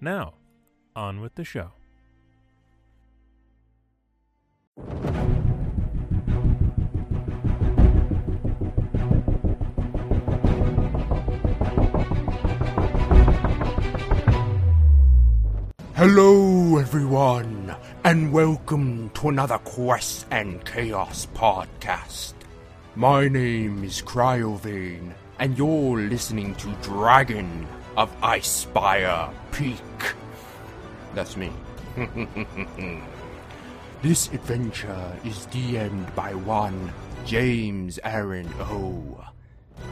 Now, on with the show. Hello, everyone, and welcome to another Quest and Chaos podcast. My name is Cryovane, and you're listening to Dragon of Icespire Peak. That's me. this adventure is DM'd by one James Aaron O.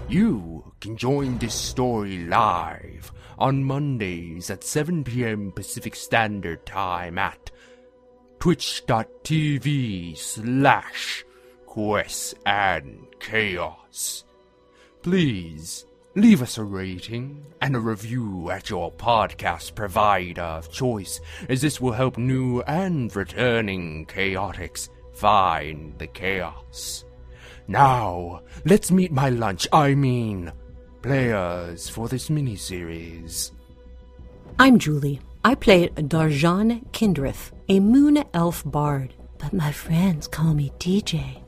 You can join this story live on Mondays at 7 p.m. Pacific Standard Time at twitch.tv slash quests and chaos. Please leave us a rating and a review at your podcast provider of choice, as this will help new and returning chaotics find the chaos. Now, let's meet my lunch, I mean, players for this miniseries. I'm Julie. I play Darjan Kindrith, a moon elf bard, but my friends call me DJ.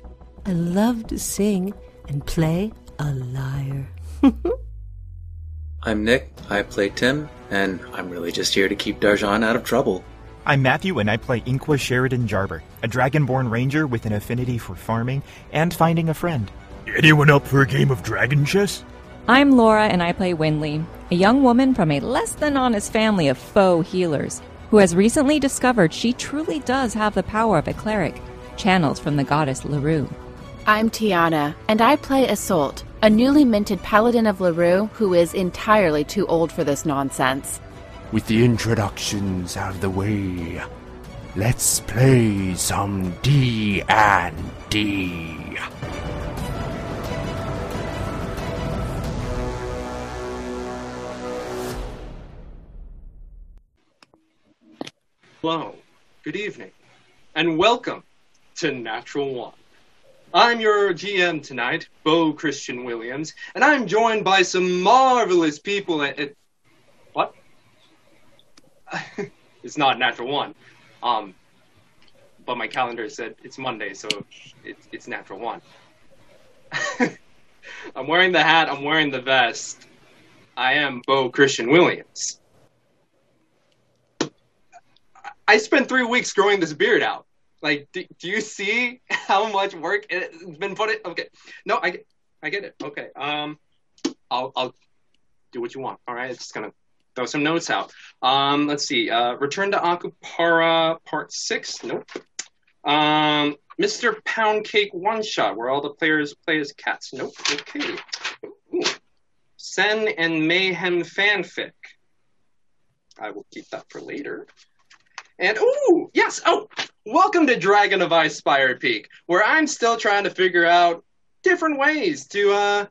I love to sing and play a lyre. I'm Nick, I play Tim, and I'm really just here to keep Darjan out of trouble. I'm Matthew, and I play Inqua Sheridan Jarber, a dragonborn ranger with an affinity for farming and finding a friend. Anyone up for a game of dragon chess? I'm Laura, and I play Winley, a young woman from a less than honest family of faux healers who has recently discovered she truly does have the power of a cleric, channeled from the goddess Larue. I'm Tiana, and I play Assault, a newly minted paladin of Larue who is entirely too old for this nonsense. With the introductions out of the way, let's play some D and D. Hello, good evening, and welcome to Natural One. I'm your GM tonight, Bo Christian Williams, and I'm joined by some marvelous people at. at what? it's not Natural One. Um, but my calendar said it's Monday, so it's, it's Natural One. I'm wearing the hat, I'm wearing the vest. I am Bo Christian Williams. I spent three weeks growing this beard out. Like, do, do you see how much work it's been put in? Okay, no, I I get it. Okay, um, I'll, I'll do what you want. All right, it's just gonna throw some notes out. Um, let's see. Uh, Return to Akupara Part Six. Nope. Um, Mr. Pound Cake One Shot, where all the players play as cats. Nope. Okay. Ooh. Sen and Mayhem fanfic. I will keep that for later. And ooh, yes. Oh, welcome to Dragon of Icespire Peak, where I'm still trying to figure out different ways to uh,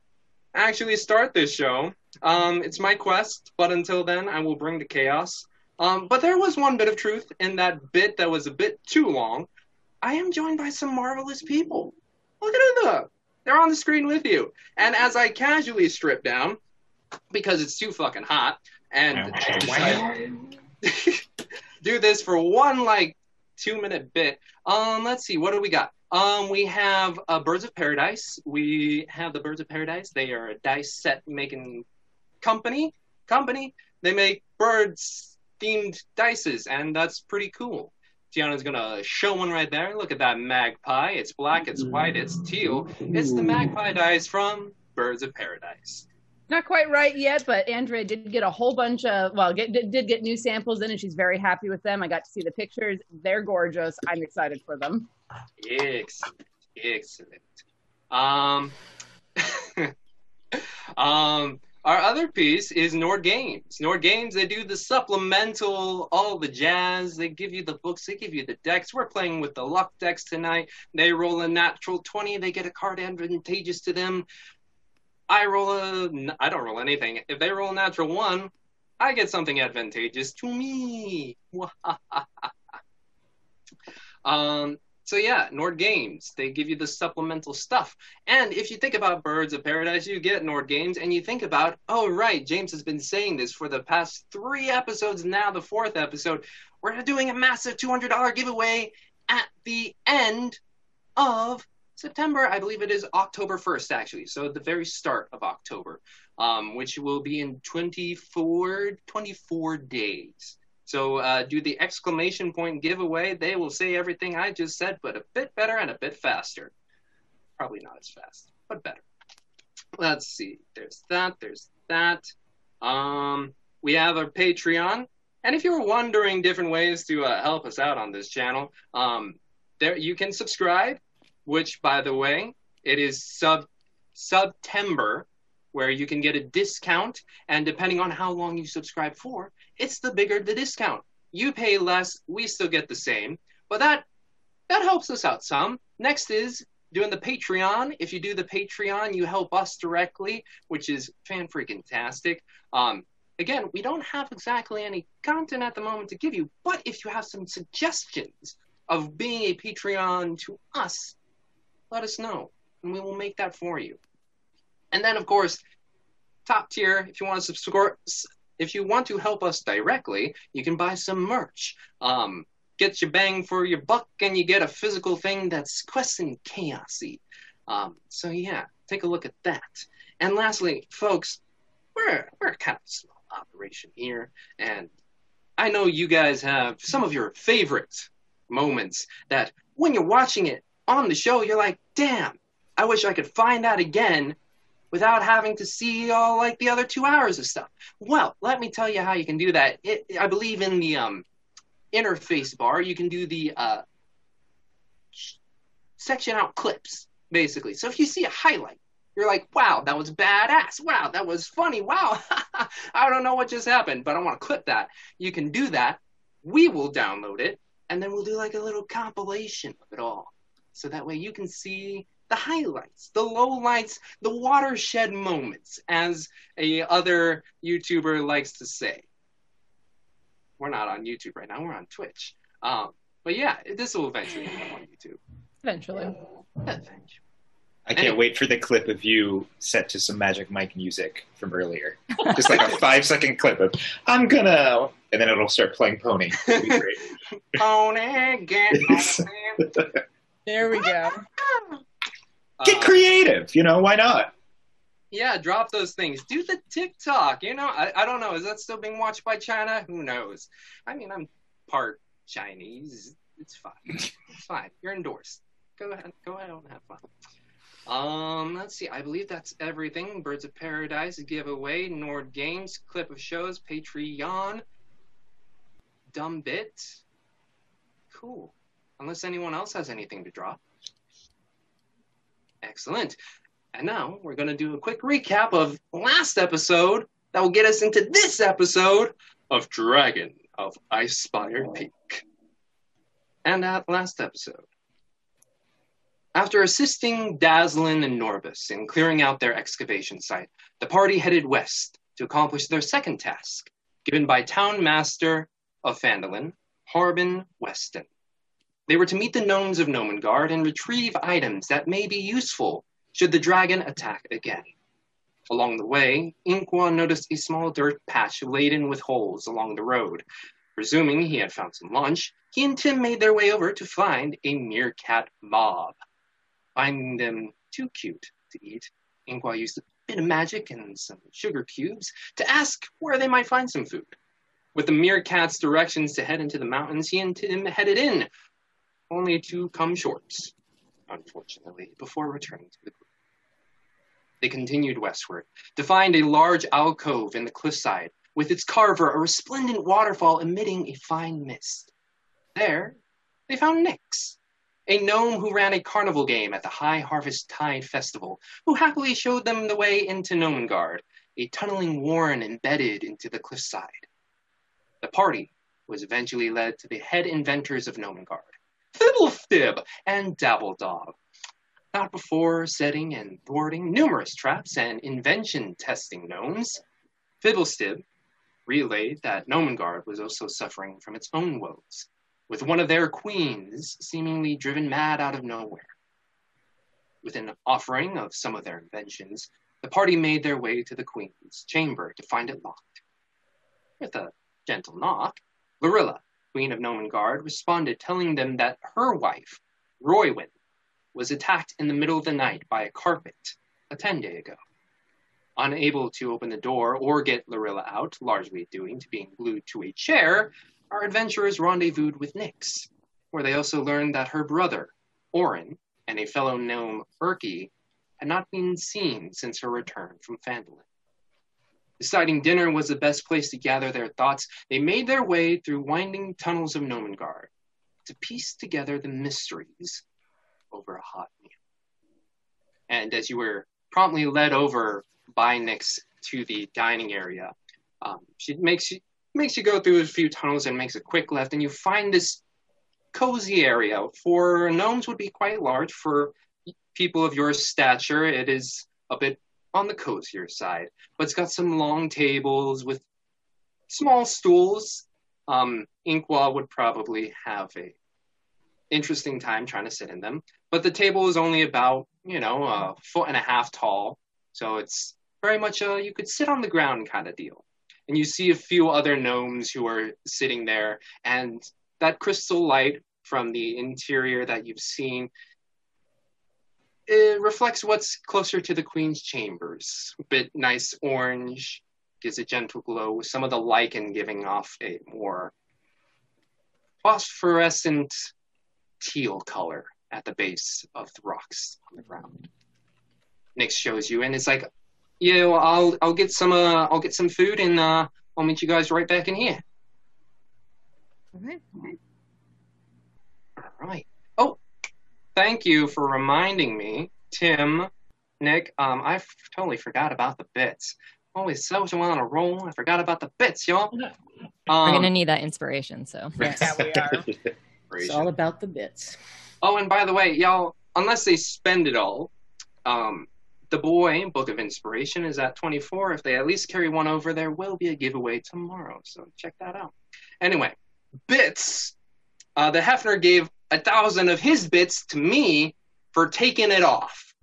actually start this show. Um, it's my quest, but until then, I will bring the chaos. Um, but there was one bit of truth in that bit that was a bit too long. I am joined by some marvelous people. Look at them. They're on the screen with you. And as I casually strip down, because it's too fucking hot, and do this for one like two minute bit. Um, let's see, what do we got? Um, we have uh, Birds of Paradise. We have the Birds of Paradise. They are a dice set making company. Company. They make birds themed dices, and that's pretty cool. Tiana's gonna show one right there. Look at that magpie. It's black, it's white, it's teal. It's the magpie dice from Birds of Paradise. Not quite right yet, but Andrea did get a whole bunch of well, get, did, get new samples in, and she's very happy with them. I got to see the pictures; they're gorgeous. I'm excited for them. Excellent, excellent. Um, um, Our other piece is Nord Games. Nord Games, they do the supplemental, all the jazz. They give you the books, they give you the decks. We're playing with the luck decks tonight. They roll a natural 20, they get a card advantageous to them. I roll a, I don't roll anything. If they roll a natural one, I get something advantageous to me. um, so yeah, Nord Games, they give you the supplemental stuff. And if you think about Birds of Paradise, you get Nord Games and you think about, oh right, James has been saying this for the past three episodes, now the fourth episode. We're doing a massive $200 giveaway at the end of September. I believe it is October 1st, actually. So the very start of October, um, which will be in 24, 24 days. So uh, do the exclamation point giveaway. They will say everything I just said, but a bit better and a bit faster. Probably not as fast, but better. Let's see. There's that. There's that. Um, we have our Patreon. And if you're wondering different ways to uh, help us out on this channel, um, there you can subscribe, which, by the way, it is sub September where you can get a discount, and depending on how long you subscribe for, it's the bigger the discount. You pay less, we still get the same, but that that helps us out some. Next is doing the Patreon. If you do the Patreon, you help us directly, which is fan freaking tastic. Um, again, we don't have exactly any content at the moment to give you, but if you have some suggestions of being a Patreon to us, let us know, and we will make that for you. And then, of course, top tier, if you want to subscribe, if you want to help us directly, you can buy some merch. Um, get your bang for your buck, and you get a physical thing that's quest and chaosy. Um, so yeah, take a look at that. And lastly, folks, we're we're kind of a small operation here, and I know you guys have some of your favorite moments that when you're watching it on the show, you're like, damn, I wish I could find that again without having to see all like the other two hours of stuff. Well, let me tell you how you can do that. It, I believe in the um, interface bar, you can do the uh, section out clips, basically. So if you see a highlight, you're like, wow, that was badass. Wow, that was funny. Wow, I don't know what just happened, but I want to clip that. You can do that. We will download it, and then we'll do like a little compilation of it all. So that way you can see the highlights, the lowlights, the watershed moments, as a other YouTuber likes to say. We're not on YouTube right now. We're on Twitch. Um, but yeah, this will eventually end up on YouTube. Eventually. Eventually. I can't wait for the clip of you set to some Magic Mike music from earlier. Just like a five second clip of "I'm gonna," and then it'll start playing Pony. It'll be great. Pony, get on. There we go. Get creative, you know? Why not? Yeah, drop those things. Do the TikTok. You know, I, I don't know. Is that still being watched by China? Who knows? I mean, I'm part Chinese. It's fine. It's fine. You're endorsed. Go ahead. Go ahead and have fun. Um, let's see. I believe that's everything. Birds of Paradise giveaway, Nord Games, clip of shows, Patreon, dumb bit. Cool. Unless anyone else has anything to drop. Excellent. And now we're going to do a quick recap of last episode that will get us into this episode of Dragon of Icespire Peak. And that last episode. After assisting Dazzlyn and Norbus in clearing out their excavation site, the party headed west to accomplish their second task, given by Town Master of Phandalin, Harbin Weston. They were to meet the gnomes of Gnomengarde and retrieve items that may be useful should the dragon attack again. Along the way, Inqua noticed a small dirt patch laden with holes along the road. Presuming he had found some lunch, he and Tim made their way over to find a meerkat mob. Finding them too cute to eat, Inqua used a bit of magic and some sugar cubes to ask where they might find some food. With the meerkat's directions to head into the mountains, he and Tim headed in, only to come short, unfortunately, before returning to the group. They continued westward to find a large alcove in the cliffside, with its carver a resplendent waterfall emitting a fine mist. There, they found Nix, a gnome who ran a carnival game at the High Harvest Tide Festival, who happily showed them the way into Gnomengarde, a tunneling warren embedded into the cliffside. The party was eventually led to the head inventors of Gnomengarde, Fiddlefib and Dabbledog, not before setting and thwarting numerous traps and invention testing gnomes. Fibblestib relayed that Gnomengarde was also suffering from its own woes, with one of their queens seemingly driven mad out of nowhere. With an offering of some of their inventions, the party made their way to the queen's chamber to find it locked. With a gentle knock, Lorilla, queen of Gnomengarde, responded, telling them that her wife, Roywyn, was attacked in the middle of the night by a carpet a ten day ago. Unable to open the door or get Lorilla out, largely due to being glued to a chair, our adventurers rendezvoused with Nyx, where they also learned that her brother, Orin, and a fellow gnome, Erky, had not been seen since her return from Phandalin. Deciding dinner was the best place to gather their thoughts, they made their way through winding tunnels of Gnomengarde to piece together the mysteries over a hot meal. And as you were promptly led over by Nyx to the dining area, um, she makes you makes you go through a few tunnels and makes a quick left, and you find this cozy area. For gnomes, would be quite large. For people of your stature, it is a bit on the cozier side, but it's got some long tables with small stools. Um, Inkwell would probably have a interesting time trying to sit in them, but the table is only about you know a foot and a half tall, so it's very much a you could sit on the ground kind of deal. And you see a few other gnomes who are sitting there, and that crystal light from the interior that you've seen it reflects what's closer to the queen's chambers. A bit nice orange, gives a gentle glow, with some of the lichen giving off a more phosphorescent teal color at the base of the rocks on the ground. Nyx shows you, and it's like, yeah, well, I'll I'll get some uh I'll get some food, and uh, I'll meet you guys right back in here. All right. All right. Thank you for reminding me, Tim, Nick. Um, I f- totally forgot about the bits. Always so on a roll. I forgot about the bits, y'all. We're Um, gonna need that inspiration. So Yeah, we are. It's all about the bits. Oh, and by the way, y'all, unless they spend it all, um, the boy Book of Inspiration is at 24. If they at least carry one over, there will be a giveaway tomorrow. So check that out. Anyway, bits. Uh, the Hefner gave a thousand of his bits to me for taking it off.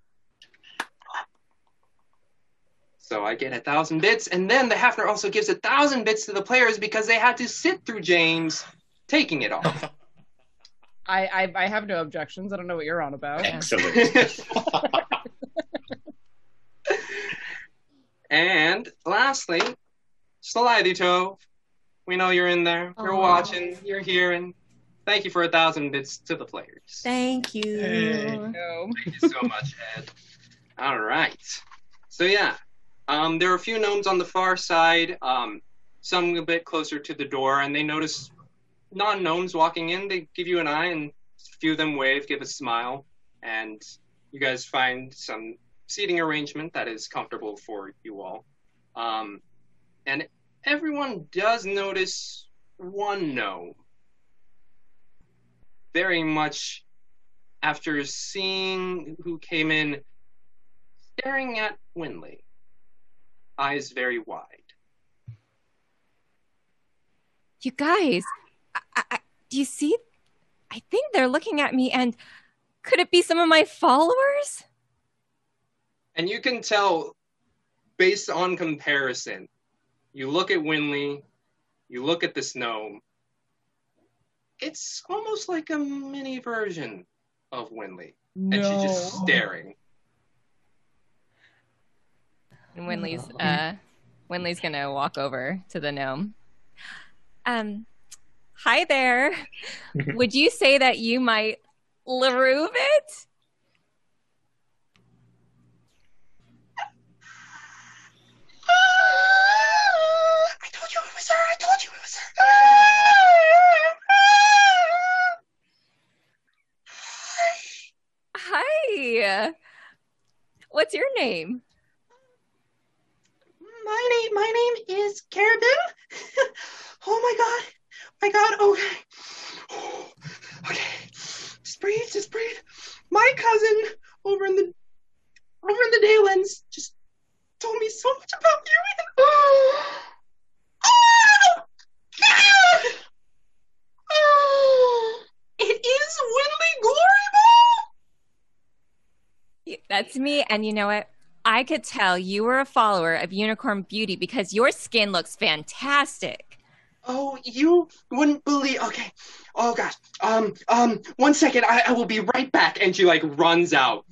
So I get a thousand bits, and then the Hefner also gives a thousand bits to the players because they had to sit through James taking it off. I, I I have no objections. I don't know what you're on about. Excellent. And lastly, Stalidito, we know you're in there. You're Aw. watching. You're here, and thank you for a thousand bits to the players. Thank you. No. Thank you so much, Ed. All right. So yeah, um, there are a few gnomes on the far side. Um, some a bit closer to the door, and they notice non-gnomes walking in. They give you an eye, and a few of them wave, give a smile, and you guys find some seating arrangement that is comfortable for you all. Um, and everyone does notice one gnome. Very much after seeing who came in, staring at Winley, eyes very wide. you guys, I, I, do you see? I think they're looking at me, and could it be some of my followers? And you can tell, based on comparison, you look at Winley, you look at this gnome, it's almost like a mini version of Winley. And she's just staring. And Winley's uh Winley's gonna walk over to the gnome. Um hi there. Would you say that you might LaRouve it? I told you it was her! I told you it was her! What's your name? my name, my name is Carabin. oh my god, my god. Oh. Okay, okay. Just breathe, just breathe. My cousin over in the over in the Dalelands just told me so much about you. And, oh, oh, oh, it is Winley Glory That's me. And you know what? I could tell you were a follower of Unicorn Beauty because your skin looks fantastic. Oh, you wouldn't believe. Okay. Oh gosh. Um. Um. One second. I, I will be right back. And she like runs out,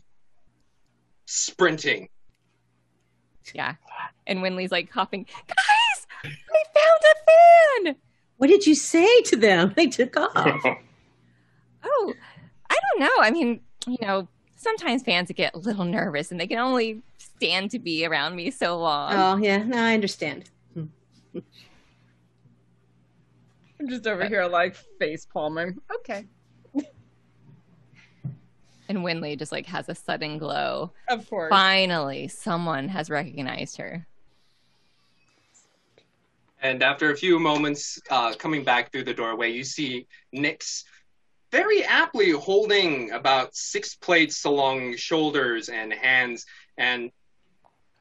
sprinting. Yeah. And Winley's like hopping. Guys, we found a fan. What did you say to them? They took off. Oh, I don't know. I mean, you know, sometimes fans get a little nervous and they can only stand to be around me so long. Oh, yeah. No, I understand. I'm just over here like face palming. Okay. And Winley just like has a sudden glow. Of course. Finally, someone has recognized her. And after a few moments, uh, coming back through the doorway, you see Nyx very aptly holding about six plates along shoulders and hands. And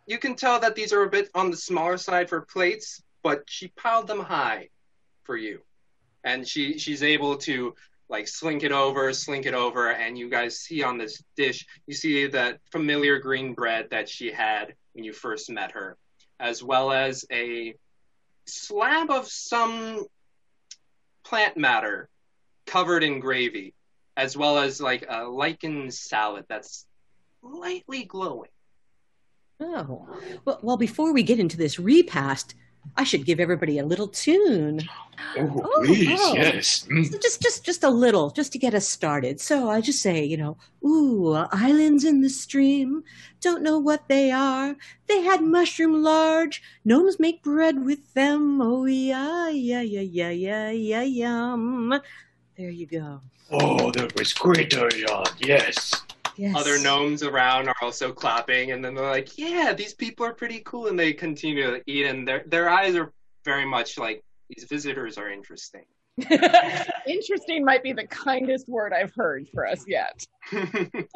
you can tell that these are a bit on the smaller side for plates, but she piled them high for you. And she, she's able to like slink it over, slink it over, and you guys see on this dish, you see that familiar green bread that she had when you first met her, as well as a slab of some plant matter covered in gravy, as well as like a lichen salad that's lightly glowing. Oh, well, well, before we get into this repast, I should give everybody a little tune. Oh, please, oh. yes. Mm. So Just, just, just a little, just to get us started. So I just say, you know, ooh, islands in the stream, don't know what they are. They had mushroom large. Gnomes make bread with them. Oh yeah, yeah, yeah, yeah, yeah, yeah, yum. There you go. Oh, that was great, Arjan. Yes. Yes. Other gnomes around are also clapping, and then they're like, "Yeah, these people are pretty cool," and they continue to eat, and their their eyes are very much like these visitors are interesting. Interesting might be the kindest word I've heard for us yet.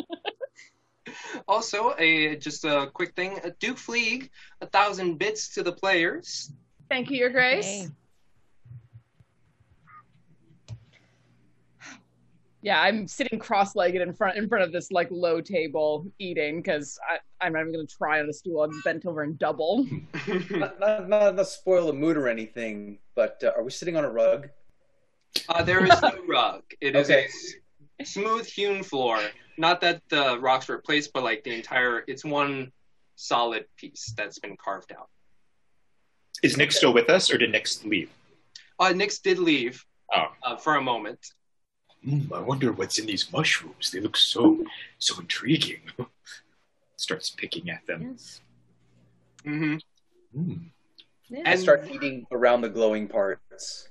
Also, a just a quick thing: Duke Fleeg, a thousand bits to the players. Thank you, Your Grace. Yeah, I'm sitting cross-legged in front in front of this like low table eating because I'm not even going to try on a stool. I'm bent over and double. not, not, not to spoil the mood or anything, but uh, are we sitting on a rug? Uh, there is no rug. It is Okay. a s- smooth hewn floor. Not that the rocks were placed, but like the entire, it's one solid piece that's been carved out. Is Nick still with us, or did Nick leave? Uh, Nyx did leave Oh. uh, for a moment. Mm, I wonder what's in these mushrooms. They look so so intriguing. Starts picking at them. Yes. hmm Mm. I start eating around the glowing parts.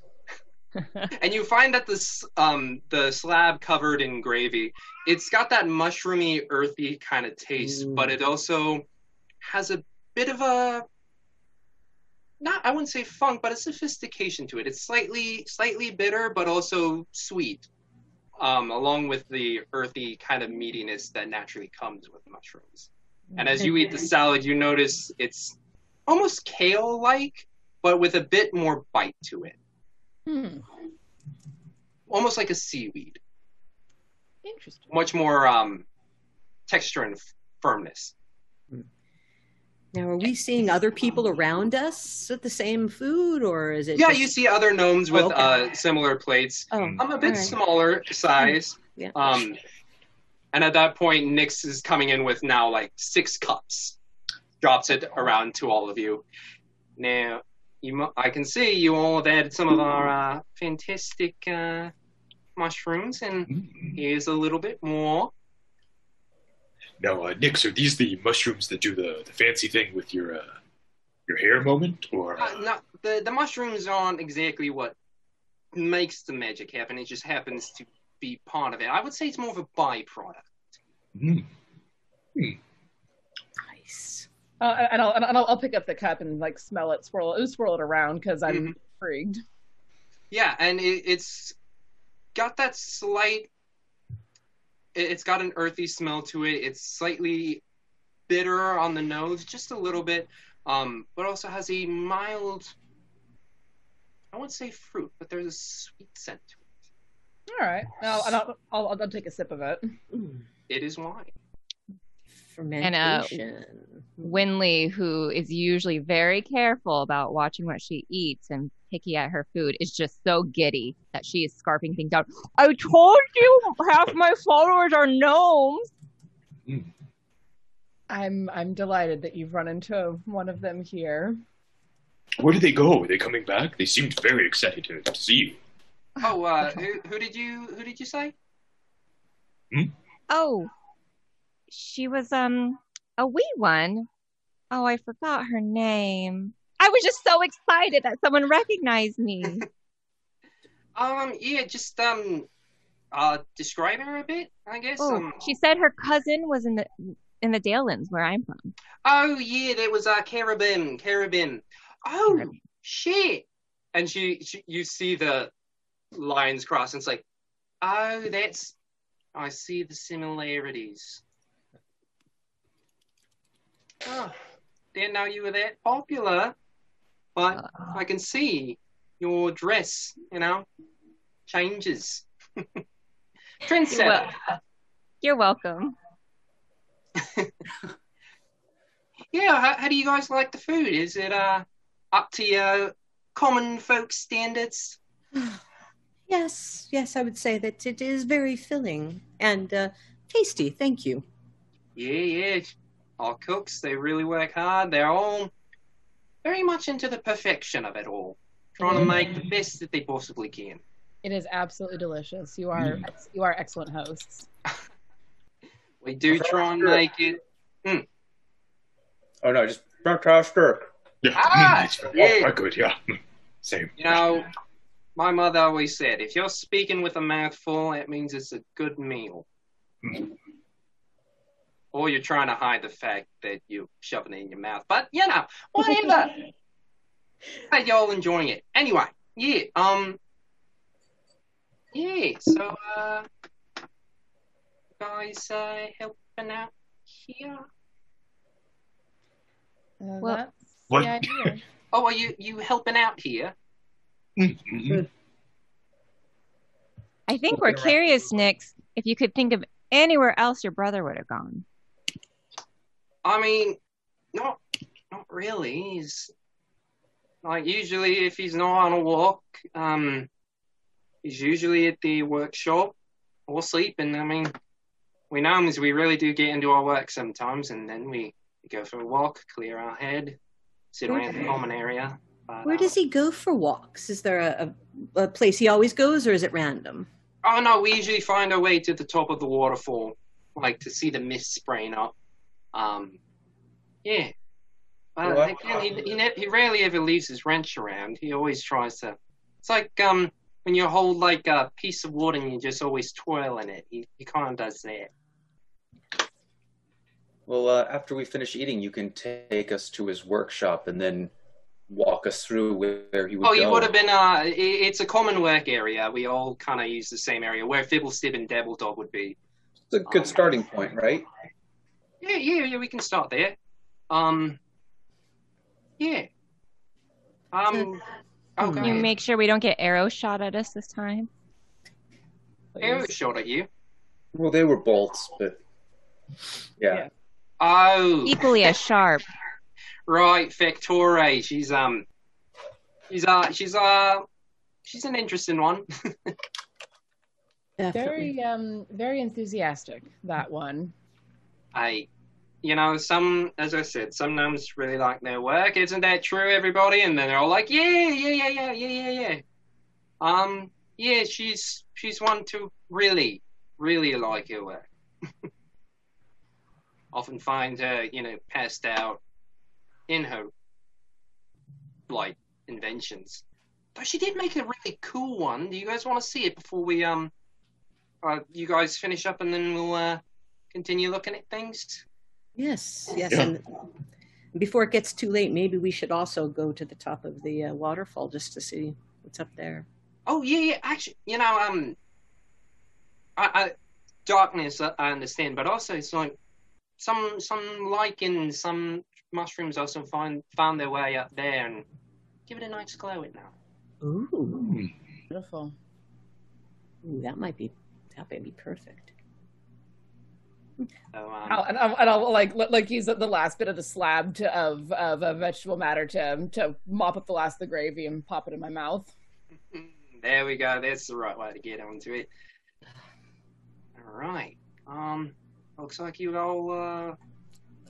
and you find that this um the slab covered in gravy it's got that mushroomy earthy kind of taste but it also has a bit of a not i wouldn't say funk but a sophistication to it it's slightly slightly bitter but also sweet um along with the earthy kind of meatiness that naturally comes with mushrooms and as you eat the salad you notice it's almost kale like but with a bit more bite to it Hmm. almost like a seaweed. Interesting. Much more um, texture and firmness. Now, are we seeing other people around us with the same food, or is it? Yeah, just- you see other gnomes with Oh, okay. uh, similar plates. Oh, I'm a bit all right. smaller size. Yeah. Um, and at that point, Nyx is coming in with now like six cups. Drops it around to all of you. Now, you, mu- I can see you all have added some of our uh, fantastic uh, mushrooms, and here's a little bit more. Now, uh, Nix, are these the mushrooms that do the, the fancy thing with your uh, your hair moment, or Uh, no, the the mushrooms aren't exactly what makes the magic happen. It just happens to be part of it. I would say it's more of a byproduct. Mm. Nice. Uh, and I'll, and I'll I'll pick up the cup and like smell it, swirl it, swirl it around because I'm Mhm. intrigued. Yeah, and it, it's got that slight. It- It's got an earthy smell to it. It's slightly bitter on the nose, just a little bit, um, but also has a mild. I wouldn't say fruit, but there's a sweet scent to it. All right, I'll, I'll, I'll I'll take a sip of it. It is wine. And uh, Winley, who is usually very careful about watching what she eats and picky at her food, is just so giddy that she is scarfing things down. I told you half my followers are gnomes. I'm I'm delighted that you've run into one of them here. Where did they go? Are they coming back? They seemed very excited to, to see you. Oh, uh, who, who did you who did you say? Oh, she was um a wee one. Oh, I forgot her name. I was just so excited that someone recognized me. Um, yeah, just um, uh, describe her a bit, I guess. oh, Um, she said her cousin was in the in the Dalelands where I'm from. Oh yeah, there was uh Carabin, Carabin. Oh shit! And she, she, you see the lines cross, and it's like, oh, that's. I see the similarities. Oh, didn't know you were that popular, but I can see your dress, you know, changes. Trendsetter. You're welcome. Yeah, how, how do you guys like the food? Is it uh up to your common folk standards? Yes, yes, I would say that it is very filling and uh, tasty. Thank you. Yeah, yeah. Our cooks, they really work hard. They're all very much into the perfection of it all, trying to mm-hmm. make the best that they possibly can. It is absolutely delicious. You are mm. you are excellent hosts. We do try and make it. Mm. Oh no, just fantastic. Yeah, Ah, it's very, yeah. quite good, yeah. Same. You know, my mother always said, if you're speaking with a mouthful, it means it's a good meal. Or you're trying to hide the fact that you're shoving it in your mouth. But, you know, whatever. Glad y'all enjoying it. Anyway, yeah, um, yeah, so, uh, guys, uh, helping out here? Uh, Well- What? the idea. Oh, are you, you helping out here? I think we're curious, Nix, if you could think of anywhere else your brother would have gone. I mean, not not really. He's like usually if he's not on a walk, um, he's usually at the workshop or sleeping. I mean, we gnomes we really do get into our work sometimes, and then we go for a walk, clear our head, sit around the common area. But, Where uh, does he go for walks? Is there a, a, a place he always goes, or is it random? Oh no, we usually find our way to the top of the waterfall, like to see the mist spraying up. Um, yeah. But Well, again, he he, ne- he rarely ever leaves his wrench around. He always tries to. It's like um when you hold like a piece of wood and you just always twirl in it. He he kind of does that. Well, uh, after we finish eating, you can take us to his workshop and then walk us through where he would Oh, you would have been. Uh, it's a common work area. We all kind of use the same area where Fibblestib and Dabbledog would be. It's a good starting point, right? Yeah, yeah, yeah. We can start there. Um. Yeah. Um. Oh, Can you ahead. make sure we don't get arrow shot at us this time? Arrow shot at you. Well, they were bolts, but yeah. Oh, Equally as sharp. right, Factore. She's um, she's uh, she's uh, she's an interesting one. Very um very enthusiastic that one. I, you know, some, as I said, some gnomes really like their work. Isn't that true, everybody? And then they're all like, yeah, yeah, yeah, yeah, yeah, yeah, yeah. Um, yeah, she's she's one to really, really like her work. Often find her, you know, passed out in her like inventions. Though she did make a really cool one. Do you guys want to see it before we um, uh, you guys finish up and then we'll uh, continue looking at things? Yes, yes. Yeah. And Before it gets too late, maybe we should also go to the top of the uh, waterfall just to see what's up there. Oh yeah, yeah. Actually, you know, um, I, I darkness I I understand, but also it's like some some lichen, some mushrooms also find found their way up there and give it a nice glow at now. Ooh, Beautiful. Ooh, that might be that might be perfect. So, um, I'll, and, I'll, and I'll like like use the last bit of the slab to, of of a vegetable matter to to mop up the last of the gravy and pop it in my mouth. there we go. That's the right way to get onto it. All right. Um, looks like you all uh,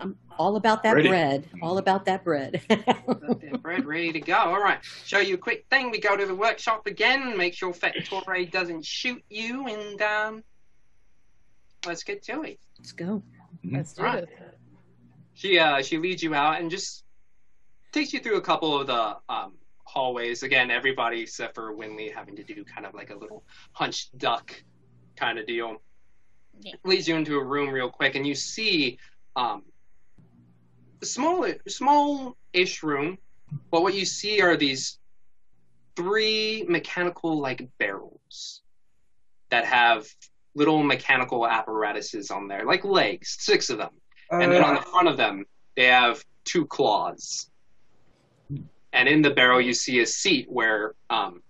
I'm all about that Ready. bread. All about that bread. got their bread ready to go. All right. Show you a quick thing. We go to the workshop again. Make sure Factore doesn't shoot you, and um, let's get to it. Let's go. Let's do Right. this. She uh she leads you out and just takes you through a couple of the um hallways. Again, everybody except for Winley having to do kind of like a little hunched duck kind of deal. Leads you into a room real quick and you see um a small small ish room, but what you see are these three mechanical like barrels that have little mechanical apparatuses on there, like legs, six of them. And then on the front of them, they have two claws. And in the barrel, you see a seat where um,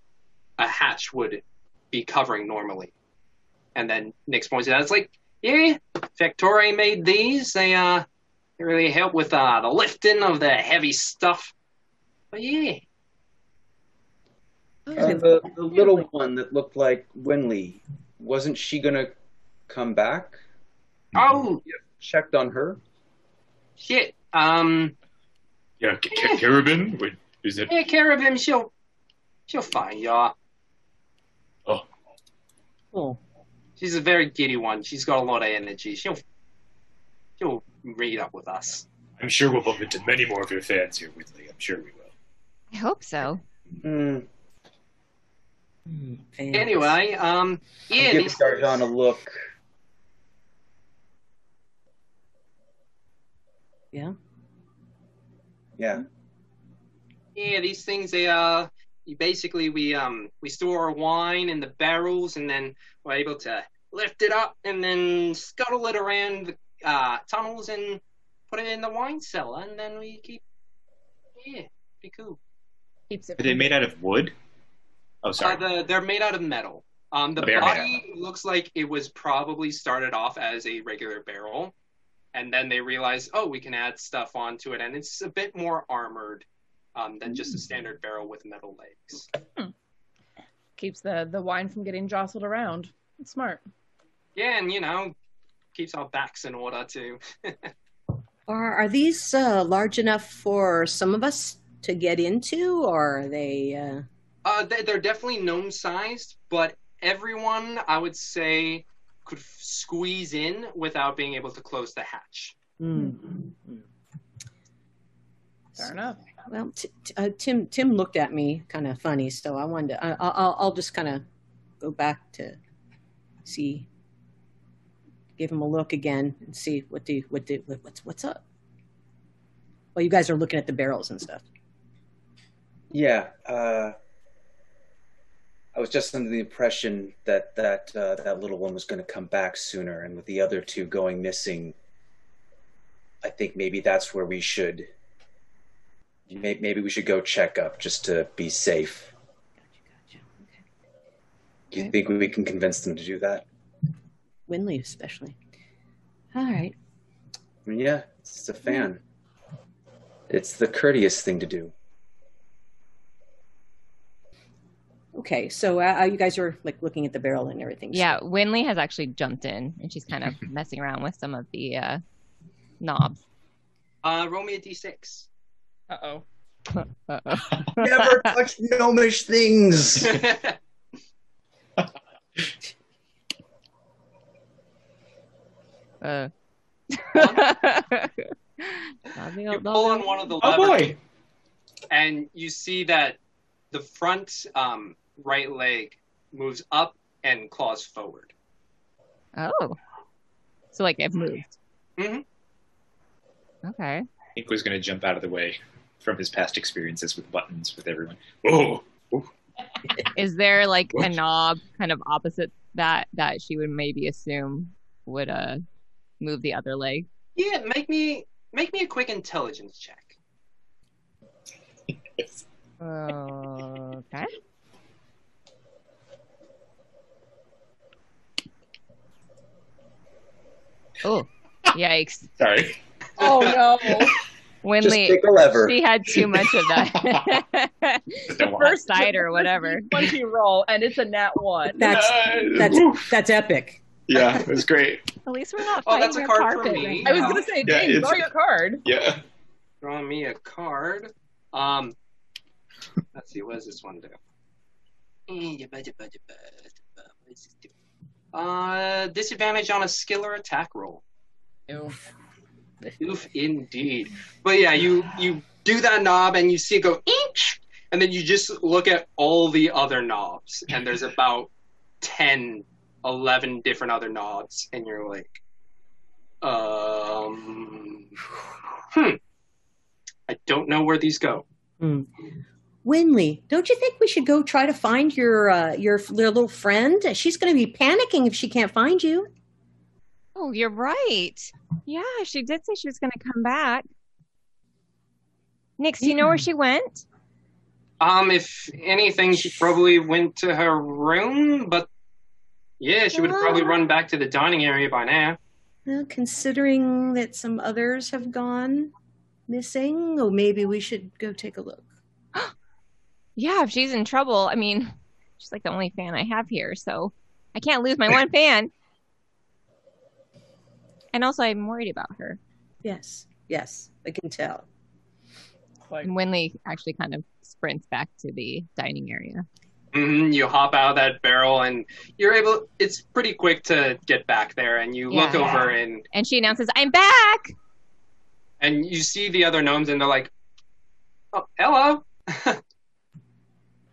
a hatch would be covering normally. And then Nick's points it out. It's like, yeah, Factory made these. They uh, they really help with uh, the lifting of the heavy stuff. But yeah, Uh, the, the little one that looked like Winley, wasn't she gonna come back? Oh, checked on her. shit. Um, Yeah, Ca- Ca- Carabin? Wait, is it? yeah, Carabin, she'll she'll find y'all. Oh. Oh. She's a very giddy one. She's got a lot of energy. She'll she'll read up with us. I'm sure we'll bump into many more of your fans here, Whitley. I'm sure we will. I hope so. Mm. Anyway, um, yeah, Give these, Darjan a look. Yeah. Yeah. yeah, these things they uh, basically we um we store our wine in the barrels and then we're able to lift it up and then scuttle it around the uh, tunnels and put it in the wine cellar and then we keep yeah, be cool. Keeps it. Are they made out of wood? Oh, sorry. Uh, the, they're made out of metal. Um, the They are made body looks like it was probably started off as a regular barrel, and then they realized, oh, we can add stuff onto it, and it's a bit more armored um, than just a standard barrel with metal legs. Keeps the the wine from getting jostled around. It's smart. Yeah, and you know, keeps our backs in order too. Are are these uh, large enough for some of us to get into, or are they? Uh... Uh, they, they're definitely gnome sized, but everyone, I would say, could f- squeeze in without being able to close the hatch. Mm. Fair enough. Well, t- t- uh, Tim Tim looked at me kind of funny, so I wanted to. I, I- I'll I'll just kind of go back to see, give him a look again and see what the what the what, what's what's up. Well, you guys are looking at the barrels and stuff. Yeah. Uh, I was just under the impression that that uh, that little one was going to come back sooner, and with the other two going missing, I think maybe that's where we should. Maybe we should go check up just to be safe. Do you think we can convince them to do that? Winley, especially. All right. Yeah, it's a fan. It's the courteous thing to do. Okay, so uh, uh, you guys are like looking at the barrel and everything. Yeah, Winley has actually jumped in and she's kind of messing around with some of the uh, knobs. Uh, roll me a d6. Uh oh. Uh-oh. Never touch gnomish things. Uh. you pull on one of the Oh, levers, boy. and you see that the front um, right leg moves up and claws forward. Oh. So like it moved. hmm Okay. Ink was going to jump out of the way from his past experiences with buttons with everyone. Oh, Is there like a knob kind of opposite that that she would maybe assume would uh move the other leg? Yeah, make me make me a quick intelligence check. Okay. Oh, yikes! Sorry. Oh no. Winley, take she had too much of that. Don't. First cider or whatever. Once you roll, and it's a nat one. That's that's that's epic. Yeah, it was great. At least we're not Oh, fighting that's a a card for carpet. me. right I was gonna say, Yeah, Dane, it's- draw your card. Yeah. Draw me a card. Um, let's see, what does this one do? Uh, disadvantage on a skill or attack roll. Oof. Oof, indeed. But yeah, you you do that knob and you see it go inch, and then you just look at all the other knobs, and there's about 10, 11 different other knobs, and you're like, um, hmm, I don't know where these go. Hmm. Winley, don't you think we should go try to find your uh, your, your little friend? She's going to be panicking if she can't find you. Oh, you're right. Yeah, she did say she was going to come back. Nix, do you know where she went? Um, if anything, she probably went to her room, but yeah, she would probably run back to the dining area by now. Well, considering that some others have gone missing, or maybe we should go take a look. Yeah, if she's in trouble, I mean, she's like the only fan I have here, so I can't lose my one fan. And also, I'm worried about her. Yes, yes, I can tell. Like, And Winley actually kind of sprints back to the dining area. hmm you hop out of that barrel, and you're able. It's pretty quick to get back there, and you look Yeah. over and And she announces, I'm back! and you see the other gnomes, and they're like, "Oh, hello."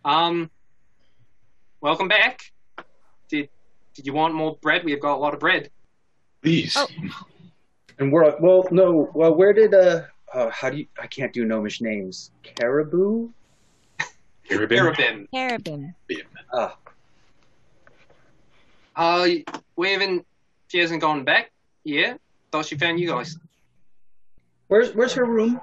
um, welcome back. Did did you want more bread? We've got a lot of bread. please. Oh. And we're well, no. Well, where did uh, uh how do you? I can't do gnomish names. Caribou. Carabin. Carabin. Carabin. Ah, Uh, we haven't. She hasn't gone back. Yeah, thought she found you guys. where's where's her room?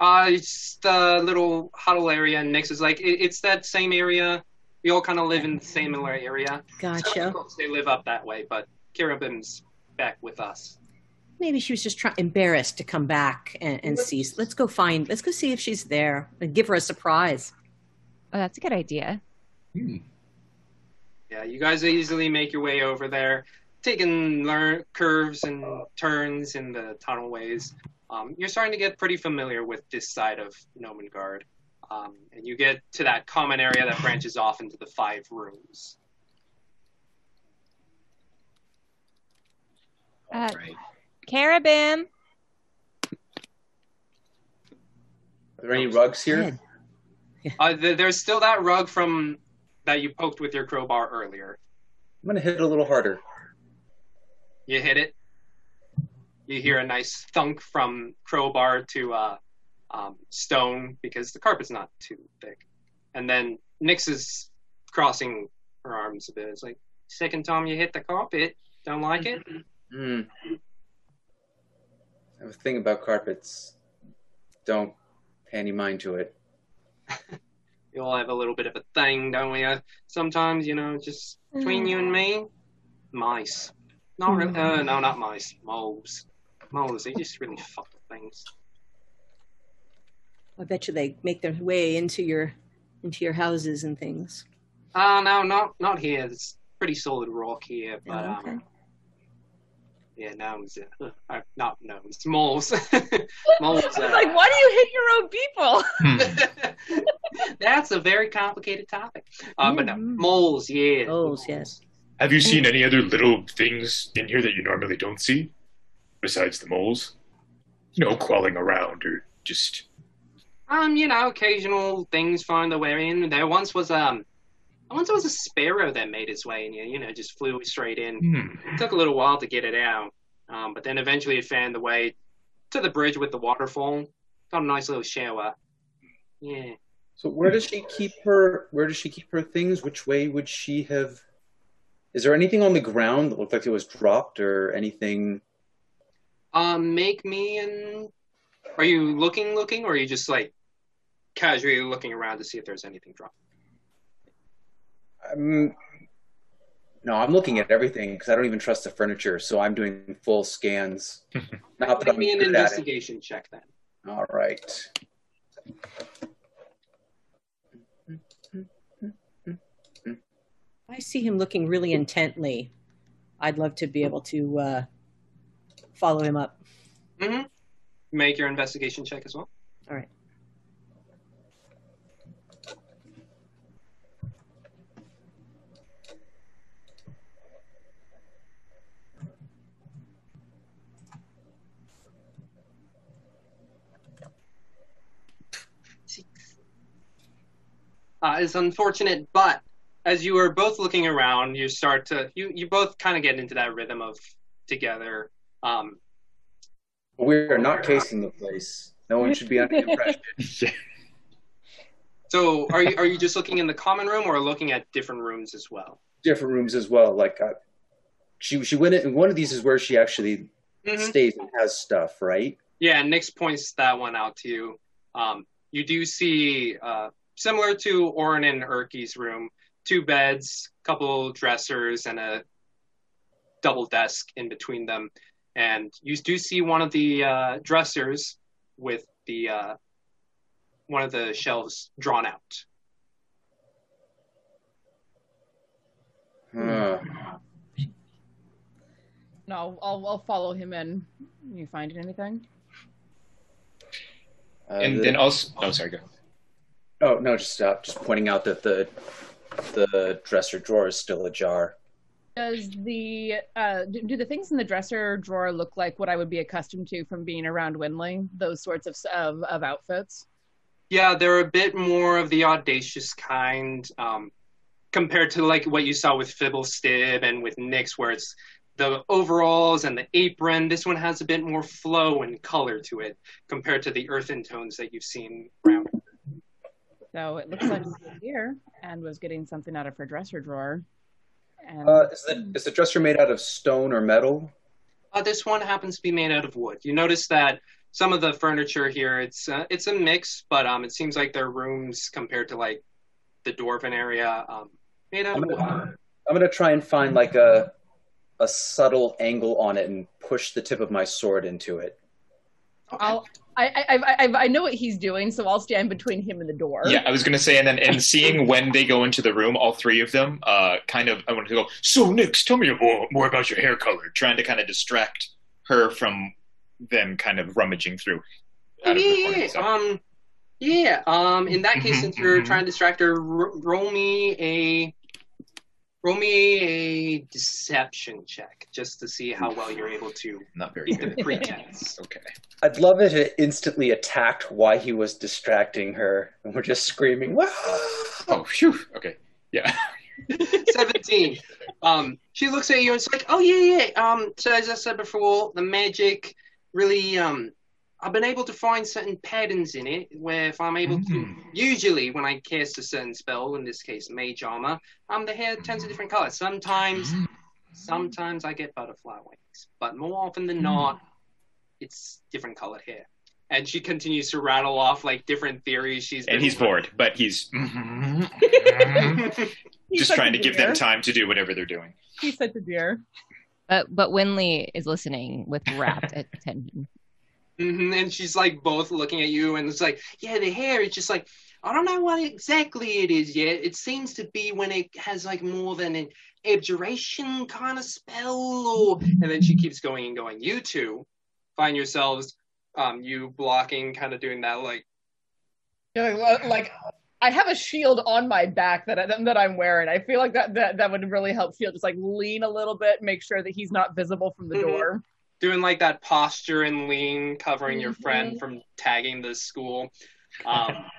Uh, it's the little huddle area, and Nix is like, it, it's that same area. We all kind of live in the similar area. Gotcha. Of course, they live up that way, but Carabin's back with us. Maybe she was just trying embarrassed to come back and, and see. Let's go find. Let's go see if she's there and give her a surprise. Oh, that's a good idea. Yeah, you guys easily make your way over there, taking lear- curves and turns in the tunnelways. Um, you're starting to get pretty familiar with this side of Gnomengarde. Um, and you get to that common area that branches off into the five rooms. Uh, Carabin. Are there any rugs here? Good. Uh, th- there's still that rug from that you poked with your crowbar earlier. I'm gonna hit it a little harder. You hit it. You hear a nice thunk from crowbar to uh, um, stone because the carpet's not too thick. And then Nyx is crossing her arms a bit. It's like, second time you hit the carpet. Don't like it? Hmm. I have a thing about carpets. Don't pay any mind to it. We all have a little bit of a thing, don't we? Uh, sometimes, you know, just between you and me, mice. Not really. Uh, no, not mice. Moles. Moles. They just really fuck things. I bet you they make their way into your into your houses and things. Uh, no, not not here. It's pretty solid rock here, but Oh, okay. um, yeah, gnomes. Uh, uh, not gnomes. Moles. moles. I Uh, like, why do you hit your own people? That's a very complicated topic. Uh, but no, Mm. moles. Yeah. Moles, yes. Have you seen any other little things in here that you normally don't see, besides the moles? You know, crawling around or just. Um, you know, occasional things find their way in. There once was um, once was a sparrow that made its way in here. You know, just flew straight in. Hmm. It took a little while to get it out, um, but then eventually it found the way to the bridge with the waterfall. Got a nice little shower. Yeah. So where does she keep her? Where does she keep her things? Which way would she have? Is there anything on the ground that looked like it was dropped or anything? Um, make me and. Are you looking, looking, or are you just like casually looking around to see if there's anything dropped? Um, no, I'm looking at everything because I don't even trust the furniture. So I'm doing full scans. Not that Make I'm me an good investigation check then. All right. I see him looking really intently. I'd love to be able to uh, follow him up. Mm-hmm. Make your investigation check as well. All right. uh, is unfortunate, but as you are both looking around, you start to you you both kind of get into that rhythm of together. Um, We are not casing the place. No one should be under the impression. so are you are you just looking in the common room or looking at different rooms as well? Different rooms as well. Like uh, she she went in. One of these is where she actually Mhm. stays and has stuff, right? Yeah, Nix points that one out to you. Um, you do see, uh, similar to Orin and Erky's room, two beds, couple dressers, and a double desk in between them. And you do see one of the uh, dressers with the uh, one of the shelves drawn out. Huh. No, I'll I'll follow him in. You find anything? Uh, and the- then also, oh, sorry, go. Oh no, just uh, just pointing out that the the dresser drawer is still ajar. Does the uh, do, do the things in the dresser drawer look like what I would be accustomed to from being around Winley? Those sorts of of, of outfits. Yeah, they're a bit more of the audacious kind um, compared to like what you saw with Fibblestib and with Nyx, where it's the overalls and the apron. This one has a bit more flow and color to it compared to the earthen tones that you've seen around. So it looks like she's here and was getting something out of her dresser drawer. And Uh, is the is the dresser made out of stone or metal? Uh, this one happens to be made out of wood. You notice that some of the furniture here, it's uh, it's a mix, but um, it seems like their rooms compared to like the dwarven area, um, made out of wood. I'm gonna try and find like a a subtle angle on it and push the tip of my sword into it. I'll, I, I, I, I, I know what he's doing, so I'll stand between him and the door. Yeah, I was gonna say, and then and seeing when they go into the room, all three of them, uh, kind of, I wanted to go. So, Nix, tell me more, more about your hair color. Trying to kind of distract her from them, kind of rummaging through. out of Yeah, um, yeah. Um, in that case, Mhm, since you're mhm. trying to distract her, ro- roll me a roll me a deception check just to see how well you're able to Not very beat the good. pretense. Okay. I'd love it if it instantly attacked why he was distracting her, and we're just screaming. "Wah!" Oh, phew. Okay. Yeah. 17. Um, she looks at you and it's like, oh, yeah, yeah. Um, so as I said before, the magic really, um, I've been able to find certain patterns in it where if I'm able to, hmm. usually when I cast a certain spell, in this case, mage armor, um, the hair turns a hmm. different color. Sometimes, hmm. sometimes I get butterfly wings, but more often than not, it's different colored hair. And she continues to rattle off like different theories she's And been he's bored, but he's He's just such trying a to give them time to do whatever they're doing. He's such a dear. But but Winley is listening with rapt attention. Hmm And she's like both looking at you, and it's like, yeah, the hair is just like, I don't know what exactly it is yet. It seems to be when it has like more than an abjuration kind of spell, or and then she keeps going and going. You two find yourselves, um, you blocking, kind of doing that, like, Yeah, like, I have a shield on my back that I, that I'm wearing. I feel like that, that that would really help Shield just like lean a little bit, make sure that he's not visible from the Mhm. door. Doing like that posture and lean, covering your Mhm. friend from tagging the school. Um,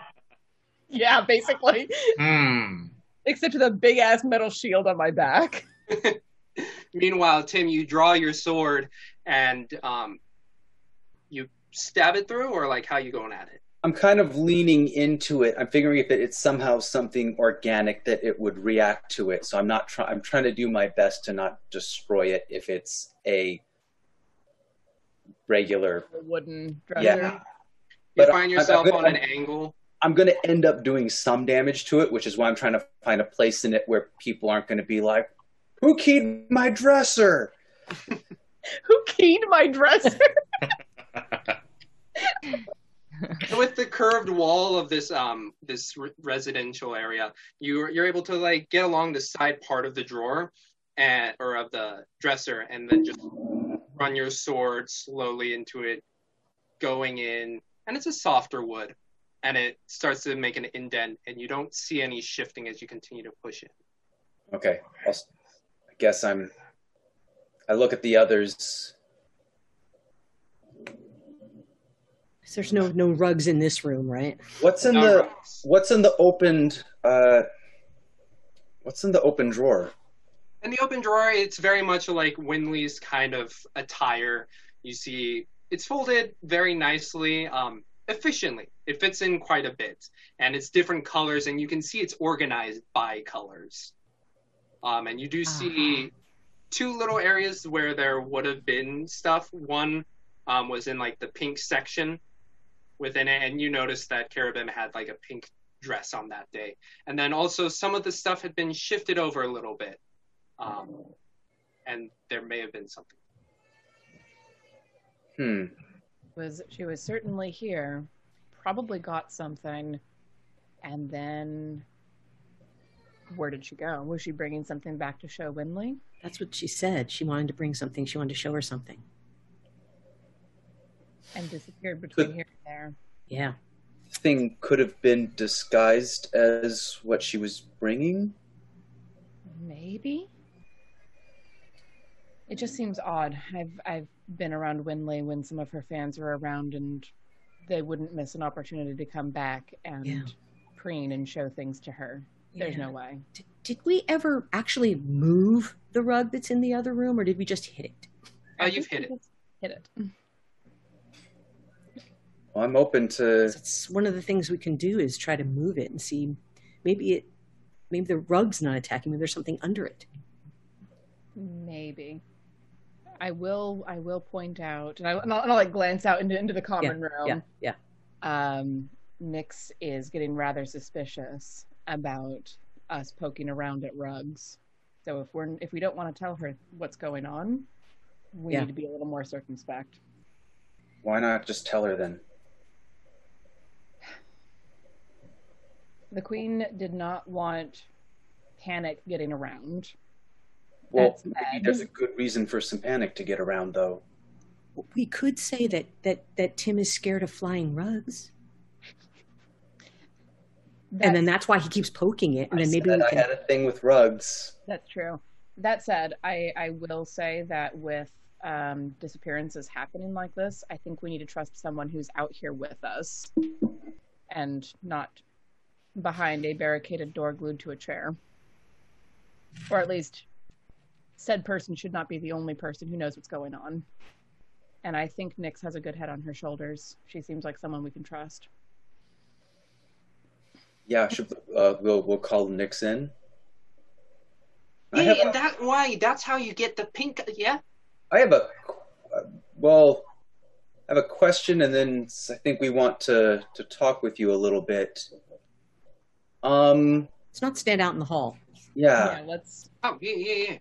Yeah, basically. Hmm. Except with a big ass metal shield on my back. Meanwhile, Tim, you draw your sword and um, you stab it through, or like how you going at it? I'm kind of leaning into it. I'm figuring if it, it's somehow something organic that it would react to it. So I'm not trying. I'm trying to do my best to not destroy it if it's a regular. Wooden dresser. Yeah. You But find yourself I'm- on an angle. I'm going to end up doing some damage to it, which is why I'm trying to find a place in it where people aren't going to be like, "Who keyed my dresser?" Who keyed my dresser? with the curved wall of this um this re- residential area, you're you're able to like get along the side part of the drawer, and or of the dresser, and then just run your sword slowly into it, going in, and it's a softer wood, and it starts to make an indent, and you don't see any shifting as you continue to push it. Okay, I'll, s- I guess I'm. I look at the others. There's no no rugs in this room, right? What's in the What's in the opened? Uh, what's in the open drawer? In the open drawer, it's very much like Winley's kind of attire. You see, it's folded very nicely, um, efficiently. It fits in quite a bit, and it's different colors, and you can see it's organized by colors. Um, and you do see two little areas where there would have been stuff. One um, was in like the pink section within it, and you noticed that Carabim had like a pink dress on that day. And then also some of the stuff had been shifted over a little bit. Um, and there may have been something. Hmm. was she was certainly here, probably got something, and then where did she go? Was she bringing something back to show Winley? That's what she said. She wanted to bring something. She wanted to show her something. And disappeared between here and there. Yeah. Thing could have been disguised as what she was bringing. Maybe. It just seems odd. I've I've been around Winley when some of her fans were around, and they wouldn't miss an opportunity to come back and Yeah. preen and show things to her. There's Yeah. no way. Did, did we ever actually move the rug that's in the other room, or did we just hit it? Oh, you've hit it. Hit it. Well, I'm open to. It's one of the things we can do is try to move it and see maybe it maybe the rug's not attacking. Maybe there's something under it. Maybe. I will. I will point out, and, I, and I'll, and I'll like glance out into into the common yeah, room. Yeah, yeah. Um, Nix is getting rather suspicious about us poking around at rugs. So if we're if we don't want to tell her what's going on, we Yeah. need to be a little more circumspect. Why not just tell her then? The queen did not want panic getting around. Well, That's maybe bad. there's a good reason for some panic to get around, though. We could say that that that Tim is scared of flying rugs, and then that's why he keeps poking it. And then maybe Said we I had a thing with rugs. That's true. That said, I, I will say that with um, disappearances happening like this, I think we need to trust someone who's out here with us and not behind a barricaded door glued to a chair. Or at least, said person should not be the only person who knows what's going on. And I think Nyx has a good head on her shoulders. She seems like someone we can trust. Yeah, should, uh, we'll we'll call Nix in. I Yeah, have and a- that why that's how you get the pink. Yeah. I have a uh, well, I have a question, and then I think we want to to talk with you a little bit. Um, Let's not stand out in the hall. yeah, let's. Oh yeah, yeah, yeah.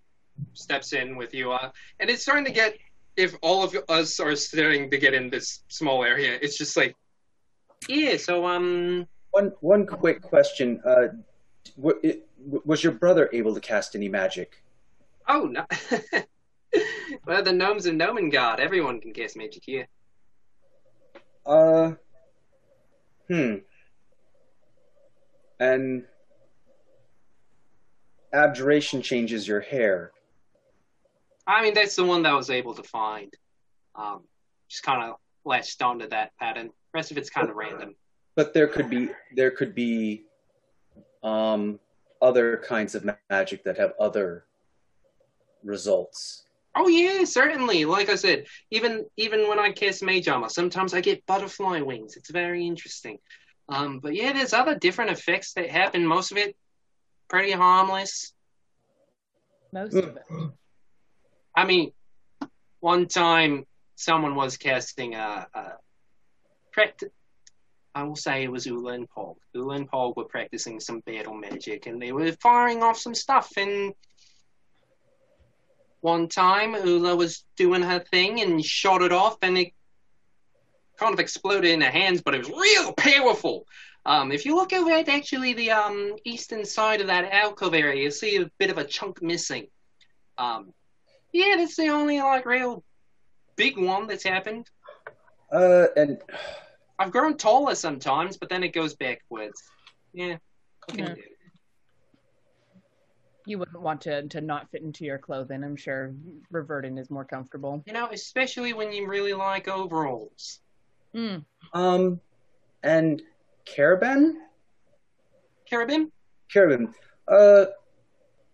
Steps in with you, uh, and it's starting to get. If all of us are starting to get in this small area, it's just like, yeah. So um, one one quick question. Uh, w- was your brother able to cast any magic? oh no. well, the gnome's a gnome god. Everyone can cast magic here. Uh, hmm. And abjuration changes your hair. I mean, that's the one that I was able to find. Um, just kind of latched onto that pattern. rest of it's kind of random. But there could be there could be um other kinds of magic that have other results. Oh yeah, certainly. Like I said, even even when I cast mage armor, sometimes I get butterfly wings. It's very interesting. Um, but yeah, there's other different effects that happen. Most of it pretty harmless. Most of it. I mean, one time someone was casting a, a pract- I will say it was Ula and Pog. Ula and Pog were practicing some battle magic, and they were firing off some stuff. And one time, Ula was doing her thing and shot it off, and it kind of exploded in her hands, but it was real powerful. Um, if you look over at actually the um, eastern side of that alcove area, you'll see a bit of a chunk missing. Um, yeah, that's the only like real big one that's happened. Uh, and I've grown taller sometimes, but then it goes backwards. Yeah. Okay. Yeah. You wouldn't want to to not fit into your clothing. I'm sure reverting is more comfortable. You know, especially when you really like overalls. Mm. um, and Carabin, Carabin? Carabin, uh,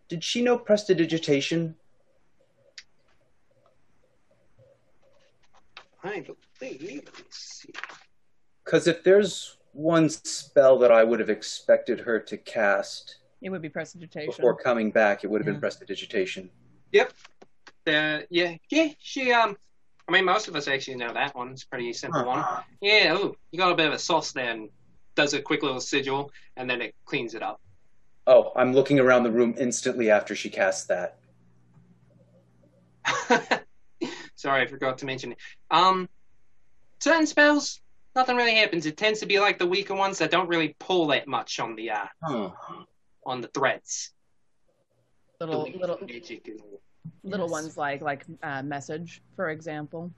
did she know prestidigitation? I believe. Let's see. Because if there's one spell that I would have expected her to cast It would be prestidigitation. before coming back, it would have Yeah. been prestidigitation. Yep. Uh, yeah, yeah. She um. I mean, most of us actually know that one. It's a pretty simple one. Yeah. Oh, you got a bit of a sauce there, and does a quick little sigil, and then it cleans it up. Oh, I'm looking around the room instantly after she casts that. Sorry, I forgot to mention it. Um, certain spells, nothing really happens. It tends to be like the weaker ones that don't really pull that much on the uh, Huh. on the threads. little The little magic and all. little ones like like uh, message, for example.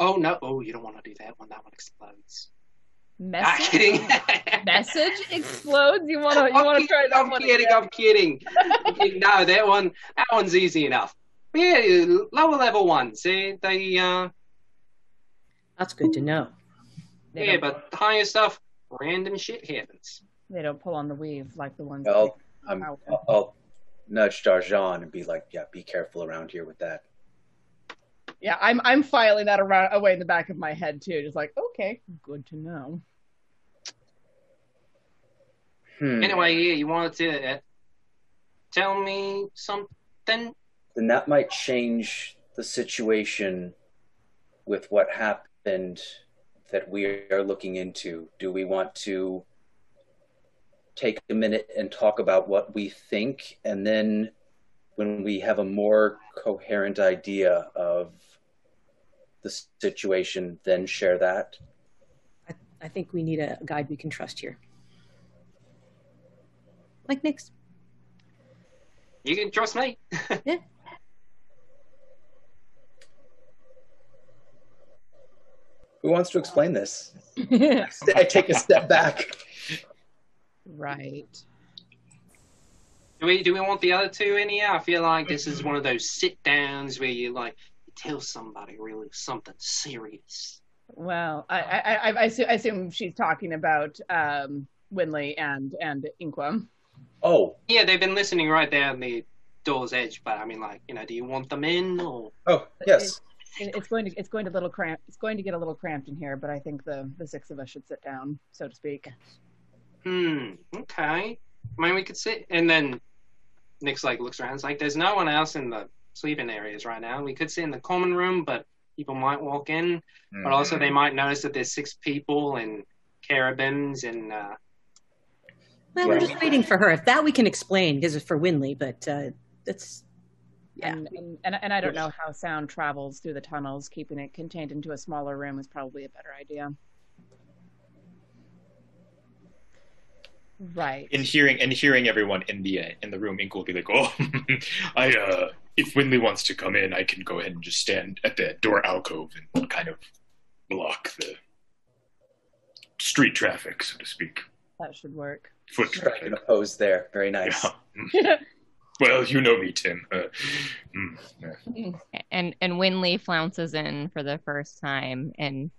Oh no! Oh, you don't want to do that one. That one explodes. Ah, Message. kidding. message explodes. You wanna you wanna try that I'm one? kidding. I'm kidding. I'm kidding. No, that one. That one's easy enough. But yeah, lower level ones. They, they uh, That's good to know. They yeah, but the higher stuff, random shit happens. They don't pull on the weave like the ones. Well, that- I'm, Ow. I'll, I'll nudge Darjan and be like, yeah, be careful around here with that. Yeah, I'm I'm filing that around away in the back of my head too. Just like, okay, good to know. Hmm. Anyway, yeah, you wanted to uh, tell me something? Then that might change the situation with what happened that we are looking into. Do we want to take a minute and talk about what we think and then when we have a more coherent idea of the situation then share that I, I think we need a guide we can trust here. Like Nick's. You can trust me. Yeah. who wants to explain this i take a step back right. Do we do we want the other two in here? I feel like this is one of those sit downs where you like you tell somebody really something serious. Well, I I I, I, assume, I assume she's talking about um Winley and and Inqua. oh Yeah, they've been listening right there on the door's edge, but I mean, like, you know, do you want them in or? oh yes It, it's going to it's going to little cramp. It's going to get a little cramped in here, but I think the the six of us should sit down, so to speak. Hmm. Okay. I mean, we could sit, and then Nick's like looks around. It's like there's no one else in the sleeping areas right now. We could sit in the common room, but people might walk in. But also, they might notice that there's six people and carabins and. uh Well, we're just waiting for her. If that we can explain, because it's for Winley, but uh, that's yeah. And, and and and I don't know how sound travels through the tunnels. Keeping it contained into a smaller room is probably a better idea. Right. in hearing and hearing everyone in the uh, in the room, Ink will be like, "Oh, I uh, if Winley wants to come in, I can go ahead and just stand at the door alcove and kind of block the street traffic, so to speak, That should work. foot striking traffic." a pose there very nice Yeah. Well, you know me, Tim. Uh, mm, yeah. And and Winley flounces in for the first time, and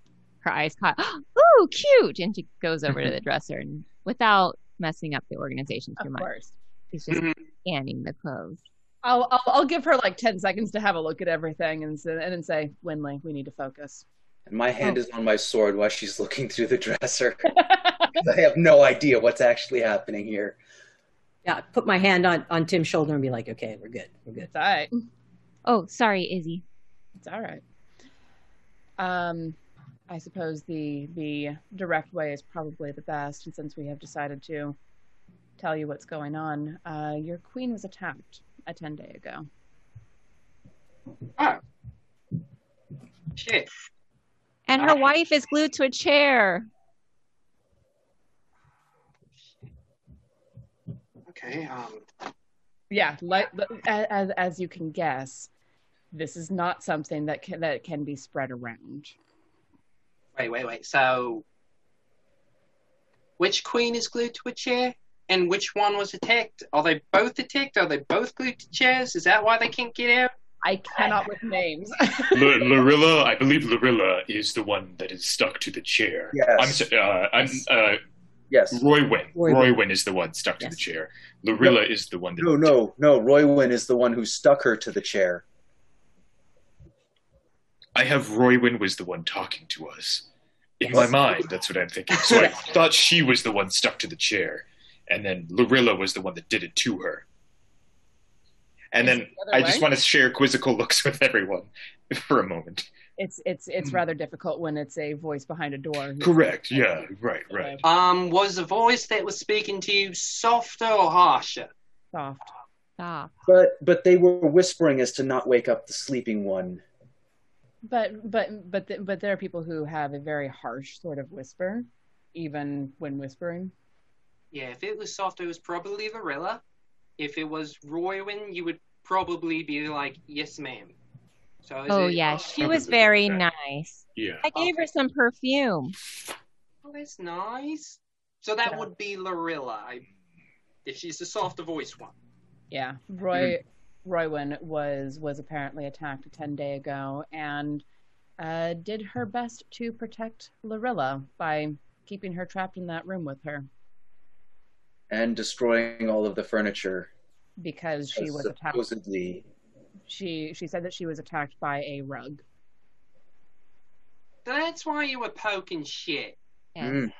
her eyes caught. Oh, cute! And she goes over to the dresser, and without messing up the organization too Of much, course. she's just Mhm. scanning the clothes. I'll, I'll I'll give her like ten seconds to have a look at everything and s- and then say, Winley, we need to focus. And my hand Oh. is on my sword while she's looking through the dresser. I have no idea what's actually happening here. Yeah, put my hand on, on Tim's shoulder and be like, okay, we're good. We're good. It's all right. Oh, sorry, Izzy. It's all right. Um, I suppose the the direct way is probably the best, and since we have decided to tell you what's going on, uh, your queen was attacked a ten day ago. Oh. Shit. And her wife is glued to a chair. Okay. Um. Yeah, like as as you can guess, this is not something that can that can be spread around. Wait, wait, wait. So, which queen is glued to a chair, and which one was attacked? Are they both attacked? Are they both glued to chairs? Is that why they can't get out? I cannot with names. L- Lorilla, I believe Lorilla is the one that is stuck to the chair. Yes. I'm so, uh, I'm uh, Yes. Roywin. Roywin. Roywin is the one stuck to the chair. Lorilla is the one that. No, no, no. Roywin is the one who stuck her to the chair. I have Roywin was the one talking to us. In my mind, that's what I'm thinking. So I thought she was the one stuck to the chair, and then Lorilla was the one that did it to her. And then other I just want to share quizzical looks with everyone for a moment. It's it's Hmm. it's rather difficult when it's a voice behind a door. Correct. Yeah. Right. Right. Um, was the voice that was speaking to you softer or harsher? Soft. Soft. But but they were whispering as to not wake up the sleeping one. But but but th- but there are people who have a very harsh sort of whisper, even when whispering. Yeah, if it was soft, it was probably Lorilla. If it was Roywin, you would probably be like, "Yes, ma'am." So is Oh it- yeah, she was very nice. Yeah. I gave her some perfume. Oh, that's nice. So that would be Lorilla, I, if she's the softer voice one. Yeah, Roy Roywin was was apparently attacked ten day ago and uh, did her best to protect Lorilla by keeping her trapped in that room with her and destroying all of the furniture. because she was attacked. supposedly. She she said that she was attacked by a rug. That's why you were poking shit. Yes. Mm.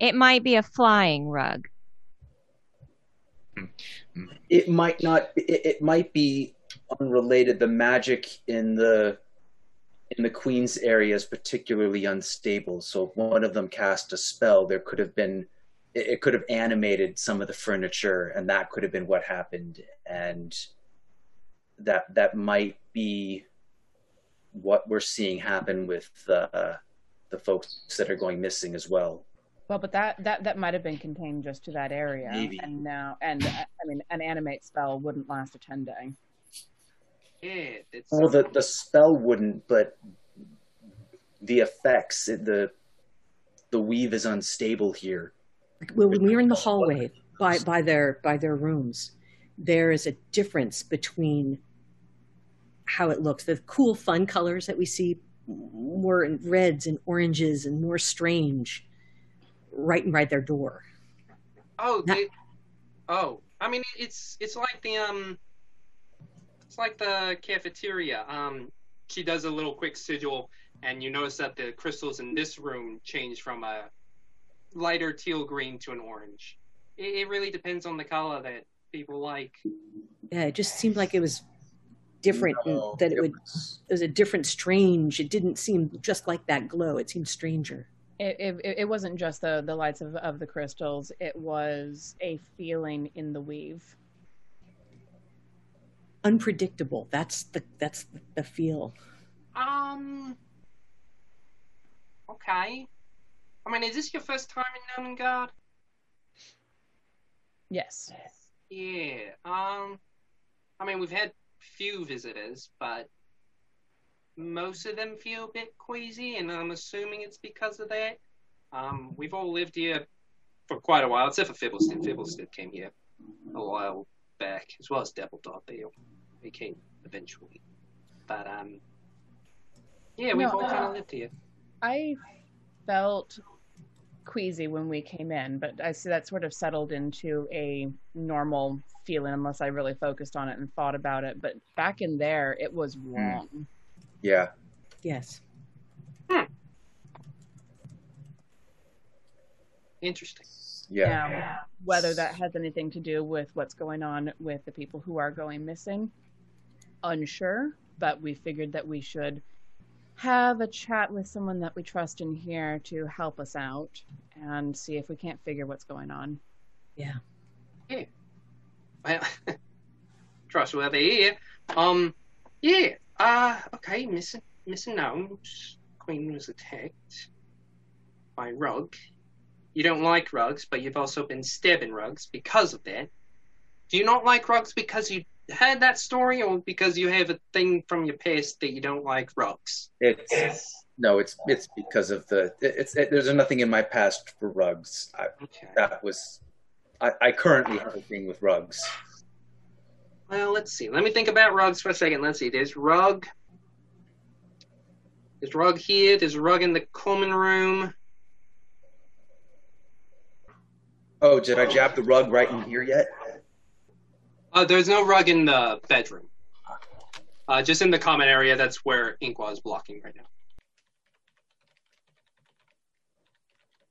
It might be a flying rug. It might not. It, it might be unrelated. The magic in the in the queen's area is particularly unstable. So if one of them cast a spell, there could have been. It, it could have animated some of the furniture, and that could have been what happened. And that that might be what we're seeing happen with the the folks that are going missing as well. Well, but that that that might have been contained just to that area, Maybe. and now and uh, I mean an animate spell wouldn't last a ten day. Yeah, it's Well, the the spell wouldn't, but the effects, it- the the weave is unstable here. Well, when we were in the hallway by, by their by their rooms, there is a difference between how it looks. The cool, fun colors that we see, more in reds and oranges and more strange, right right their door. Oh, they, oh. I mean, it's it's like the um, it's like the cafeteria. Um, she does a little quick sigil, and you notice that the crystals in this room change from a lighter teal green to an orange. It, it really depends on the color that people like. Yeah, it just seemed like it was different. No, that it it would it was a different, strange. It didn't seem just like that glow. It seemed stranger. It, it, it wasn't just the, the lights of, of the crystals, it was a feeling in the weave. Unpredictable. That's the that's the feel. Um. Okay. I mean, is this your first time in Gnomengarde? Yes. Yeah. Um. I mean, we've had few visitors, but most of them feel a bit queasy, and I'm assuming it's because of that. Um, we've all lived here for quite a while, except for Fibblestib. Fibblestib came here a while back, as well as Dabbledob. They they came eventually, but um, yeah, we've No, all kind uh, of lived here. I felt queasy when we came in, but I see that sort of settled into a normal feeling unless I really focused on it and thought about it. But back in there, it was wrong. Yeah. Yes. Hmm. Interesting. Yeah. Now, whether that has anything to do with what's going on with the people who are going missing, unsure. But we figured that we should have a chat with someone that we trust in here to help us out and see if we can't figure what's going on. Yeah. Yeah. Well, trustworthy here. Um, yeah. Uh, okay. Missing, missing gnomes. Queen was attacked by Rug. You don't like rugs, but you've also been stabbing rugs because of that. Do you not like rugs because you had that story, or because you have a thing from your past that you don't like rugs? It's no, it's it's because of the it's it, there's nothing in my past for rugs. I, That was I, I currently have a thing with rugs. Well, let's see. Let me think about rugs for a second. Let's see. There's rug. There's rug here. There's rug in the common room. Oh, did I jab the rug right in here yet? Uh, there's no rug in the bedroom. Uh, just in the common area. That's where Inkwa is blocking right now.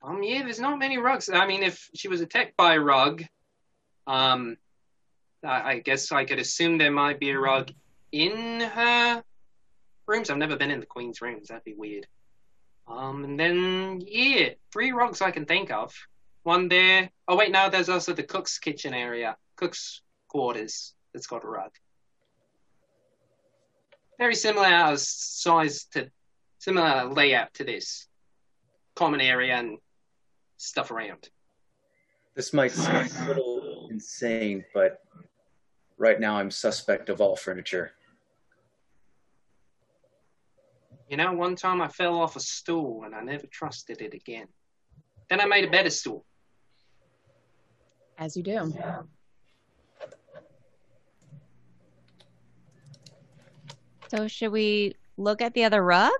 Um, yeah, there's not many rugs. I mean, if she was attacked by a rug, um, I, I guess I could assume there might be a rug in her rooms. I've never been in the queen's rooms. That'd be weird. Um, and then yeah, three rugs I can think of. One there. Oh wait, no, there's also the cook's kitchen area, cook's quarters. That's got a rug. Very similar uh, size to, similar layout to this. Common area and stuff around. This might sound a little insane, but right now I'm suspect of all furniture. You know, one time I fell off a stool and I never trusted it again. Then I made a better stool. As you do. So should we look at the other rug?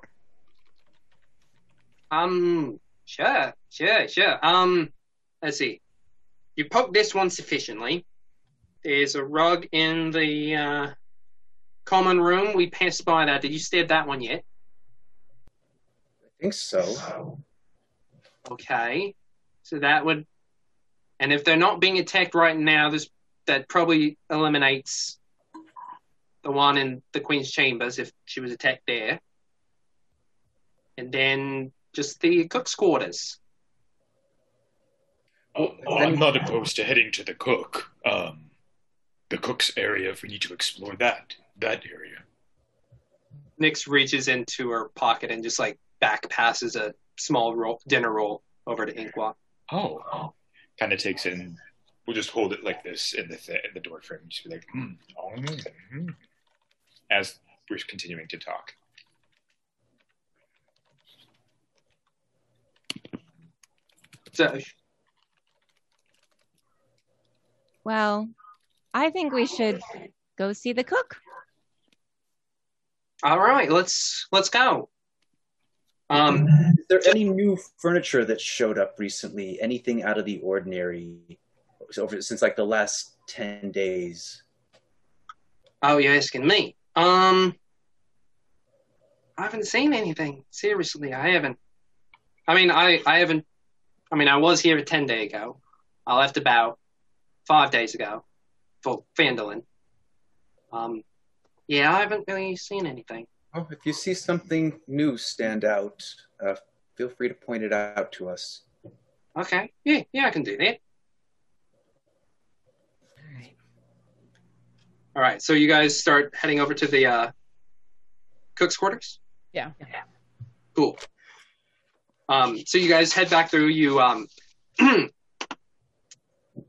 Um, sure, sure, sure. Um, let's see. You poke this one sufficiently. There's a rug in the uh, common room. We passed by that. Did you stab that one yet? I think so. Okay. So that would, and if they're not being attacked right now, this that probably eliminates the one in the Queen's chambers if she was attacked there. And then just the cook's quarters. Um, I'm not opposed to heading to the cook. Um, the cook's area, if we need to explore that, that area. Nyx reaches into her pocket and just like back passes a small roll, dinner roll over to Inkwa. Oh, oh. kind of takes it and we'll just hold it like this in the th- in the door frame. Just be like, oh, mm, as we're continuing to talk. So, Well, I think we should go see the cook. all right, let's let's go. Um, Is there any new furniture that showed up recently? Anything out of the ordinary over since like the last ten days? oh, you're asking me. Um, I haven't seen anything. Seriously, I haven't. I mean, I I haven't. I mean, I was here a ten day ago. I left about five days ago for Phandalin. Um, yeah, I haven't really seen anything. Oh, if you see something new stand out, uh, feel free to point it out to us. Okay, yeah, yeah, I can do that. All right, so you guys start heading over to the uh, cook's quarters. Yeah. Cool. Um, so you guys head back through. You um,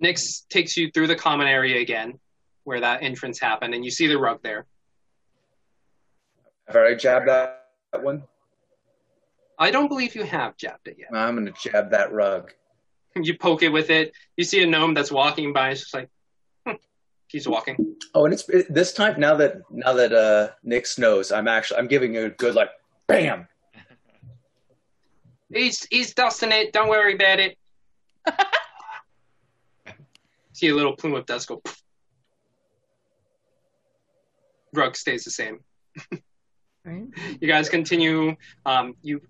Nyx takes you through the common area again, where that entrance happened, and you see the rug there. Have I jabbed that one? I don't believe you have jabbed it yet. I'm gonna jab that rug. You poke it with it. You see a gnome that's walking by. It's just like keeps walking. Oh, and it's it, this time now that now that uh Nyx knows, I'm actually I'm giving it a good like bam. He's he's dusting it. Don't worry about it. See a little plume of dust go. poof. Rug stays the same. Right. You guys continue. Um, you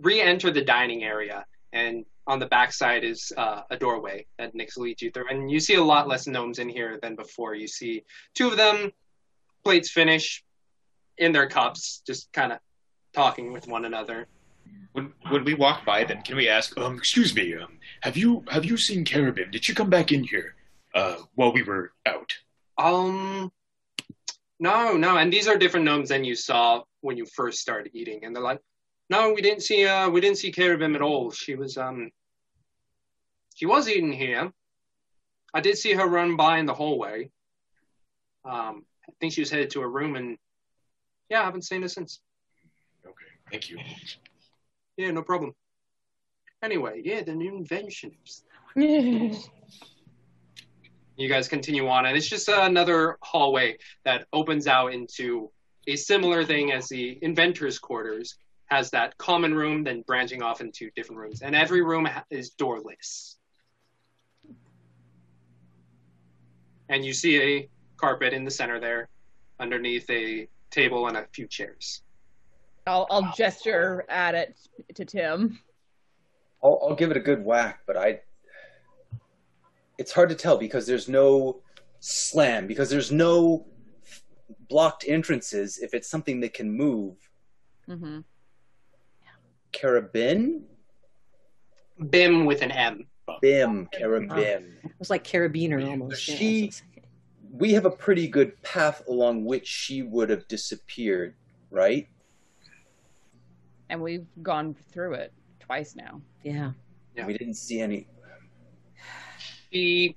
re-enter the dining area, and on the backside is uh, a doorway that Nix leads you through. And you see a lot less gnomes in here than before. You see two of them, plates finish, in their cups, just kind of talking with one another. When when we walk by, then can we ask? Um, excuse me. Um, have you have you seen Carabin? Did she come back in here? Uh, while we were out. Um, no, no, and these are different gnomes than you saw when you first started eating, and they're like, no, we didn't see, uh, we didn't see Carabim at all. She was, um, she was eating here. I did see her run by in the hallway. Um, I think she was headed to her room, and yeah, I haven't seen her since. Okay, thank you. Yeah, no problem. Anyway, yeah, the new inventions. you guys continue on, and it's just another hallway that opens out into a similar thing as the inventor's quarters. Has that common room, then branching off into different rooms, and every room ha- is doorless. And you see a carpet in the center there, underneath a table and a few chairs. I'll, I'll gesture at it to Tim. I'll, I'll give it a good whack, but I. It's hard to tell because there's no slam, because there's no blocked entrances. If it's something that can move, Mm-hmm. Carabin, Bim with an M. bim, Carabim. It was like carabiner almost. yeah. She, we have a pretty good path along which she would have disappeared, right? And we've gone through it twice now. Yeah. We didn't see any. She,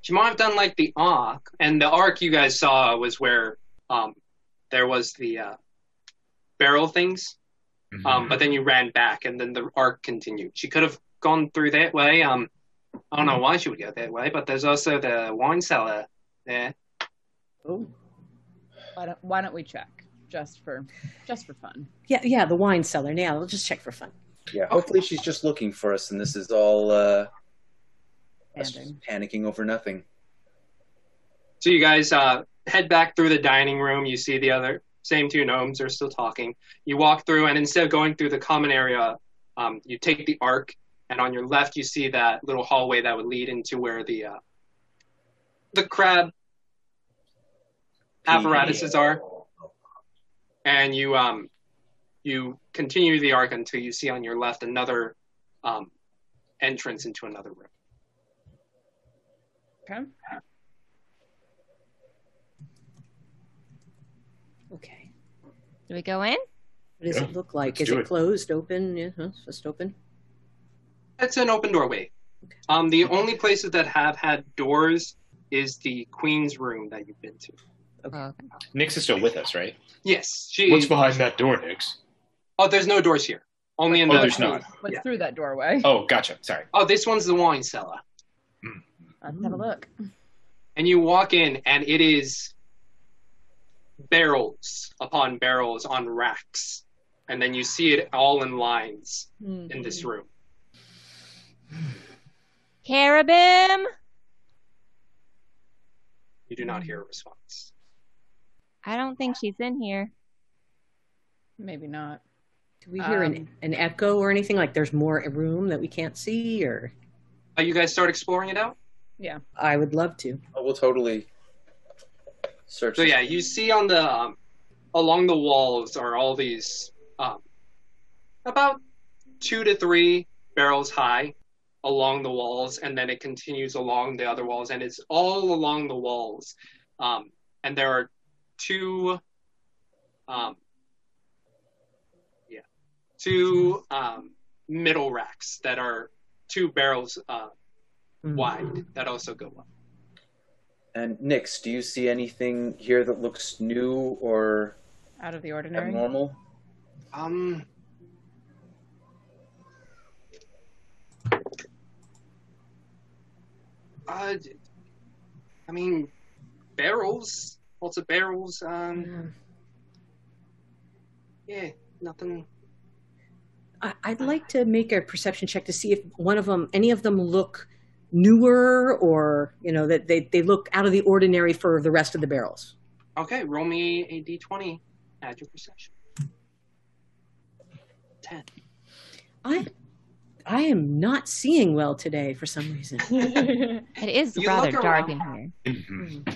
she might have done like the arc, and the arc you guys saw was where um, there was the uh, barrel things, um, but then you ran back, and then the arc continued. She could have gone through that way. Um, I don't know why she would go that way, but there's also the wine cellar there. Oh. Why don't, why don't we check just for just for fun? Yeah, yeah, the wine cellar. Yeah, we'll just check for fun. Yeah, hopefully she's just looking for us, and this is all uh, us panicking over nothing. So you guys uh, head back through the dining room. You see the other same two gnomes are still talking. You walk through, and instead of going through the common area, um, you take the arc, and on your left you see that little hallway that would lead into where the uh, the crab apparatuses are. And you um, you continue the arc until you see on your left another um, entrance into another room. Okay. Okay. Do we go in? What does Yeah, it look like? let's Is do it it. closed, open? Yeah, huh, just open. It's an open doorway. Um, the only places that have had doors is the queen's room that you've been to. Nix is still with us, right? Yes, she. What's behind that door, Nix? Oh, there's no doors here. Only in Oh, the. there's not. What's through that doorway? Oh, gotcha. Sorry. Oh, this one's the wine cellar. Let's have a look. And you walk in, and it is barrels upon barrels on racks, and then you see it all in lines in this room. Carabim? You do not hear a response. I don't think she's in here. Maybe not. Do we hear an, Um, an echo or anything? Like there's more room that we can't see, or Uh, you guys start exploring it out. Yeah. I would love to. Oh, we'll totally search. So yeah, you see on the um, along the walls are all these um, about two to three barrels high along the walls, and then it continues along the other walls, and it's all along the walls. Um, and there are two, um, yeah, two um, middle racks that are two barrels uh, wide that also go up. And Nix, do you see anything here that looks new or Out of the ordinary. abnormal? Um. Uh, d- I mean, barrels, lots of barrels. Um, yeah, nothing. I'd like to make a perception check to see if one of them, any of them, look newer or you know that they they look out of the ordinary for the rest of the barrels. Okay, roll me a d20. Add your perception. Ten. I I am not seeing well today for some reason. it is You rather look dark in here. Mm-hmm.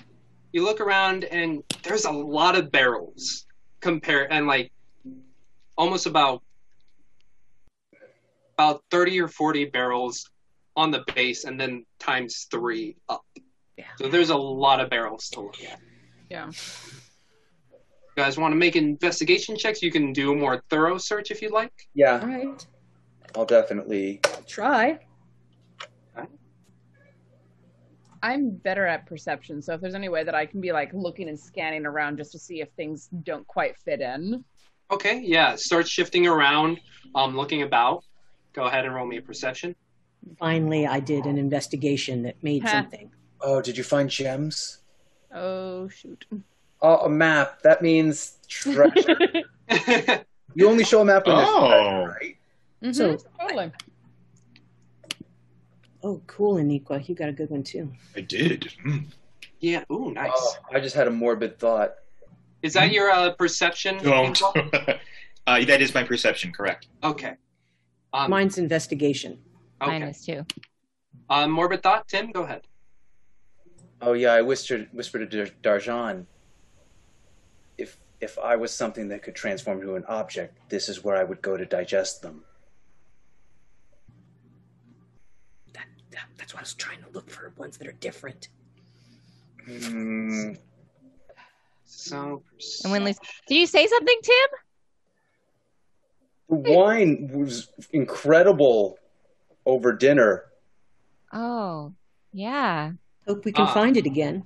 You look around and there's a lot of barrels compare and like almost about about 30 or 40 barrels on the base and then times 3 up. Yeah. So there's a lot of barrels to look at. Yeah. You guys want to make investigation checks? You can do a more thorough search if you'd like. Yeah, All right, I'll definitely. try. I'm better at perception, so if there's any way that I can be like looking and scanning around just to see if things don't quite fit in. Okay, yeah. Start shifting around, um, looking about. Go ahead and roll me a perception. Finally, I did an investigation that made Huh. something. Oh, did you find gems? Oh shoot. Oh, a map. That means treasure. you only show a map when there's Oh. treasure, right? Mhm, So- totally. Oh, cool, Aniqua, you got a good one too. I did. Mm. Yeah. Ooh, nice. Oh, I just had a morbid thought. Is that your uh, perception? Don't. Angel? uh, that is my perception, correct. Okay. Um, Mine's investigation. Mine okay. is too. Um, morbid thought. Tim, go ahead. Oh yeah, I whispered whispered to Dar- Darjan. If if I was something that could transform into an object, this is where I would go to digest them. That, that, that's why I was trying to look for ones that are different. Hmm. So. And Winley's. Did you say something, Tim? The wine was incredible over dinner. Oh, yeah. Hope we can Ah. find it again.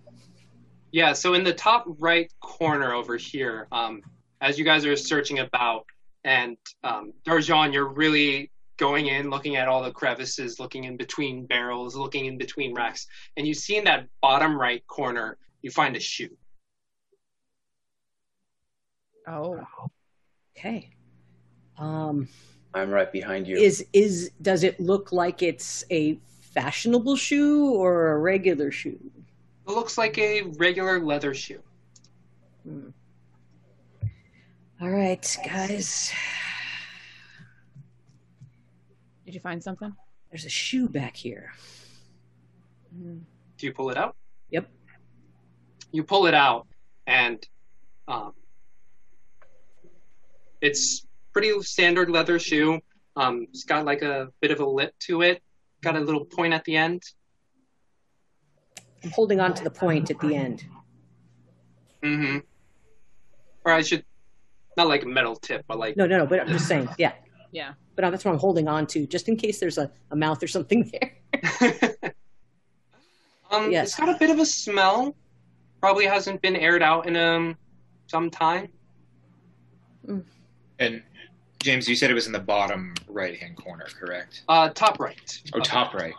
Yeah, so in the top right corner over here, um, as you guys are searching about, and um, Darjan, you're really going in, looking at all the crevices, looking in between barrels, looking in between racks, and you see in that bottom right corner, you find a shoe. Oh. Okay. Um, I'm right behind you. is is does it look like it's a fashionable shoe or a regular shoe? It looks like a regular leather shoe. All right, guys. Did you find something? There's a shoe back here. Do you pull it out? Yep. You pull it out, and um, it's pretty standard leather shoe. Um, it's got like a bit of a lip to it. Got a little point at the end. I'm holding on to the point at the end. Mm-hmm. Or I should, not like a metal tip, but like No, no, no. But I'm just saying, yeah. Yeah. But that's what I'm holding on to, just in case there's a, a mouth or something there. um, Yes. it's got a bit of a smell. Probably hasn't been aired out in um some time. And James, you said it was in the bottom right hand corner, correct? Uh, top right. Oh, top right.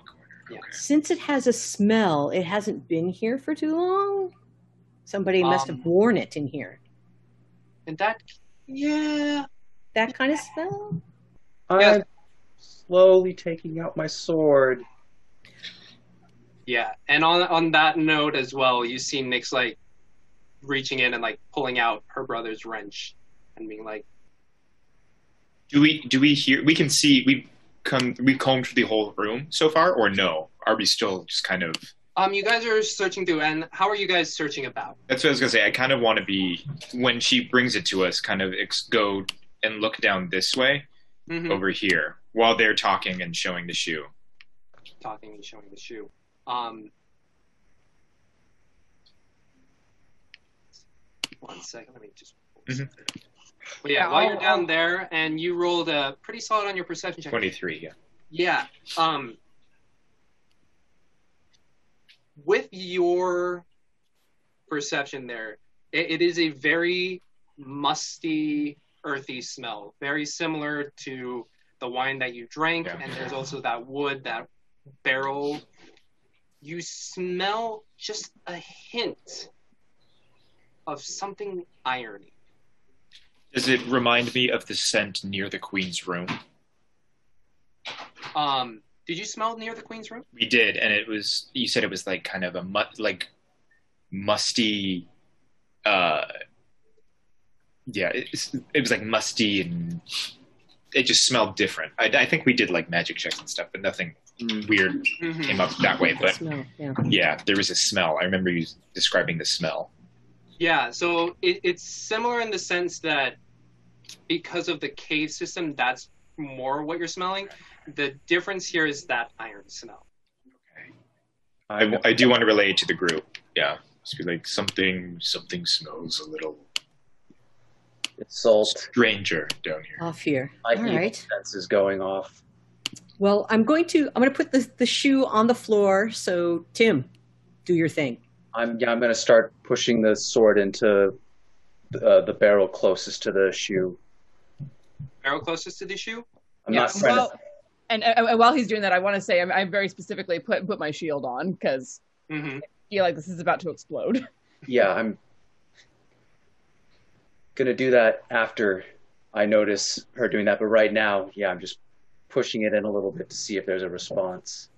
Since it has a smell, it hasn't been here for too long. Somebody must Um, have worn it in here. And that, yeah, That kind of smell? I'm slowly taking out my sword. yeah. And on on that note as well, you see Nick's like reaching in and like pulling out her brother's wrench and being like, Do we do we hear? We can see. We come. We combed through the whole room so far, or no? Are we still just kind of? um, you guys are searching through, and how are you guys searching about? That's what I was gonna say. I kind of want to be when she brings it to us. Kind of ex- go and look down this way Mhm. over here while they're talking and showing the shoe. talking and showing the shoe. Um, one second, let me just. Mhm. But yeah, Yeah, while I'll- you're down I'll- there and you rolled a pretty solid on your perception check. Twenty three. Yeah. Yeah. Um, with your perception there, it, it is a very musty, earthy smell, very similar to the wine that you drank, Yeah. and there's also that wood, that barrel. You smell just a hint of something irony. Does it remind me of the scent near the queen's room? Um, did you smell near the queen's room? We did, and it was. You said it was like kind of a mu- like musty. uh Yeah, it, it was like musty and it just smelled different. I, I think we did like magic checks and stuff, but nothing weird Mhm. came up that way. But Smell, yeah. yeah, there was a smell. I remember you describing the smell. Yeah, so it, it's similar in the sense that because of the cave system, that's more what you're smelling. The difference here is that iron smell. Okay. I, I do want to relate to the group. Yeah, just be like something. Something smells a little It's salt. stranger down here. Off here. My All evil right. sense is going off. Well, I'm going to I'm going to put the the shoe on the floor. So Tim, do your thing. I'm yeah. I'm going to start pushing the sword into uh, the barrel closest to the shoe. Barrel closest to the shoe? I'm Yeah, not trying well, to. and, and, and while he's doing that, I want to say I'm, I very specifically put put my shield on because Mm-hmm. I feel like this is about to explode. Yeah, I'm gonna do that after I notice her doing that. But right now, yeah, I'm just pushing it in a little bit to see if there's a response.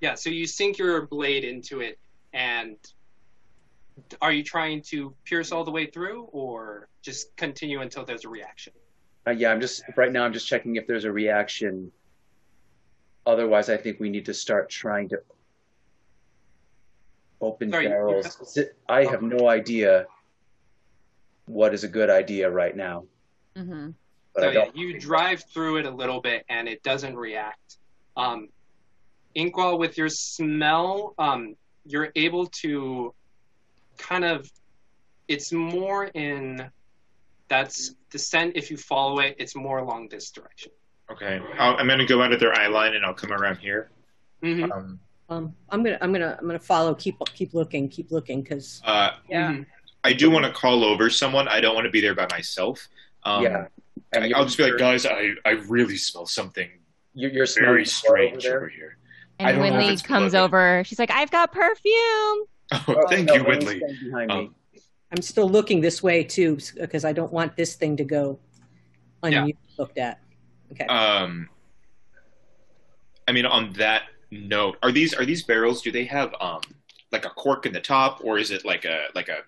Yeah, so you sink your blade into it, and are you trying to pierce all the way through, or just continue until there's a reaction? Uh, yeah, I'm just right now. I'm just checking if there's a reaction. Otherwise, I think we need to start trying to open Sorry, barrels. I have no idea what is a good idea right now. Mm-hmm. But so I yeah, you drive through it a little bit, and it doesn't react. Um, Inkwell, with your smell, um, you're able to kind of. It's more in. That's the scent. If you follow it, it's more along this direction. Okay, I'll, I'm going to go out of their eye line and I'll come around here. Mhm. Um, Um, I'm gonna I'm gonna I'm gonna follow. Keep keep looking. Keep looking because uh, Yeah. I do want to call over someone. I don't want to be there by myself. Um, yeah, and I, i'll just be like, guys, I, I really smell something you're, you're smelling very strange over over, here. I And don't Winley comes blood. over. She's like, I've got perfume. Oh, Oh, thank no, you, Winnie's Whitley. staying behind me. Um, I'm still looking this way too because I don't want this thing to go Yeah. unused looked at. Okay. Um, I mean, on that note, are these are these barrels? Do they have um like a cork in the top, or is it like a like a?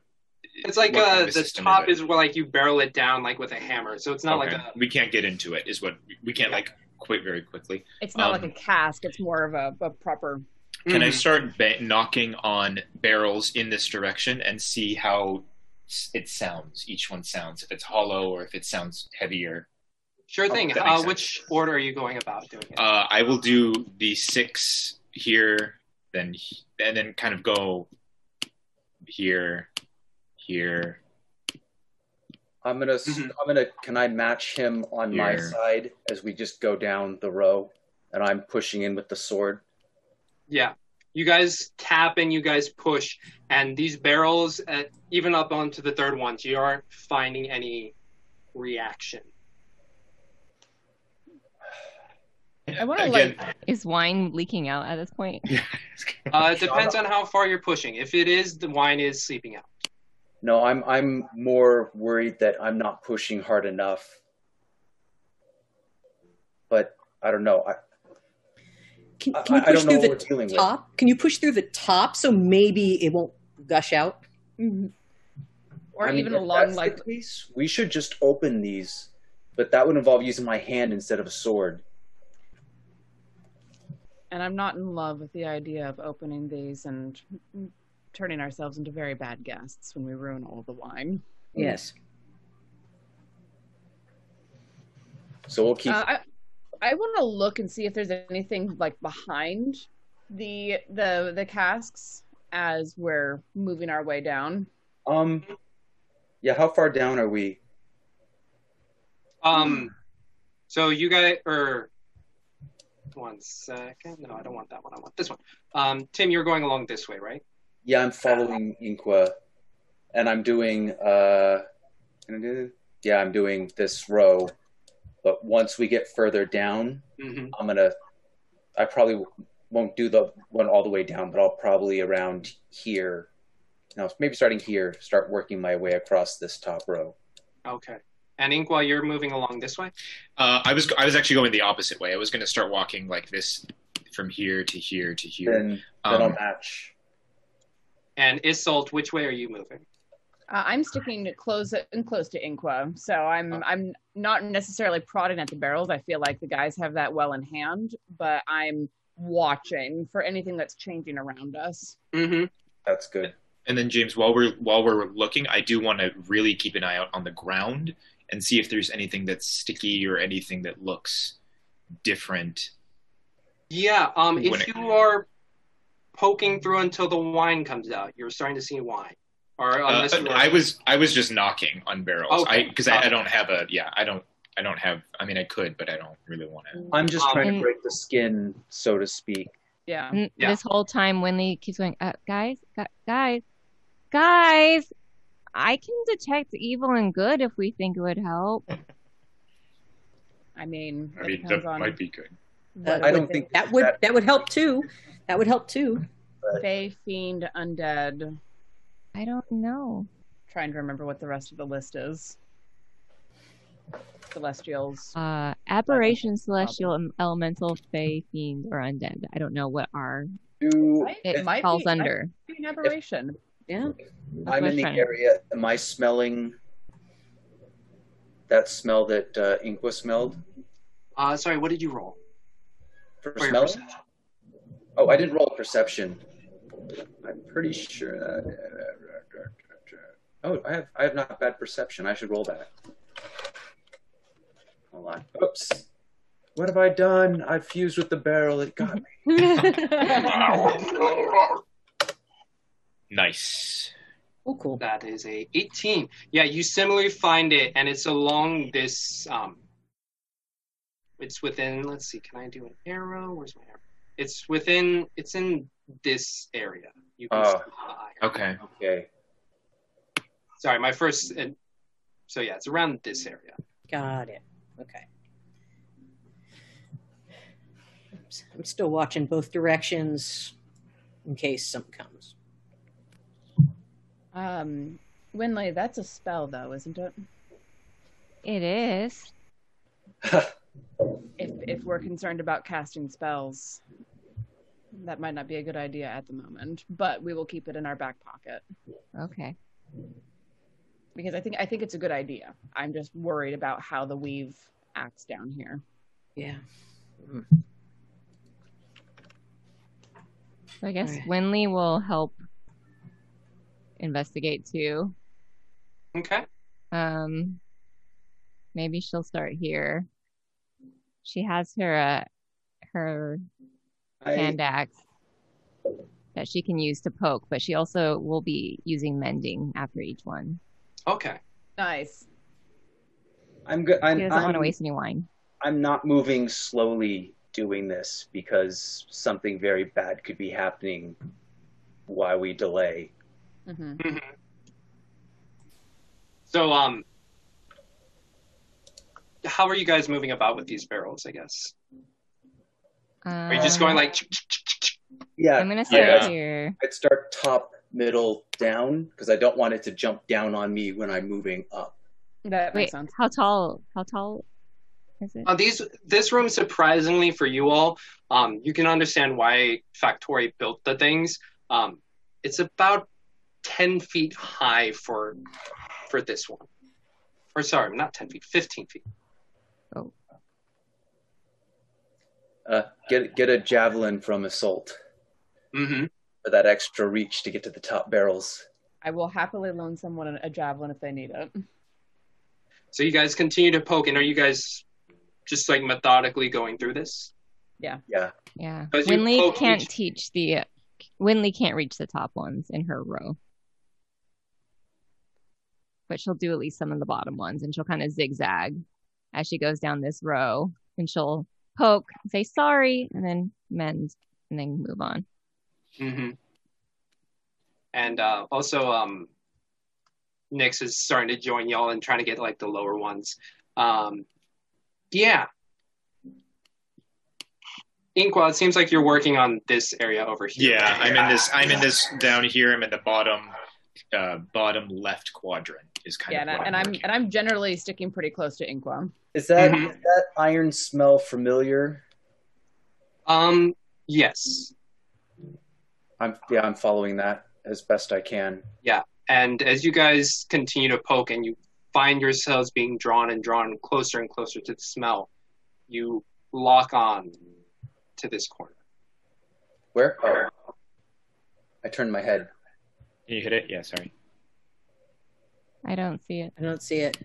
It's like uh, a the top is where like you barrel it down like with a hammer, so it's not Okay. like a. we can't get into it. Is what we can't like quite very quickly. It's not Um, like a cask. It's more of a, a proper. Can I Mhm. start ba- knocking on barrels in this direction and see how it sounds? Each one sounds. If it's hollow or if it sounds heavier. Sure thing. that makes Uh, which order are you going about doing it? Uh, I will do the six here, then and then kind of go here, here. I'm gonna. Mhm. I'm gonna. Can I match him on my side as we just go down the row, and I'm pushing in with the sword? Yeah. You guys tap and you guys push, and these barrels, uh, even up onto the third ones, you aren't finding any reaction. I want to Again, like. Is wine leaking out at this point? Uh, it depends on how far you're pushing. If it is, the wine is sleeping out. No, I'm. I'm more worried that I'm not pushing hard enough. But I don't know. I, Can, can you I don't push know through the we're with. top? Can you push through the top so maybe it won't gush out? Mm-hmm. Or I even if along that's like the case, we should just open these, but that would involve using my hand instead of a sword. and I'm not in love with the idea of opening these and turning ourselves into very bad guests when we ruin all the wine. Yes. So we'll keep. Uh, I I want to look and see if there's anything like behind the the the casks as we're moving our way down. um. Yeah. How far down are we? Um, so you guys, or one second. No, I don't want that one. I want this one. Um, Tim, you're going along this way, right? Yeah, I'm following Inqua, and I'm doing. Uh, can I do- yeah, I'm doing this row, but once we get further down, Mm-hmm. I'm gonna. I probably won't do the one all the way down, but I'll probably around here. No, maybe starting here, start working my way across this top row. Okay. And Ink, while you're moving along this way. Uh, I was I was actually going the opposite way. I was going to start walking like this from here to here to here. Then, then I'll Um, match. And Isolt, which way are you moving? Uh, I'm sticking close and close to Inqua, so I'm Oh. I'm not necessarily prodding at the barrels. I feel like the guys have that well in hand, but I'm watching for anything that's changing around us. Mm-hmm. That's good. And then James, while we're while we're looking, I do want to really keep an eye out on the ground and see if there's anything that's sticky or anything that looks different. Yeah. Um. If it- you are poking through until the wine comes out, you're starting to see wine. Or Uh, unless you were- I was I was just knocking on barrels. Okay. I because I, I don't have a yeah I don't I don't have I mean I could but I don't really want to. I'm just Um, trying to break the skin, so to speak. Yeah. And Yeah. This whole time, Winley keeps going, uh, guys, gu- guys, guys. I can detect evil and good if we think it would help. I mean, I mean that on might be good. That I don't think that would that- that would help too. That would help too. Fey, Fiend, Undead. I don't know. Trying to remember what the rest of the list is. Celestials. Uh, aberration, celestial, em- elemental, fey, fiend, or undead. I don't know what are Do It it might falls be, under. Might be an aberration. Yeah. I'm in the trying area. Am I smelling that smell that uh, Inqua smelled? Uh, sorry. What did you roll? For For your smelling? Perception. Oh, I didn't roll perception. I'm pretty sure. That... Uh, uh, uh, oh, I have I have not bad perception. I should roll that. Hold on. Oops. What have I done? I fused with the barrel. It got me. Nice. Oh, cool. That is a 18. Yeah, you similarly find it, and it's along this. Um, it's within. Let's see. Can I do an arrow? Where's my arrow? It's within. It's in this area. You can. Oh. see. Okay. Okay. Sorry, my first. So yeah, it's around this area. Got it. Okay. I'm still watching both directions in case something comes. Um, Winley, that's a spell though, isn't it? It is. If if we're concerned about casting spells, that might not be a good idea at the moment. But we will keep it in our back pocket Okay. because I think I think it's a good idea. I'm just worried about how the weave acts down here. Yeah. So I guess Alright. Winley will help investigate too. Okay. Um, maybe she'll start here. She has her uh, her I, hand axe that she can use to poke, but she also will be using mending after each one. Okay. Nice. I'm good. She I'm, doesn't want to waste any wine. I'm not moving slowly doing this because something very bad could be happening while we delay. hmm hmm So um, how are you guys moving about with these barrels? I guess. Are you just going Um, like? Yeah. I'm gonna start Yeah. here. I'd start top, middle, down because I don't want it to jump down on me when I'm moving up. That Wait, sense. how tall? How tall is it? Uh, these this room surprisingly for you all, um, you can understand why Factory built the things. Um, it's about ten feet high for for this one, or sorry, not ten feet, fifteen feet. Uh, get get a javelin from Isolt Mm-hmm. for that extra reach to get to the top barrels. I will happily loan someone a, a javelin if they need it. So you guys continue to poke, and are you guys just like methodically going through this? Yeah. Yeah. Yeah. Winley can't each- teach the Winley can't reach the top ones in her row. But she'll do at least some of the bottom ones and she'll kind of zigzag as she goes down this row and she'll poke, say sorry, and then mend and then move on. Mm-hmm. And uh, also, um, Nyx is starting to join y'all and trying to get like the lower ones. Um, yeah. Inkwell, it seems like you're working on this area over here. Yeah, I'm in this. I'm in this down here. I'm in the bottom uh, bottom left quadrant is kind yeah, of Yeah, and I'm and I'm generally sticking pretty close to Inqua. Is that Mhm. is that iron smell familiar? Um, yes. I'm yeah, I'm following that as best I can. Yeah. And as you guys continue to poke and you find yourselves being drawn and drawn closer and closer to the smell, you lock on to this corner. Where? Oh. I turned my head. Can you hit it? Yeah, sorry. I don't see it. I don't see it.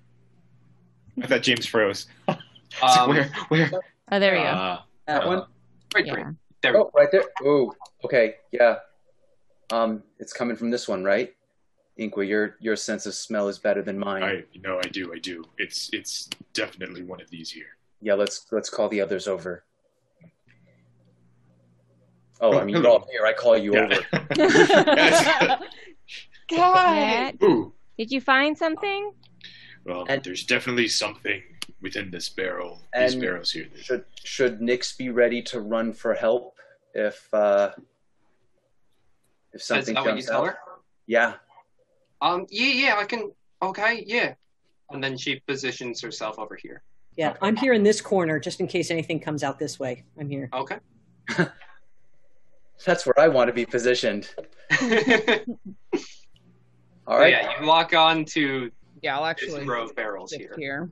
I thought James froze. Um, like, where? Where? Oh, there you go. Uh, That uh, one? Right, Yeah. right. There Oh, right there. Oh, okay, yeah. Um, it's coming from this one, right? Inqua, your your sense of smell is better than mine. I no, I do, I do. It's it's definitely one of these here. Yeah, let's let's call the others over. Oh, Oh, I mean, you're all here. I call you over. Yes. Cat, Ooh, did you find something? well, And- there's definitely something within this barrel. These barrels here. Should should Nix be ready to run for help if uh if something that what you jumps tell out? her? Yeah. Um, yeah, yeah, I can. Okay, yeah. And then she positions herself over here. Yeah, I'm here in this corner just in case anything comes out this way. I'm here. Okay. That's where I want to be positioned. All So, right. yeah, you lock on to Yeah, I'll this actually row of barrels sit here. here.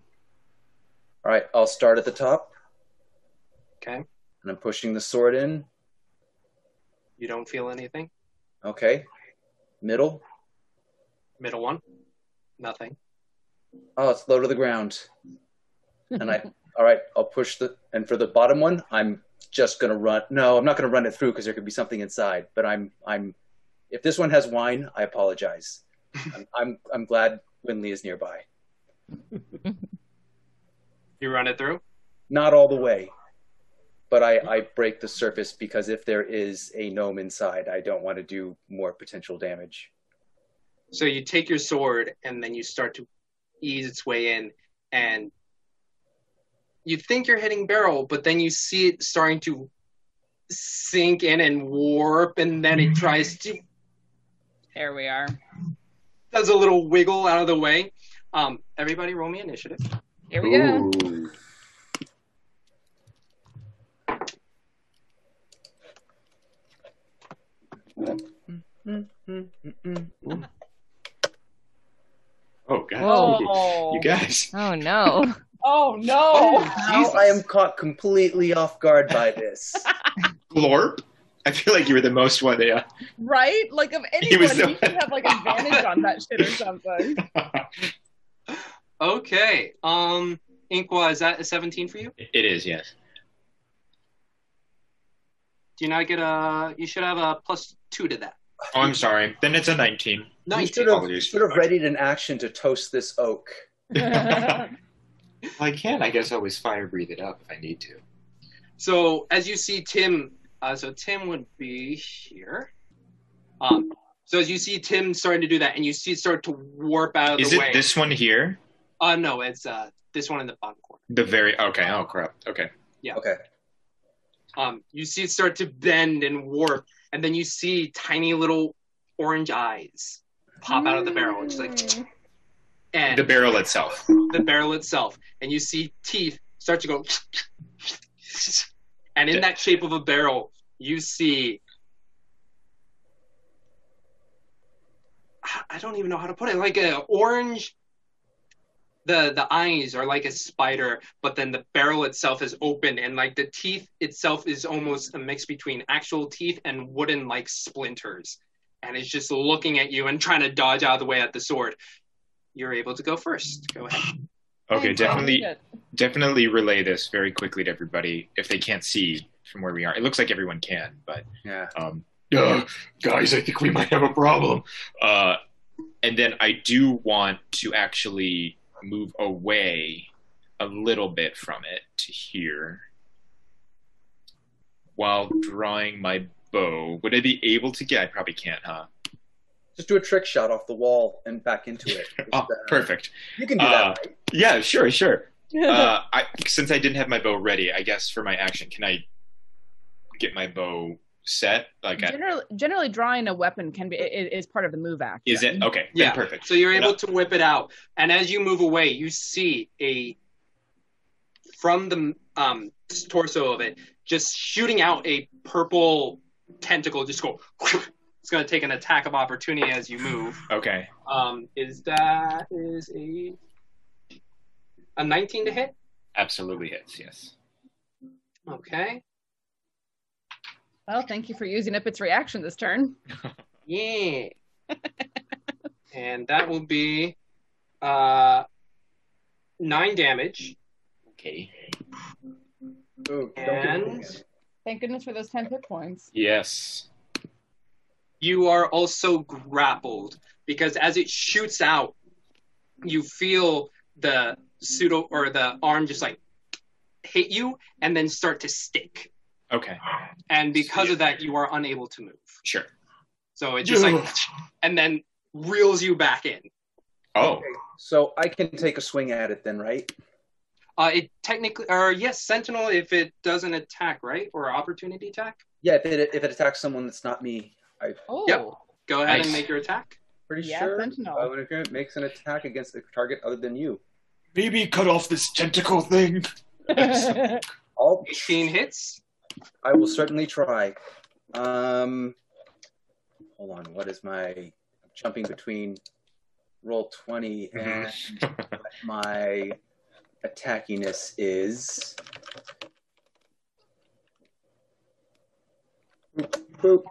All right, I'll start at the top Okay. and I'm pushing the sword in. You don't feel anything. Okay. Middle. Middle one. Nothing. Oh, it's low to the ground. And I, all right, I'll push the, and for the bottom one, I'm just gonna run. No, I'm not gonna run it through because there could be something inside. But I'm, I'm, if this one has wine, I apologize. I'm, I'm, I'm glad Winley is nearby. You run it through. Not all the way, but I, I break the surface because if there is a gnome inside, I don't want to do more potential damage. So you take your sword and then you start to ease its way in, and you think you're hitting barrel, but then you see it starting to sink in and warp, and then it tries to There we are. Does a little wiggle out of the way. Um, everybody, roll me initiative. Here we go. Ooh. Oh god, Whoa. you guys. Oh no. Oh no! Now I am caught completely off guard by this. Glorp. I feel like you were the most one. Yeah. Right? Like of He was anyone, the you should have like an advantage on that shit or something. Okay. Um, Inqua, is that a 17 for you? it is. Yes. Do you not get a? You should have a plus two to that. Oh, I'm sorry. Then it's a 19. You 19. should have, Apologies. should have readied an action to toast this oak. well, I can, I guess, I always fire breathe it up if I need to. So as you see Tim, uh, so Tim would be here. Um, so as you see Tim starting to do that, and you see it start to warp out of the Is the it way. this one here? Uh, no, it's uh this one in the bottom corner. The very okay. Oh crap. Okay. Yeah. Okay. Um, you see it start to bend and warp, and then you see tiny little orange eyes pop out of the barrel. It's like, and The barrel itself. the barrel itself, and you see teeth start to go, and in that shape of a barrel, you see. I don't even know how to put it. Like a orange. The the eyes are like a spider, but then the barrel itself is open, and like the teeth itself is almost a mix between actual teeth and wooden like splinters, and it's just looking at you and trying to dodge out of the way at the sword. You're able to go first. Go ahead. Okay, definitely, Shit. Definitely relay this very quickly to everybody if they can't see from where we are. It looks like everyone can, but Yeah. um, Uh, guys, I think we might have a problem. uh, and then I do want to actually move away a little bit from it to here while drawing my bow. Would I be able to get? I probably can't, huh? Just do a trick shot off the wall and back into it. Oh, uh, perfect. You can do Uh, that, right? Yeah, sure, sure. Uh, I, since I didn't have my bow ready, I guess for my action, can I get my bow set? Like, at, Generally, generally, drawing a weapon can be i- i- is part of the move act. is it okay? Yeah, then perfect. So you're Then able to whip it out, and as you move away, you see a from the um, torso of it just shooting out a purple tentacle. Just go. It's going to take an attack of opportunity as you move. Okay. Um, is that is a a 19 to hit? Absolutely hits. Yes. Okay. Well, thank you for using up its reaction this turn. Yeah. and that will be uh nine damage. Okay. And Thank goodness for those ten hit points. Yes. you are also grappled because as it shoots out, you feel the pseudo or the arm just like hit you and then start to stick. Okay. And because of that, you are unable to move. Sure. So it just like and then reels you back in. Oh. So I can take a swing at it then, right? Uh, it technically, or yes, Sentinel if it doesn't attack, right, or opportunity attack. Yeah, if it if it attacks someone that's not me, I Oh. Yep. Go ahead Nice. and make your attack. pretty Yeah, sure Sentinel. uh, when it makes an attack against a target other than you. Maybe cut off this tentacle thing. All 18 hits. I will certainly try. Um, hold on. What is my jumping between roll twenty and my attackiness is? Boop, boop.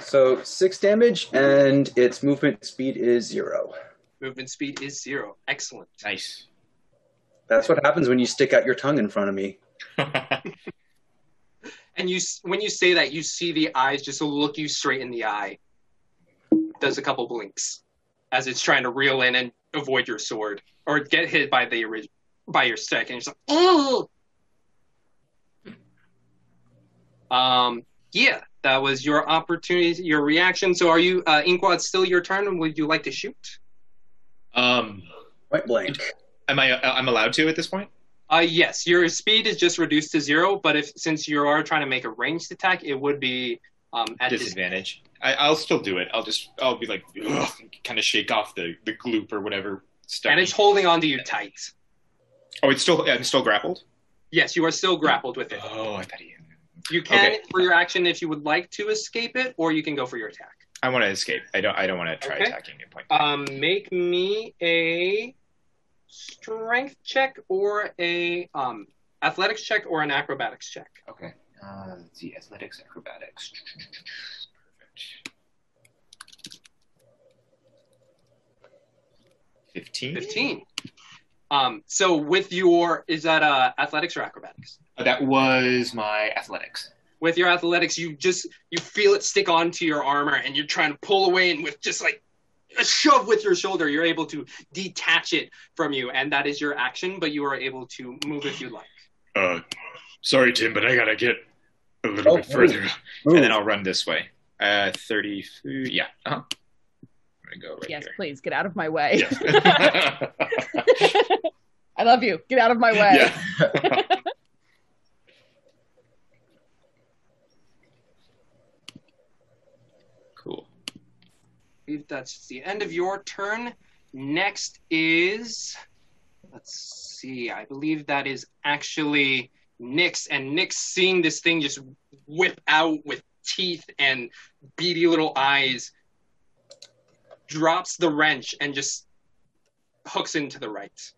So six damage, and its movement speed is zero. Movement speed is zero. Excellent. Nice. That's what happens when you stick out your tongue in front of me. And you, when you say that, you see the eyes just look you straight in the eye. Does a couple blinks as it's trying to reel in and avoid your sword or get hit by the orig- by your stick, and it's like, oh. Um. Yeah, that was your opportunity, your reaction. So, are you, uh, Inkwad, still your turn? Would you like to shoot? Um. Point blank. Am I? uh, I'm allowed to at this point. Uh, yes, your speed is just reduced to zero, but if since you are trying to make a ranged attack, it would be um, at Disadvantage. I, I'll still do it. I'll just. I'll be like, kind of shake off the the gloop or whatever stuff. and it's holding on to you tight. Oh, it's still. I'm still grappled. Yes, you are still grappled with it. Oh, I thought he. You can Okay. for your action if you would like to escape it, or you can go for your attack. I want to escape. I don't. I don't want to try Okay. attacking at point. Um, make me a strength check or a um athletics check or an acrobatics check. Okay. Uh, let's see. Athletics, acrobatics. Perfect. Fifteen. Fifteen. Um, so with your is that uh athletics or acrobatics? Uh, That was my athletics. With your athletics, you just you feel it stick onto your armor, and you're trying to pull away, and with just like a shove with your shoulder, you're able to detach it from you, and that is your action. But you are able to move if you like. Uh, sorry, Tim, but I gotta get a little Oh, bit further. And then I'll run this way. Uh, thirty. Yeah. Uh-huh. I'm gonna go right yes, here. please get out of my way. Yeah. I love you. Get out of my way. Yeah. believe that's the end of your turn. Next is, let's see, I believe that is actually Nyx, and Nyx seeing this thing just whip out with teeth and beady little eyes, drops the wrench and just hooks into the right,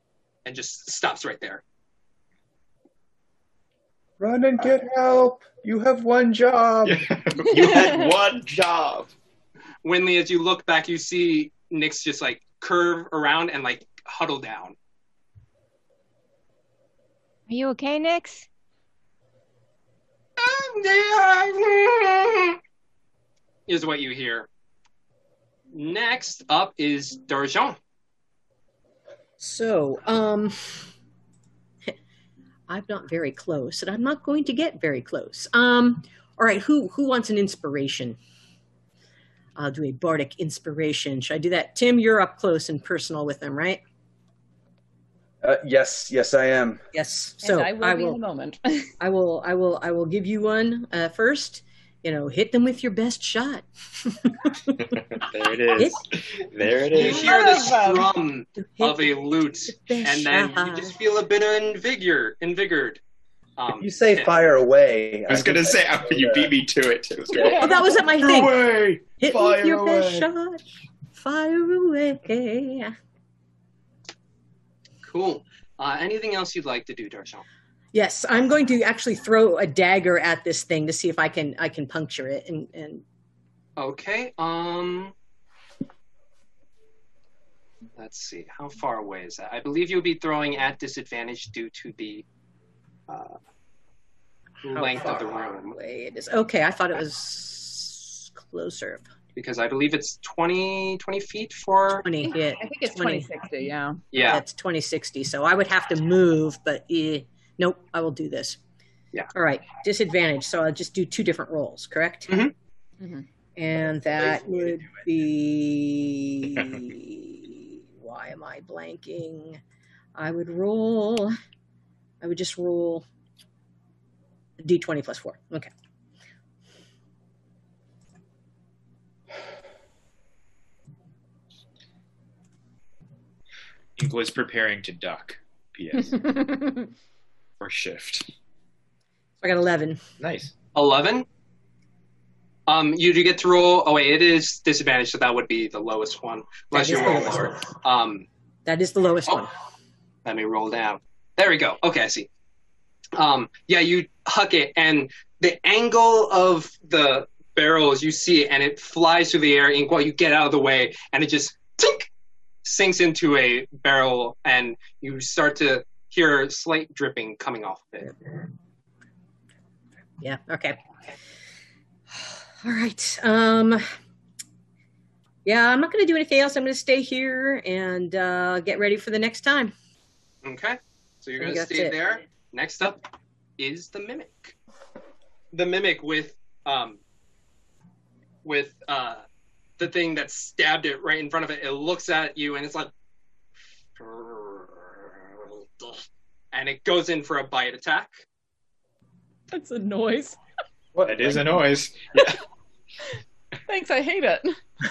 and just stops right there. Run and get help. You have one job. you had one job. Winley, as you look back, you see Nyx just like curve around and like huddle down. Are you okay, Nix? is what you hear. Next up is Darjan. So, um, I'm not very close, and I'm not going to get very close. Um, all right, who who wants an inspiration? I'll do a bardic inspiration. Should I do that? Tim, you're up close and personal with them, right? Uh, yes, yes, I am. Yes. And So I will be in a moment. I will, I will, I will give you one uh, first, you know, hit them with your best shot. There it is. There it You hear the strum of a lute, and then you just feel a bit of invigor, invigored. Um, You say fire away. I was gonna say after you beat me to it. it was great. Oh, that wasn't my thing. Away! Hit Fire with your best shot. Fire away. Cool. Uh, anything else you'd like to do, Darjan? Yes, I'm going to actually throw a dagger at this thing to see if I can I can puncture it and and Okay. Um. Let's see. How far away is that? I believe you'll be throwing at disadvantage due to the uh, length of the room, away it is. Okay, I thought it was closer. because I believe it's 20, 20 feet for. 20, yeah. I think it's 20. 2060, yeah. Yeah. That's 2060. So I would have to move, but eh, nope, I will do this. Yeah. All right, disadvantage. So I'll just do two different rolls, correct? Mhm. Mhm. And that would be. Why am I blanking? I would roll. I would just roll d20 plus four. Okay. Was preparing to duck. P.S. or shift. I got 11. Nice. 11. Um, you do get to roll. Oh, wait, it is disadvantage, so that would be the lowest one. Unless you roll lower. Um, That is the lowest one. Let me roll down. There we go. Okay, I see. Um, yeah, you huck it, and the angle of the barrel as you see it, and it flies through the air. And while you get out of the way, and it just tink, sinks into a barrel, and you start to hear slight dripping coming off of it. Yeah. Okay. All right. Um. Yeah, I'm not going to do anything else. I'm going to stay here and uh, get ready for the next time. Okay, so you're gonna stay it. there. Next up is the mimic. The mimic with um with uh the thing that stabbed it right in front of it. It looks at you and it's like and it goes in for a bite attack. That's a noise. it is a noise. Thanks, I hate it.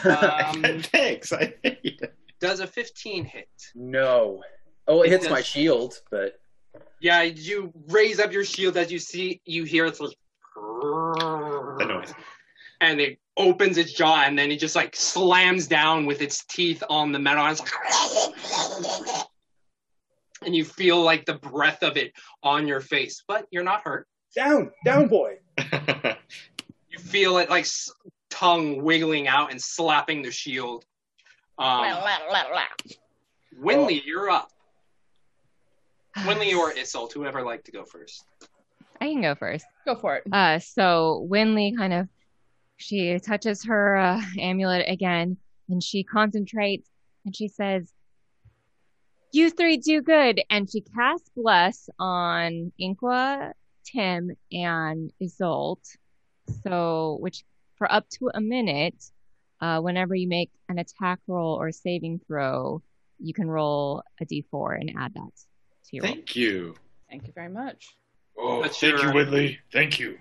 Um, Thanks. I hate it. does a 15 hit? No. Oh, it It hits my shield, but Yeah, you raise up your shield as you see you hear it's like The noise. And it opens its jaw and then it just like slams down with its teeth on the metal and it's like and you feel like the breath of it on your face but you're not hurt down, down, boy. you feel it like s- tongue wiggling out and slapping the shield um, winley you're up winley or isolt whoever like to go first I can go first. Go for it. Uh, so Winley kind of she touches her uh, amulet again, and she concentrates, and she says, "You three do good." And she casts bless on Inqua, Tim, and Isolt. So, which for up to a minute, uh, whenever you make an attack roll or saving throw, you can roll a d4 and add that to your roll. Thank you. Thank you very much. Oh, That's thank you, your- Winley. Thank you.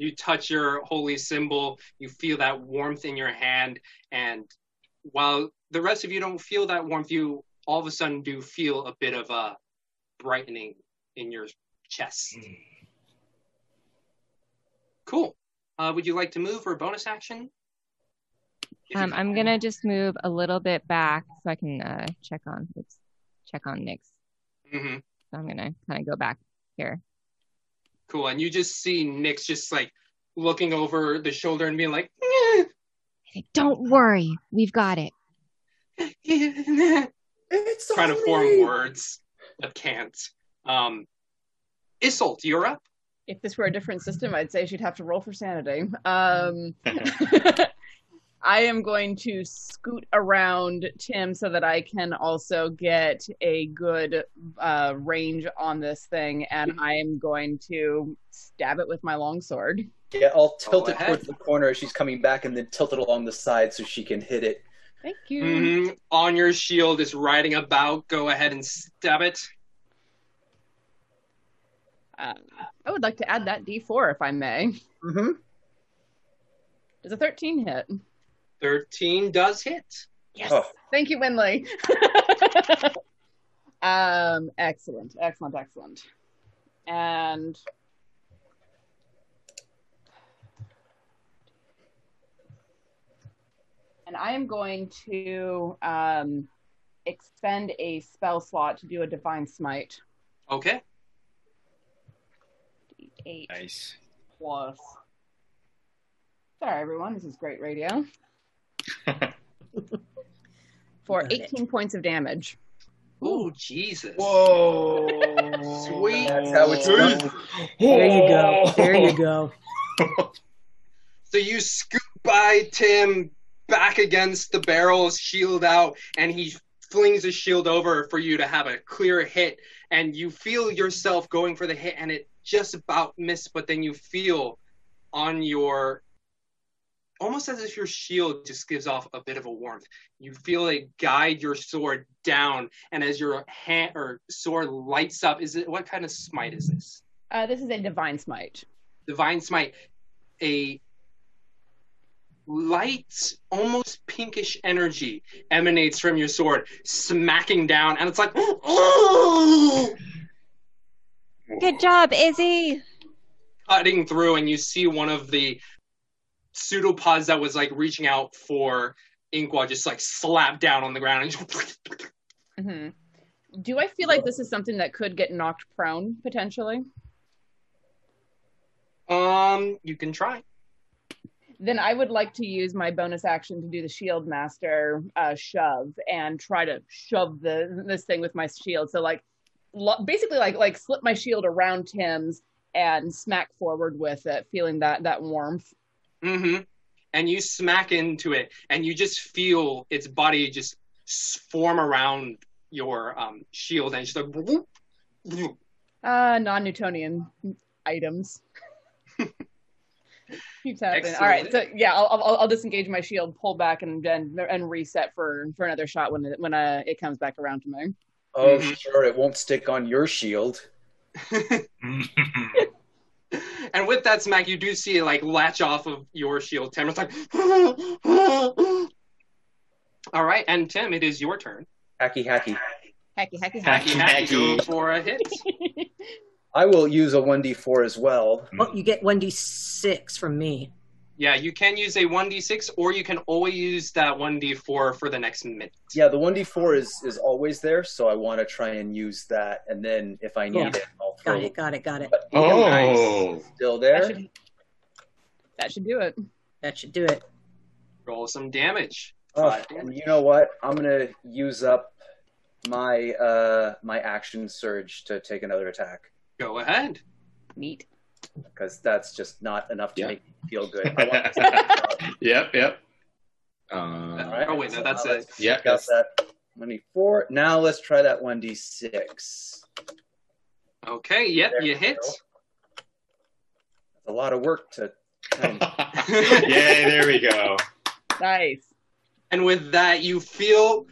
You touch your holy symbol you feel that warmth in your hand and while the rest of you don't feel that warmth you all of a sudden do feel a bit of a brightening in your chest. Cool. Uh, would you like to move for a bonus action? Um, I'm gonna just move a little bit back so I can uh, check on oops, check on Nyx. hmm So I'm gonna kind of go back here. Cool. And you just see Nyx's just like looking over the shoulder and being like Don't worry, we've got it. it's trying to form words but can't. Um Isolt, you're up. If this were a different system, I'd say she'd have to roll for sanity. Um, I am going to scoot around Tim so that I can also get a good uh, range on this thing, and I am going to stab it with my longsword. Yeah, I'll tilt Go it towards the corner as she's coming back, and then tilt it along the side so she can hit it. Thank you. Mhm. On your shield is riding about. Go ahead and stab it. Uh, I would like to add that D4 if I may. Mm-hmm. Does a 13 hit? 13 does hit. Yes. Thank you, Winley. um, excellent, excellent, excellent. And and I am going to um, expend a spell slot to do a divine smite. Okay. Eight Nice. plus. Sorry, everyone. This is great radio. For 18 points of damage. Oh, Jesus. Whoa. Sweet. That's how it's done. There you go. Oh. There you go. So you scoop by Tim back against the barrel, shield out, and he flings his shield over for you to have a clear hit. And you feel yourself going for the hit, and it just about missed, but then you feel on your almost as if your shield just gives off a bit of a warmth. You feel it guide your sword down, and as your hand or sword lights up, is it what kind of smite is this? Uh, this is a divine smite. divine smite a light almost pinkish energy emanates from your sword smacking down and it's like Good job, Izzy. cutting through and you see one of the pseudopods that was like reaching out for Inkwell just like slap down on the ground and just hmm Do I feel like this is something that could get knocked prone potentially? um you can try Then I would like to use my bonus action to do the shield master uh, shove and try to shove the this thing with my shield. So like, lo- basically like like slip my shield around Tim's and smack forward with it, feeling that that warmth. Mm-hmm and you smack into it and you just feel its body just form around your um shield and it's just like whoop, whoop. Uh, non-Newtonian items. Keeps happening. All right, so yeah, I'll, I'll I'll disengage my shield, pull back, and and, and reset for for another shot when it, when uh, it comes back around to me. Oh, Mhm. sure, it won't stick on your shield. And with that smack, you do see it like latch off of your shield. Tim, it's like, all right, and Tim, it is your turn. Hacky, hacky. Hacky, hacky, Hacky, hacky, go for a hit. I will use a 1d4 as well. Hmm. Oh, you get 1d6 from me. Yeah, you can use a one d six, or you can always use that one d four for the next minute. Yeah, the 1d4 is, is always there, so I want to try and use that, and then if I need Yeah. it, I'll throw Got it, got it, got it. But Oh. still That there. should, that should do it. That should do it. Roll some damage. Oh, Five and damage. you know what? I'm gonna use up my uh my action surge to take another attack Go ahead. Neat. Because that's just not enough to Yeah. make me feel good. I want to Yep, yep. Uh, Alright, Oh wait, no, so that's it. let's Yeah, check out that's- that 1d4. Now let's try that 1d6. Okay, yep, There you hit. go. That's a lot of work to. Um, yeah, there we go. Nice. And with that, you feel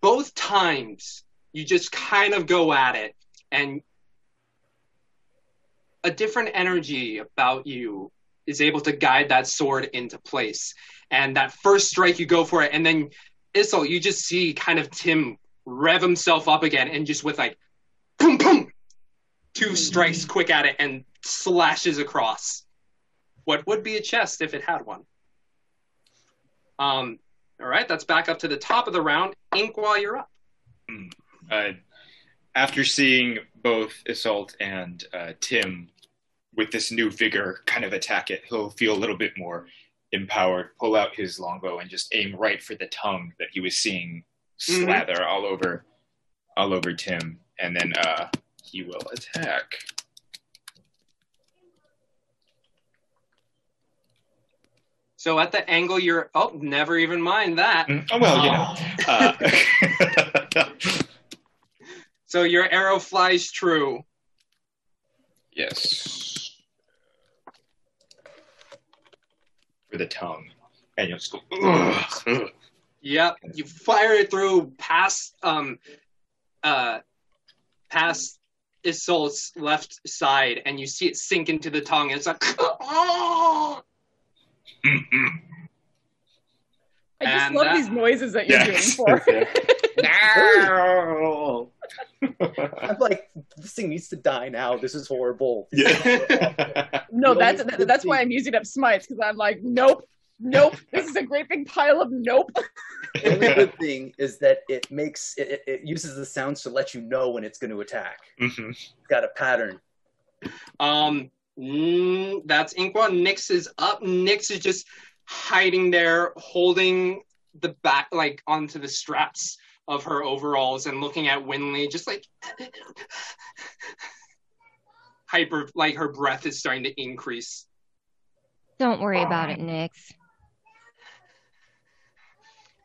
both times you just kind of go at it, and a different energy about you is able to guide that sword into place. And that first strike, you go for it, and then Isolt, you just see kind of Tim rev himself up again, and just with like, boom, boom, two strikes quick at it, and slashes across what would be a chest if it had one. Um, all right, that's back up to the top of the round. Ink while you're up. Uh, after seeing both Isolt and uh, Tim with this new vigor kind of attack it, he'll feel a little bit more empowered, pull out his longbow and just aim right for the tongue that he was seeing slather all over all over Tim. And then uh, he will attack. So at the angle you're, oh, never even mind that. Mm, Oh, well, you know. Uh, So your arrow flies true. yes. For the tongue. And you'll just go, "Ugh, ugh." Yep, you fire it through past, um, uh, past Isolt's left side, and you see it sink into the tongue. And it's like, I just And love that- these noises that you're Yes. doing for. No. I'm like, this thing needs to die now. This is horrible. no, The that's only good that's why I'm using up smites because I'm like, nope, nope. This is a great big pile of nope. The only good thing is that it makes it, it- it uses the sounds to let you know when it's going to attack. Mhm. It's got a pattern. Um, mm, that's Inqua. Nyx is up. Nyx is just hiding there, holding the back, like onto the straps of her overalls and looking at Winley, just like hyper, like her breath is starting to increase. Don't worry about it, Nyx.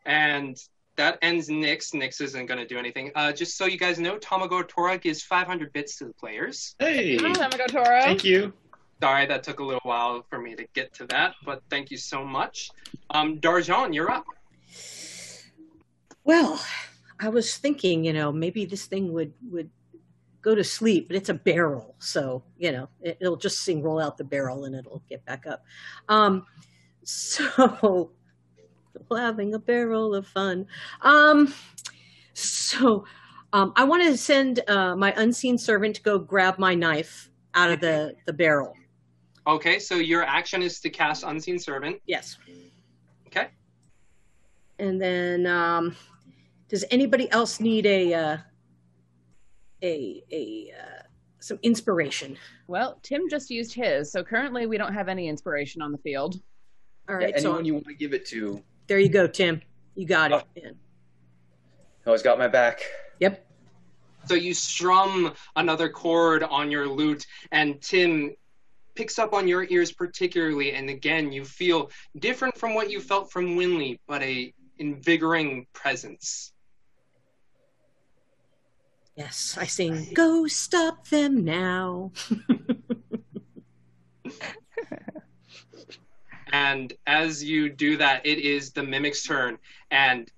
And that ends Nyx. Nyx isn't going to do anything. Uh, just so you guys know, Tamago Tora gives 500 bits to the players. Hey, Tamago Toro. thank you. Sorry, that took a little while for me to get to that, but thank you so much. Um, Darjan, you're up. Well, I was thinking, you know, maybe this thing would would go to sleep, but it's a barrel, so you know, it, it'll just sing roll out the barrel and it'll get back up. Um, so having a barrel of fun. Um, so um, I want to send uh, my unseen servant to go grab my knife out of the the barrel. Okay, so your action is to cast Unseen Servant. Yes. Okay. And then, um, does anybody else need a uh, a a uh, some inspiration? Well, Tim just used his, so currently we don't have any inspiration on the field. All Yeah, right, so anyone you want to give it to, there you go, Tim. You got it. Yeah. always got my back. Yep. So you strum another chord on your lute, and Tim picks up on your ears particularly, and again you feel different from what you felt from Winley, but a invigorating presence. Yes, I sing. Go stop them now. And as you do that, it is the mimic's turn, and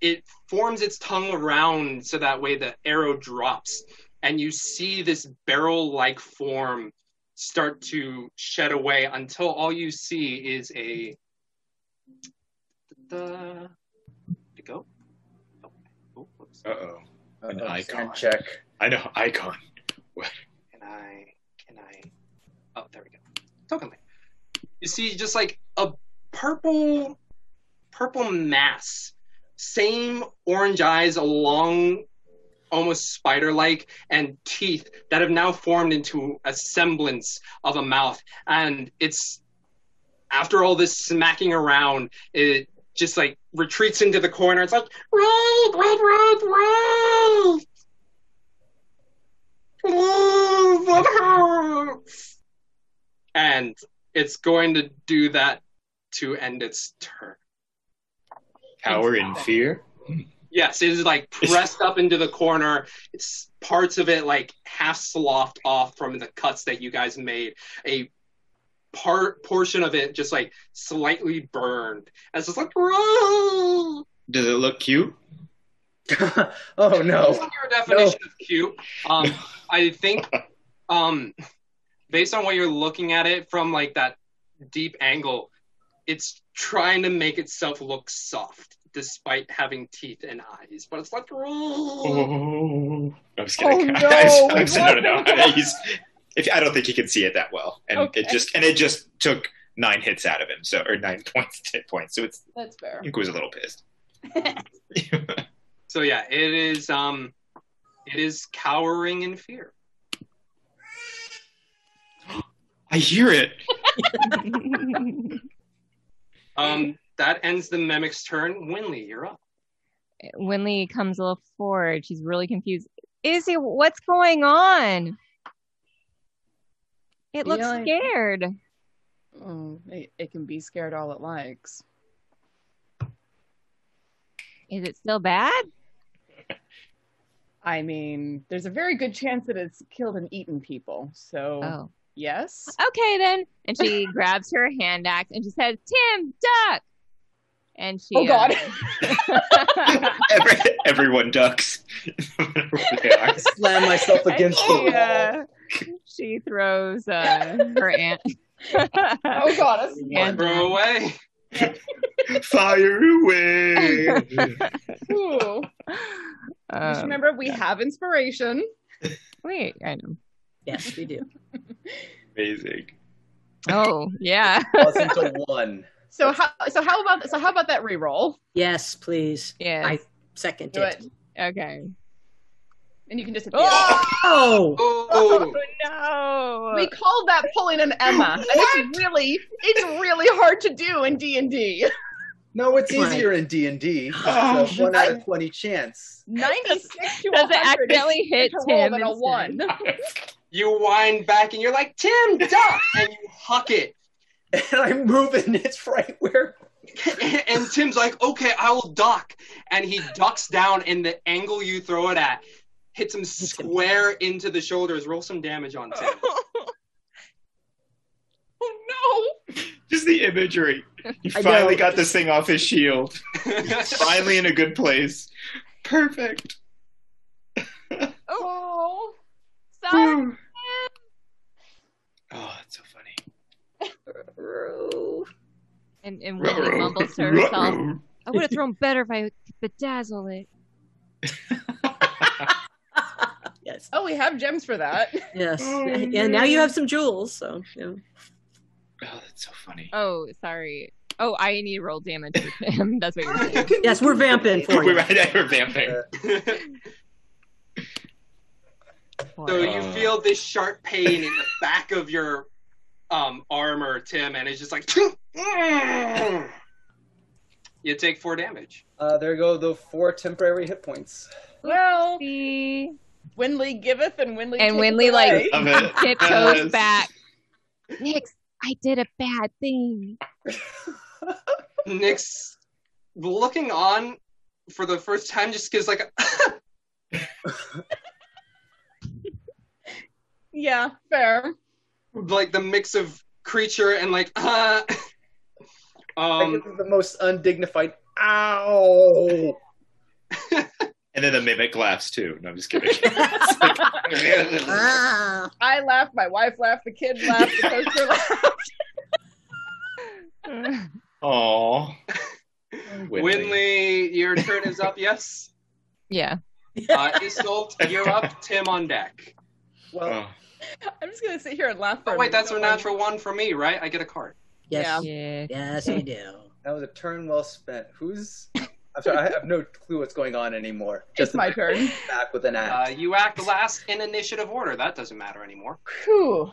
it forms its tongue around so that way the arrow drops, and you see this barrel-like form start to shed away until all you see is a. The to go. Oh, oh, whoops. Uh oh. An Uh-oh, icon. check. I know, icon. Can I? Can I? Oh, there we go. Token link. You see, just like a purple, purple mass. Same orange eyes along, almost spider-like, and teeth that have now formed into a semblance of a mouth. And it's after all this smacking around, it just like retreats into the corner. It's like right, right, right, right. Please, it hurts. And it's going to do that to end its turn. Cower in fear. Yes, it is like pressed up into the corner. It's parts of it like half sloughed off from the cuts that you guys made. A part portion of it just like slightly burned. And it's just like, "Whoa!" Does it look cute? oh no. Based on your definition of cute, um, I think, um, based on what you're looking at it from like that deep angle, it's trying to make itself look soft despite having teeth and eyes. But it's like, Oh, I'm just kidding. Oh, no. I'm, I'm, no, no, no. What? He's, if, I don't think he can see it that well, and Okay. it just and it just took nine hits out of him, so or nine points, hit points. So it's That's fair. Ink was a little pissed. so yeah, it is. Um, it is cowering in fear. I hear it. Um, that ends the mimic's turn. Winley, you're up. Winley comes a little forward. She's really confused. Izzy, what's going on? It looks Yeah, I- scared. Oh, it, it can be scared all it likes. Is it still bad? I mean, there's a very good chance that it's killed and eaten people. So, Oh. yes. Okay then. And she grabs her hand axe and she says, "Tim, duck." And she. Oh, God. uh, Every, everyone ducks. I. Slam myself against she, the wall. uh, she throws uh, her an- oh god, that's One throw away. Fire away. Ooh. Just remember, we have inspiration. Wait, I know. Yes, we do. Amazing. Oh, yeah. Wasn't a one. So how so how about so how about that reroll? Yes, please. Yeah. I second Do it. it. Okay. And you can just Oh! Oh, oh no. We called that pulling an Emma. And it's really it's really hard to do in D and D. No, it's Right. easier in D and D. Oh. It's a one out of twenty chance. Ninety six to Does it 100 accidentally hit to roll Tim than a one. you wind back and you're like, Tim, duck! and you huck it. And I'm moving. It's right where. and Tim's like, okay, I will duck. And he ducks down, and the angle you throw it at hits him square into the shoulders. Roll some damage on Tim. oh no! Just the imagery. He I finally know. got this thing off his shield. Finally in a good place. Perfect. no! Oh, Sorry. Oh, it's so funny. And, and Winley mumbles to herself, I would have thrown better if I could bedazzle it. Yes. Oh, we have gems for that. Yes. Oh, yeah, now you have some jewels, so yeah. Oh, that's so funny. Oh, sorry. Oh, I need to roll damage for him. That's what you're saying. Yes, we're vamping for We're you. right we're vamping. Uh, so you feel this sharp pain in the back of your um, armor, Tim, and it's just like. you take four damage. Uh, there go the four temporary hit points. Well, Winley giveth and Winley And Winley, away. like, Love it. tiptoes Yes. back. Nix, I did a bad thing. Nyx's looking on for the first time just gives like a, Yeah, fair. Like the mix of creature and like uh, I um give him the most undignified. Ow! And then the mimic laughs too. No, I'm just kidding. Ah. I laughed, my wife laughed, the kid laughed, the coaster laughed. Aw. Winley, your turn is up. Yes. Yeah. Uh, Isolt, you're up. Tim on deck. Well, Oh. I'm just gonna sit here and laugh. For Oh a wait, that's a natural one for me, right? I get a card. Yes. Yeah. Yes, you do. that was a turn well spent. Who's? I'm sorry, I have no clue what's going on anymore. It's my turn. Back with an Uh, you act last in initiative order. That doesn't matter anymore. Whew.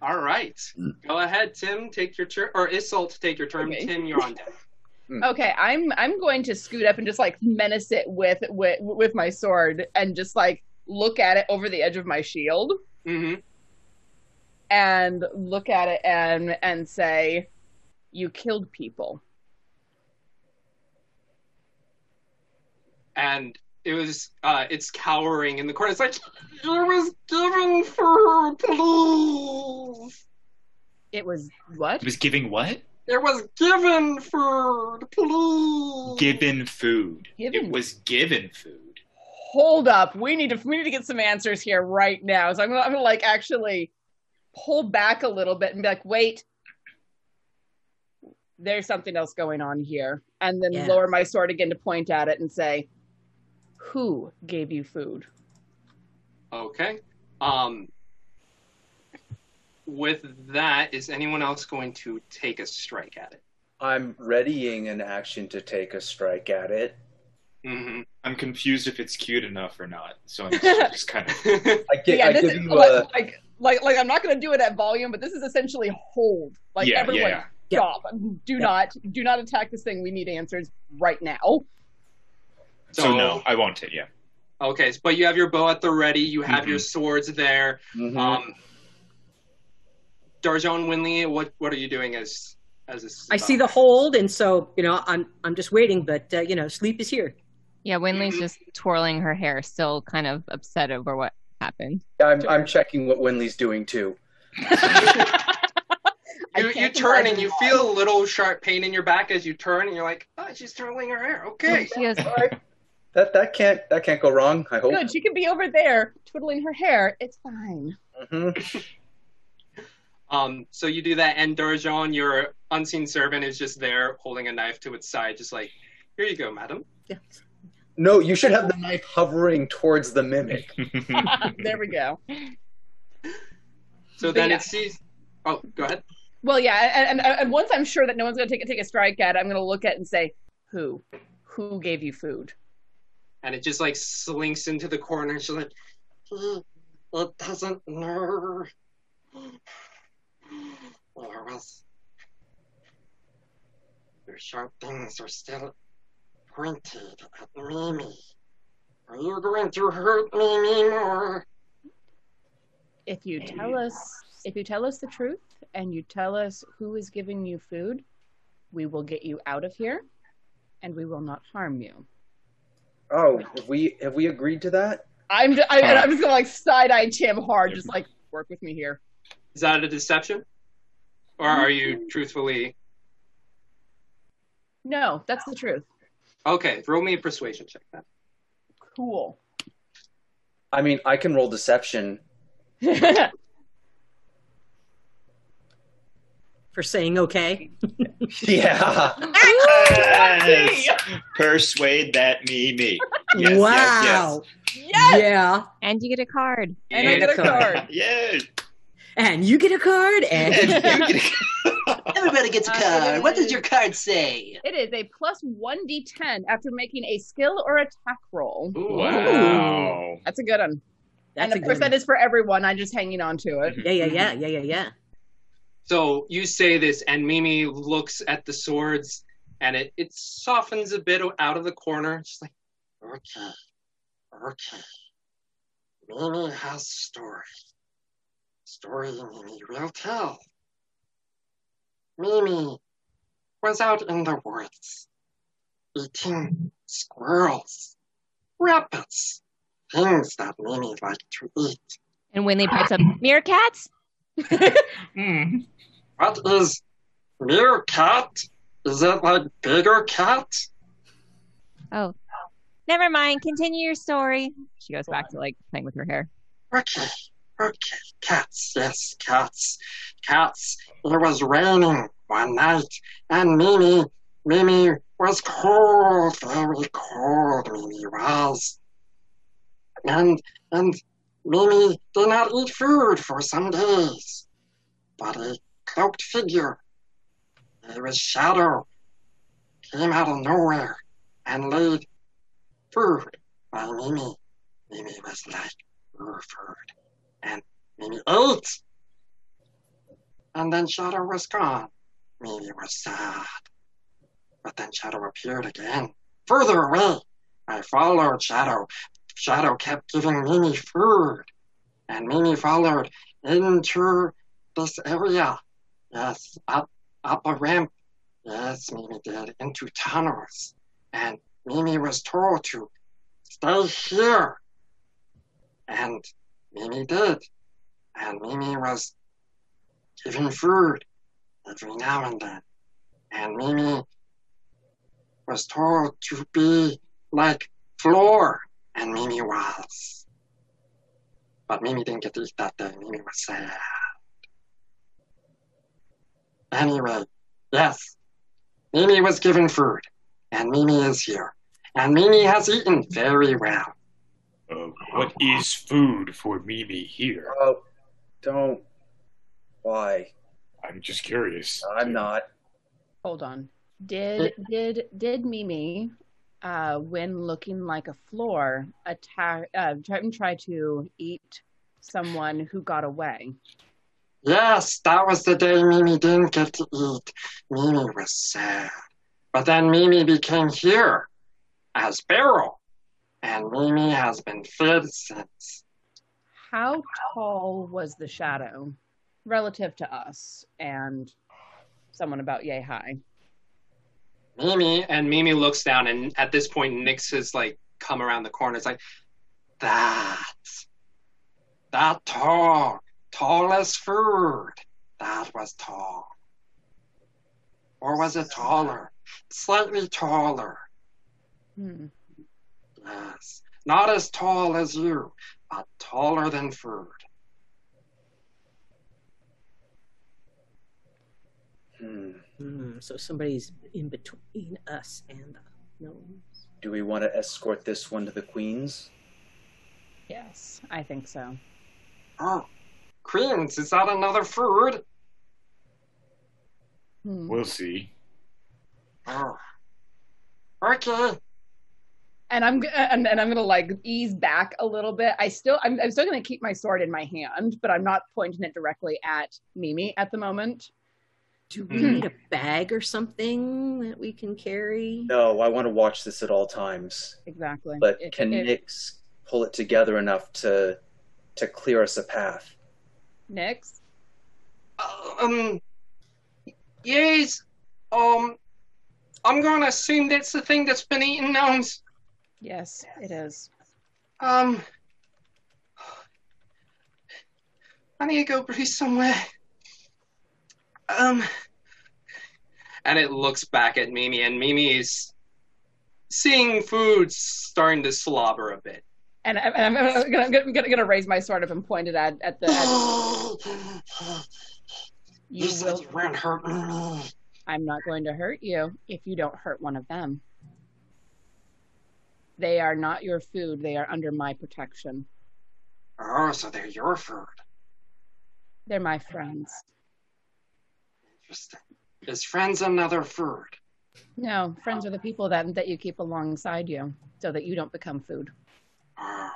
All right. Go ahead, Tim. Take your turn, or Isolt, take your turn. Okay. Tim, you're on deck. Okay, I'm I'm going to scoot up and just like menace it with with with my sword and just like look at it over the edge of my shield Mm-hmm. and look at it and and say, "You killed people." And it was, uh, it's cowering in the corner. It's like, it was given for please. It was what? It was giving what? It was given for please. Given food. Given- It was given food. Hold up, we need to we need to get some answers here right now. So I'm gonna, I'm gonna like actually pull back a little bit and be like, "Wait, there's something else going on here," and then Yeah. lower my sword again to point at it and say, "Who gave you food?" Okay. Um, with that, is anyone else going to take a strike at it? I'm readying an action to take a strike at it. Mm-hmm. I'm confused if it's cute enough or not. So I'm just, just kind of. I, get, yeah, I this give is you like, a. like like like I'm not gonna do it at volume, but this is essentially hold. Like Yeah, everyone, yeah. stop! Do Yeah. not do not attack this thing. We need answers right now. So, no, I won't take. Yeah. Okay, but you have your bow at the ready. You have Mhm. your swords there. Mhm. Um, Darjan Winley, what what are you doing as as this? is I see the hold, and so you know I'm I'm just waiting. But uh, you know, sleep is here. Yeah, Winley's just twirling her hair, still kind of upset over what happened. I'm, I'm checking what Winley's doing too. You, you turn and you feel a little sharp pain in your back as you turn, and you're like, "Oh, she's twirling her hair." Okay. She goes, That that can't that can't go wrong. I hope. Good. She can be over there twiddling her hair. It's fine. hmm Um, so you do that, and Darjan, your unseen servant, is just there holding a knife to its side, just like, here you go, madam. No, you should have the knife hovering towards the mimic. there we go. So But then yeah. it sees. Oh, go ahead. Well, yeah, and, and, and once I'm sure that no one's going to take take a strike at it, I'm going to look at it and say, "Who? Who gave you food?" And it just like slinks into the corner. And she's like, "He- it doesn't know. There was. Your sharp things are still pointed at Mimi. Are you going to hurt Mimi more? If you tell us, if you tell us the truth and you tell us who is giving you food, we will get you out of here, and we will not harm you. Oh, have we have we agreed to that? I'm just, I, I'm just gonna like side eye Tim hard, just like work with me here. Is that a deception? Or are you mm-hmm. truthfully. No, that's the truth. Okay, roll me a persuasion check then. Cool. I mean, I can roll deception. For saying okay. Yeah. Yes. Persuade that me, me. Yes, wow. Yes. Yeah. And you get a card. And I get a card. Yes. And you get a card and Everybody gets a card. What does your card say? It is a plus one d10 after making a skill or attack roll. Wow. That's a good one. That's and of course, one. that is for everyone. I'm just hanging on to it. Yeah, yeah, yeah, yeah, yeah, yeah. So you say this, and Mimi looks at the swords, and it, it softens a bit out of the corner. She's like, okay, okay. Mimi has story. Story Mimi will tell. Mimi was out in the woods, eating squirrels, rabbits, things that Mimi liked to eat. And Winley pipes up, meerkats? Hmm. What is meerkat? Is it like bigger cat? Oh, never mind. Continue your story. She goes back to like playing with her hair. Okay, cats, yes, cats, cats. It was raining one night, and Mimi, Mimi was cold, very cold. Mimi was, and and Mimi did not eat food for some days. But a cloaked figure, it was Shadow, came out of nowhere and laid food by Mimi. Mimi was like, "Ooh, food," and Mimi ate. And then Shadow was gone. Mimi was sad. But then Shadow appeared again, further away. I followed Shadow. Shadow kept giving Mimi food. And Mimi followed into this area. Yes, up up a ramp. Yes, Mimi did, into tunnels. And Mimi was told to stay here. And Mimi did. And Mimi was given food every now and then. And Mimi was told to be like Floor. And Mimi was. But Mimi didn't get to eat that day. Mimi was sad. Anyway, yes, Mimi was given food, and Mimi is here. And Mimi has eaten very well. Uh, what is food for Mimi here? Oh, don't. Why? I'm just curious. I'm not. Hold on. Did did did Mimi, uh, when looking like a floor, attack uh, try, try to eat someone who got away? Yes, that was the day Mimi didn't get to eat. Mimi was sad. But then Mimi became here as barrel, and Mimi has been fed since. How tall was the shadow relative to us and someone about yay high? Mimi and Mimi looks down, and at this point, Nyx has like come around the corner. It's like that, that tall, tall as food. That was tall, or was it taller? Slightly taller. Hmm. Yes, not as tall as you, but taller than food. Hmm. Hmm, so somebody's in between us and the gnomes. Do we want to escort this one to the queens? Yes, I think so. Oh, queens, is that another food? Hmm. We'll see. Oh. Okay. And I'm g- and, and I'm gonna like ease back a little bit. I still I'm, I'm still gonna keep my sword in my hand, but I'm not pointing it directly at Mimi at the moment. Do we need a bag or something that we can carry? No, I want to watch this at all times. Exactly. But If- can if- Nyx pull it together enough to to clear us a path? Nyx? Um, yes. Um, I'm gonna assume that's the thing that's been eating gnomes. Yes, it is. Um, I need to go breathe somewhere. Um, and it looks back at Mimi, and Mimi is seeing food starting to slobber a bit. And, I, and I'm gonna, gonna, gonna, gonna, gonna raise my sword up and point it at, at the. At, You said you weren't hurt me. I'm not going to hurt you if you don't hurt one of them. They are not your food. They are under my protection. Oh, so they're your food. They're my friends. Interesting. Is friends another food? No, friends are the people that that you keep alongside you, so that you don't become food. Ah,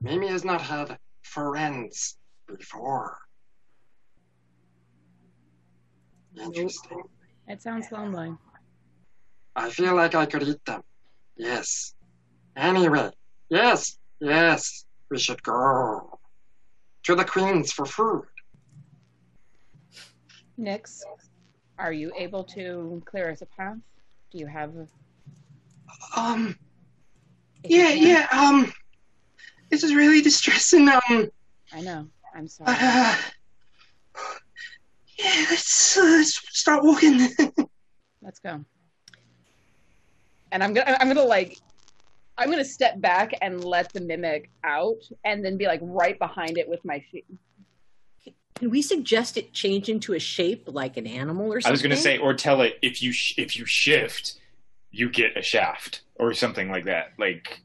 Mimi has not had friends before. Interesting. It sounds lonely. I feel like I could eat them. Yes. Anyway, yes, yes, we should go to the Queens for food. Nyx, are you able to clear us a path? Do you have? Um, yeah, yeah, um, this is really distressing. Um, I know. I'm sorry. uh, yeah, let's, uh, let's start walking. Let's go. And I'm gonna, I'm gonna like, I'm gonna step back and let the mimic out, and then be like right behind it with my feet. Can we suggest it change into a shape like an animal or something? I was going to say, or tell it if you sh- if you shift, you get a shaft or something like that. Like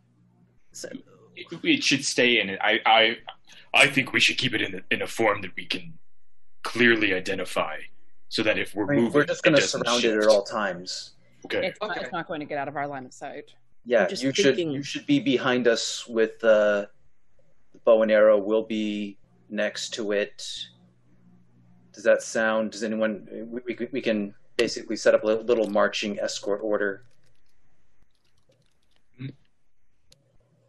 it, it should stay in it. I I I think we should keep it in a, in a form that we can clearly identify, so that if we're I mean, moving, we're just going to surround shift. it at all times. Okay. It's, not, it's not going to get out of our line of sight. Yeah, just you should thinking- you should be behind us with uh, the bow and arrow. We'll be next to it. Does that sound? Does anyone? We, we, we can basically set up a little marching escort order.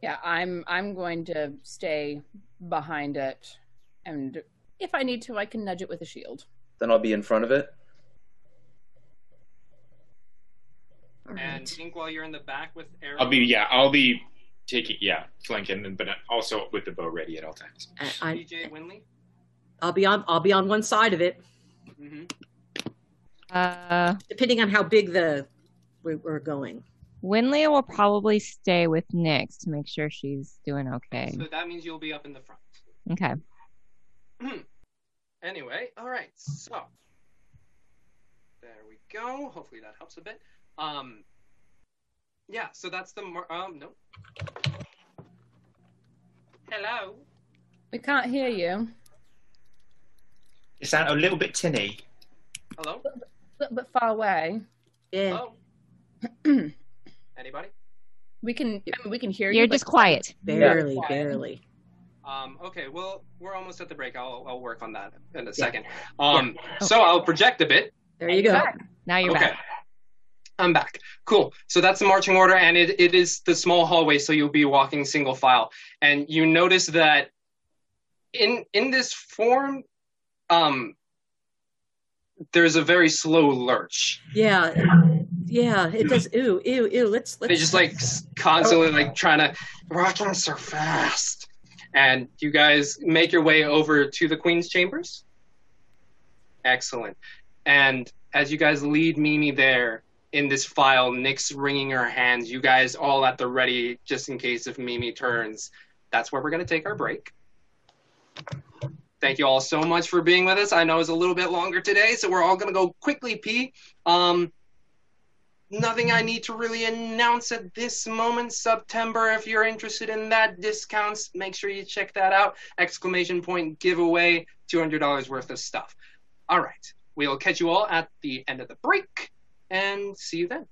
Yeah, I'm I'm going to stay behind it, and if I need to, I can nudge it with a shield. Then I'll be in front of it. And think while you're in the back with Arrow. I'll be yeah. I'll be taking yeah flanking, but also with the bow ready at all times. I, I, DJ Winley. I'll be on. I'll be on one side of it, Mm-hmm. Uh, depending on how big the we're, we're going. Winley will probably stay with Nyx to make sure she's doing okay. So that means you'll be up in the front. Okay. Anyway, all right. So there we go. Hopefully that helps a bit. Um, yeah. So that's the mar- um no. Hello. We can't hear you, You sound a little bit tinny. Hello. A little bit far away. Yeah. Hello. Anybody? We can I mean, we can hear you. You're just quiet. Barely, quiet. barely. Um, okay, well, we're almost at the break. I'll, I'll work on that in a Yeah. second. Um, so I'll project a bit. There you go. Now you're okay. back. I'm back. Cool. So that's the marching order, and it, it is the small hallway, so you'll be walking single file. And you notice that in in this form, um, there's a very slow lurch. Yeah, yeah. It does. Ew, ew, ew. Let's let's. They just like constantly like trying to rocking so fast. And you guys make your way over to the Queen's chambers. Excellent. And as you guys lead Mimi there in this file, Nyx's wringing her hands, you guys all at the ready just in case if Mimi turns. That's where we're going to take our break. thank you all so much for being with us. I know it's a little bit longer today, so we're all gonna go quickly pee. Um, nothing I need to really announce at this moment. September, if you're interested in that discounts, make sure you check that out. Exclamation point giveaway, two hundred dollars worth of stuff. All right, we'll catch you all at the end of the break, and see you then.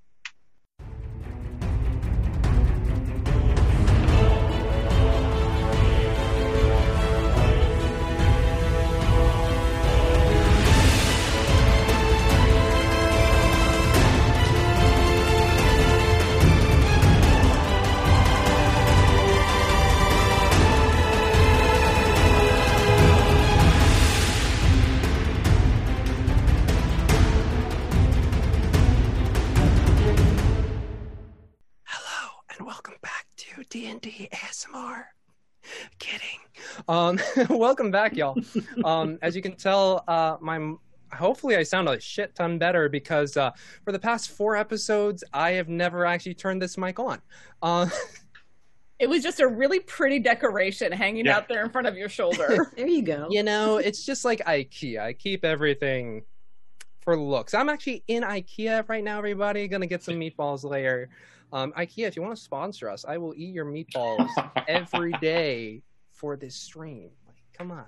Back to D&D ASMR. Kidding. Um, welcome back, y'all. Um, as you can tell, uh, my hopefully I sound a shit ton better because uh, for the past four episodes, I have never actually turned this mic on. Uh, It was just a really pretty decoration hanging Yeah. out there in front of your shoulder. there you go. You know, it's just like IKEA. I keep everything for looks. I'm actually in IKEA right now, everybody. Gonna get some meatballs later. Um, IKEA, if you want to sponsor us, I will eat your meatballs every day for this stream. Like, come on.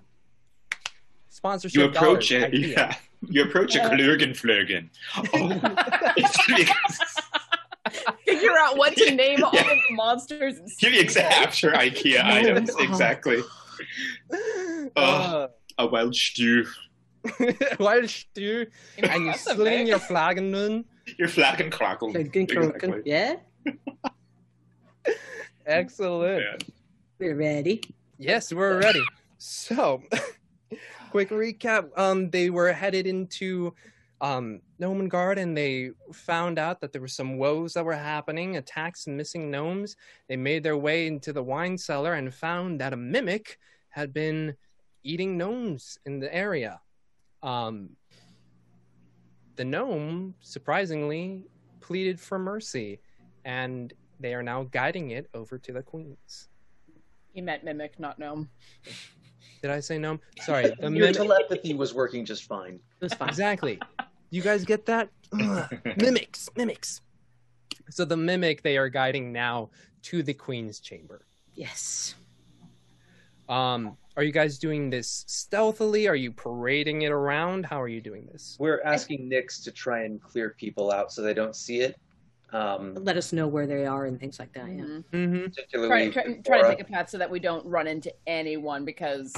Sponsorship. You approach dollars, it, IKEA. yeah. You approach a Klurgenflurgen. Figure out what to name all of the monsters. And Give you exact your IKEA items. Exactly. Uh, Oh, a wild stew. Wild stew, and you That's a sling big- your flagon. Your flagon crackle. Yeah, Excellent. we're ready. Yes, we're ready. So, quick recap. Um, they were headed into um Gnomengarde and they found out that there were some woes that were happening, attacks and missing gnomes. They made their way into the wine cellar and found that a mimic had been eating gnomes in the area. Um, the gnome, surprisingly, pleaded for mercy, and they are now guiding it over to the queens. He meant mimic, not gnome. Did I say gnome? Sorry, the Your mimic. telepathy was working just fine. It fine. Exactly. You guys get that? Mimics, mimics. So the mimic they are guiding now to the queen's chamber. Yes. Um, are you guys doing this stealthily? Are you parading it around? How are you doing this? We're asking Nyx to try and clear people out so they don't see it. Um, Let us know where they are and things like that. Yeah. Mm-hmm. particularly Try, try, try to Laura. take a path so that we don't run into anyone because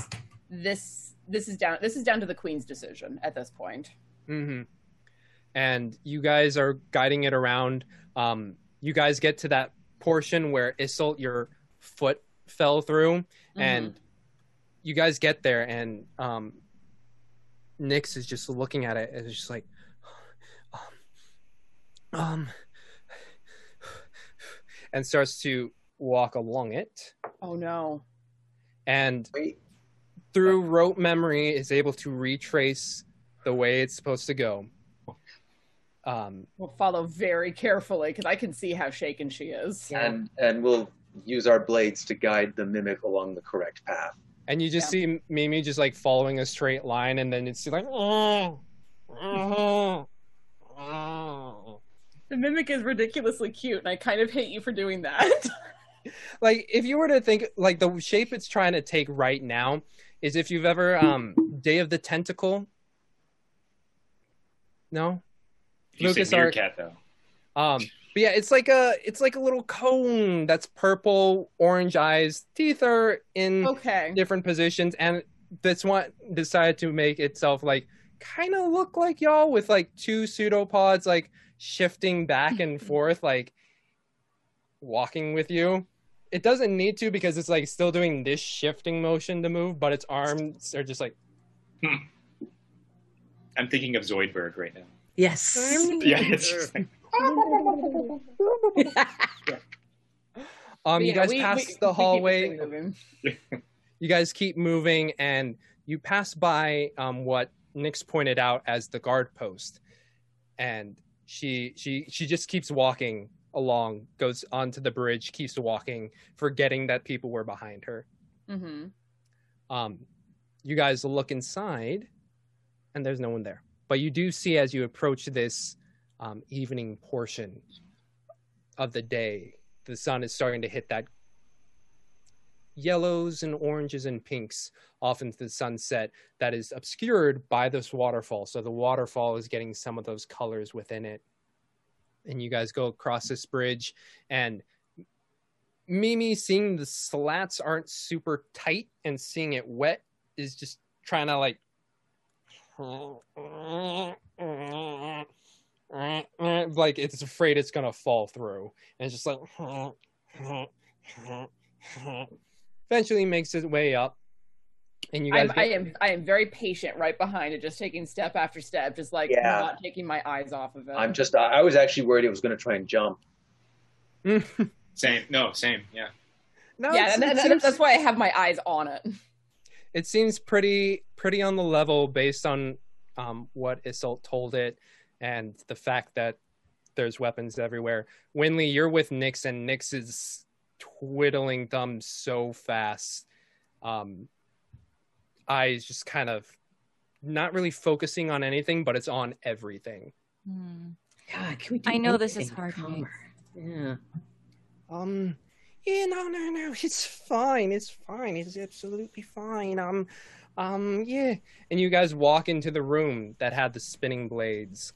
this this is down this is down to the queen's decision at this point. Mm-hmm. And you guys are guiding it around. Um, you guys get to that portion where Isolt, your foot fell through, and you guys get there, and um, Nyx is just looking at it and is just like, um, um, and starts to walk along it, Oh no. and through rote memory is able to retrace the way it's supposed to go. Um, We'll follow very carefully because I can see how shaken she is. and and we'll use our blades to guide the mimic along the correct path. And you just see Mimi just like following a straight line, and then it's like, oh, oh. The mimic is ridiculously cute, and I kind of hate you for doing that. like if you were to think like the shape it's trying to take right now is if you've ever um Day of the Tentacle. No, You say Lucas, are- meerkat though. Um, but yeah, it's like a it's like a little cone that's purple, orange eyes, teeth are in okay different positions, and this one decided to make itself like kind of look like y'all with like two pseudopods like shifting back and forth, like walking with you. It doesn't need to because it's like still doing this shifting motion to move, but its arms are just like I'm thinking of Zoidberg right now. Yes. Yeah, it's just like, Um, you yeah, guys we- we- pass we the hallway. you guys keep moving, and you pass by um, what Nyx pointed out as the guard post, and she she she just keeps walking along, goes onto the bridge, keeps walking, forgetting that people were behind her. Mm-hmm. Um, you guys look inside, and there's no one there. But you do see as you approach this um, evening portion of the day, the sun is starting to hit that yellows and oranges and pinks off into the sunset that is obscured by this waterfall. So the waterfall is getting some of those colors within it. And you guys go across this bridge, and Mimi seeing the slats aren't super tight and seeing it wet is just trying to like like it's afraid it's gonna fall through and it's just like eventually makes its way up and you guys I'm, I am I am very patient right behind it, just taking step after step, just like Yeah. not taking my eyes off of it. I'm just. I I was actually worried it was going to try and jump. Same. No, same. Yeah. No, yeah, it's- and it that- seems- that's why I have my eyes on it. it seems pretty pretty on the level based on um, what Isolt told it and the fact that there's weapons everywhere. Winley, you're with Nyx, and Nyx is twiddling thumbs so fast. Um, eyes just kind of not really focusing on anything, but it's on everything. God, can we do I know this is anything hard, calmer? Yeah. Um, yeah, no, no, no, it's fine. It's fine. It's absolutely fine. Um, um, yeah. And you guys walk into the room that had the spinning blades,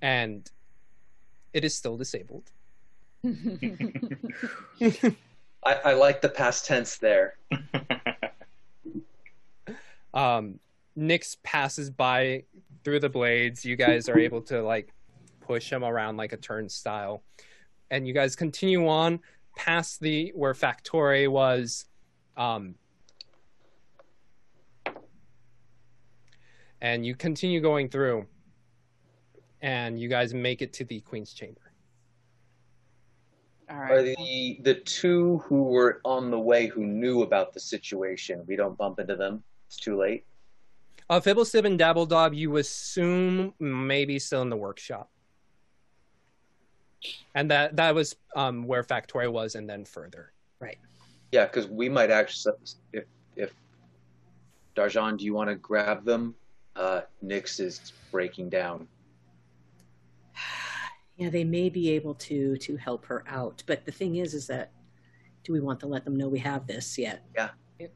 and it is still disabled. I, I like the past tense there. um Nyx passes by through the blades. You guys are able to like push him around like a turnstile. And you guys continue on past the where Factore was. Um and you continue going through and you guys make it to the Queen's Chamber. All Are the the two who were on the way who knew about the situation? We don't bump into them. It's too late. Uh Fibblestib and Dabbledob, you assume maybe still in the workshop. And that that was um where Factoria was and then further. Right. Yeah, because we might actually. If if Darjan, do you want to grab them? Uh, Nyx is breaking down. Yeah, they may be able to to help her out, but the thing is, is that do we want to let them know we have this yet? Yeah.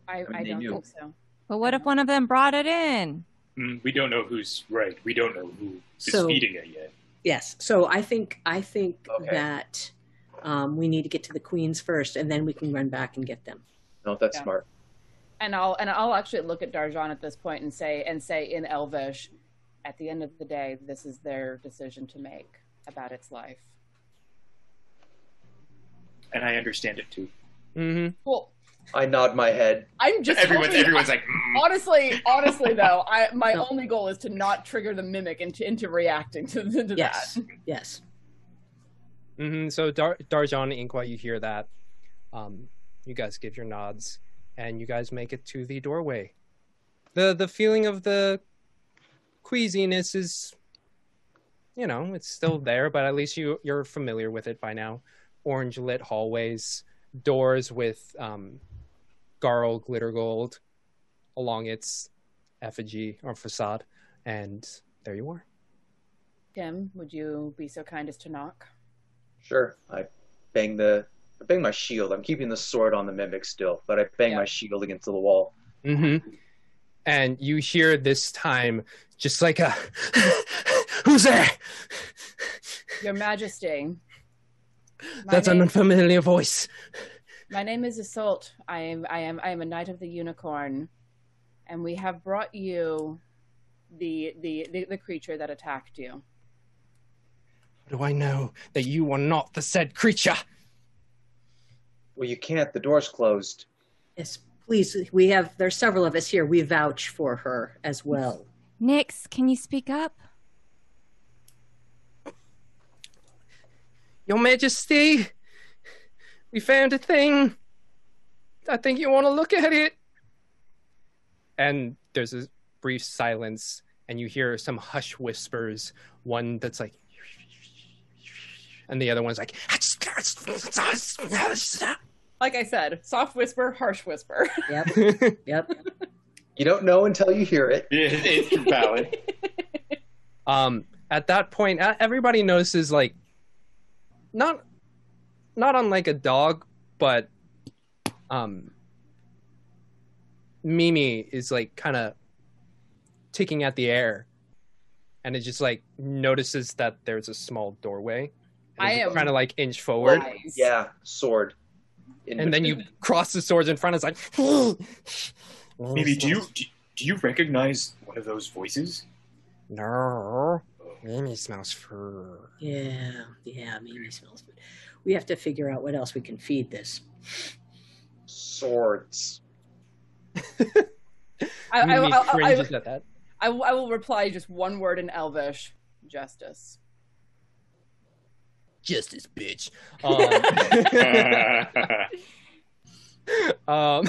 I, I they don't knew. think so. But what if one of them brought it in? Mm, we don't know who's right. We don't know who is So- feeding it yet. Yes. So I think I think that um, we need to get to the queens first, and then we can run back and get them. No, that's Yeah. smart. And I'll and I'll actually look at Darjan at this point and say and say in Elvish, at the end of the day, this is their decision to make about its life. And I understand it too. Mm-hmm. Well, I nod my head. I'm just Everyone's- hoping- everyone's like, "Mm." honestly, honestly though, I my only goal is to not trigger the mimic into into reacting to, to Yes. that. Yes. hmm So Dar- Darjan Inkwa, you hear that. Um, you guys give your nods, and you guys make it to the doorway. the The feeling of the queasiness is, you know, it's still there, but at least you you're familiar with it by now. Orange lit hallways, doors with um, Garl Glittergold along its effigy or facade, and there you are. Tim, would you be so kind as to knock? Sure. I bang the I bang my shield. I'm keeping the sword on the mimic still, but I bang Yeah. my shield against the wall. hmm And you hear this time just like a who's there? Your Majesty. My That's an unfamiliar voice. my name is Isolt. I am I am I am a knight of the unicorn, and we have brought you the the the, the creature that attacked you. How do I know that you are not the said creature? Well, you can't. The door's closed. Yes, please. We have there's several of us here. We vouch for her as well. Nyx, can you speak up? Your Majesty, we found a thing. I think you want to look at it. And there's a brief silence, and you hear some hush whispers. One that's like, and the other one's like, Like I said, soft whisper, harsh whisper. Yep. yep. You don't know until you hear it. it's valid. Um, at that point, uh, everybody notices like not not unlike a dog, but um, Mimi is like kind of ticking at the air, and it just like notices that there's a small doorway. I am trying to like inch forward, Yeah, sword. In and then you cross the swords in front. It's like Maybe do you do, do you recognize one of those voices? no, Mimi smells fur. Yeah, yeah, Mimi smells good. We have to figure out what else we can feed this. swords. I, I, Mimi I, I, cringes at that. I, will- I will reply just one word in Elvish: justice. Justice, bitch. Um, um,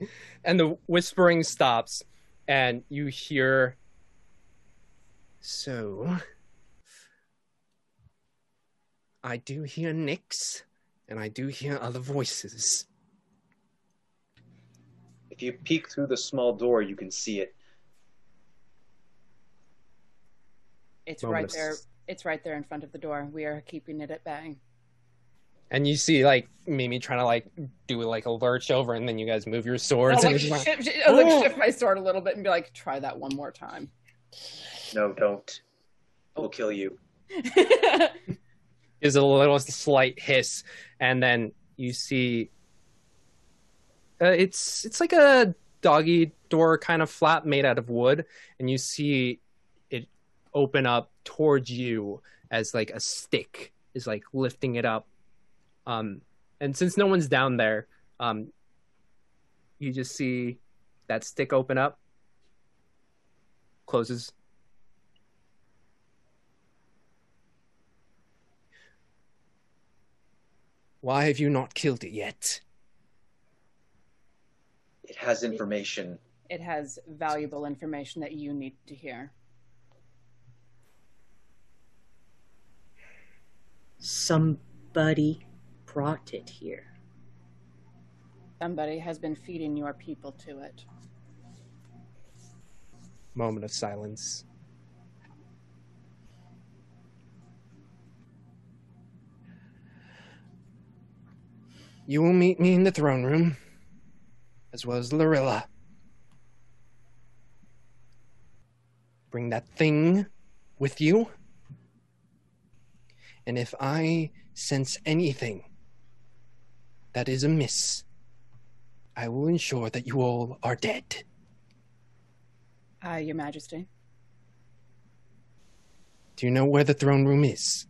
and the whispering stops, and you hear. So, I do hear Nyx, and I do hear other voices. If you peek through the small door, you can see it. It's Moment right of there. It's right there in front of the door. We are keeping it at bay. And you see like Mimi trying to like do like a lurch over, and then you guys move your I'll swords. Oh, like, it's like, shift, shift- I'll, like shift my sword a little bit and be like, try that one more time. No, don't. We'll kill you. is a little slight hiss, and then you see uh, it's it's like a doggy door kind of flap made out of wood, and you see it open up towards you as like a stick is like lifting it up. Um, and since no one's down there, um, you just see that stick open up, closes, Why have you not killed it yet? It has information. It has valuable information that you need to hear. Somebody brought it here. Somebody has been feeding your people to it. Moment of silence. You will meet me in the throne room, as well as Lorilla. Bring that thing with you. And if I sense anything that is amiss, I will ensure that you all are dead. Uh, Your Majesty. Do you know where the throne room is?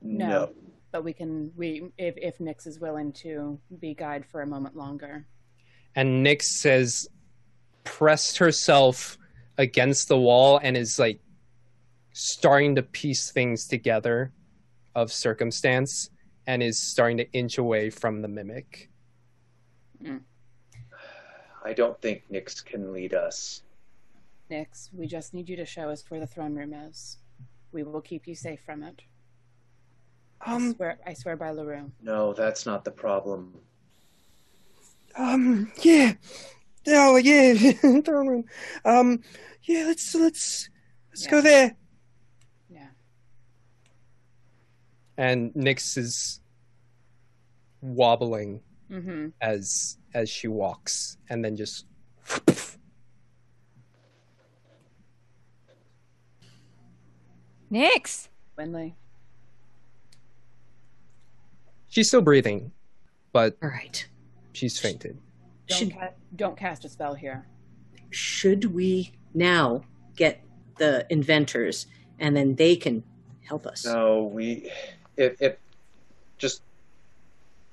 No. But we can we if if Nyx is willing to be guide for a moment longer. and Nyx says pressed herself against the wall and is like starting to piece things together of circumstance and is starting to inch away from the mimic. Mm. I don't think Nyx can lead us. Nyx, we just need you to show us where the throne room is. We will keep you safe from it. I Um swear I swear by LaRue. No, that's not the problem. um yeah. Oh yeah, throne room. Um yeah, let's let's let's go there. Yeah. And Nyx is wobbling Mm-hmm. as as she walks and then just Nyx. Winley. She's still breathing but All right. she's fainted Don't, ca- don't cast a spell here. Should we now get the inventors and then they can help us? No, we if if just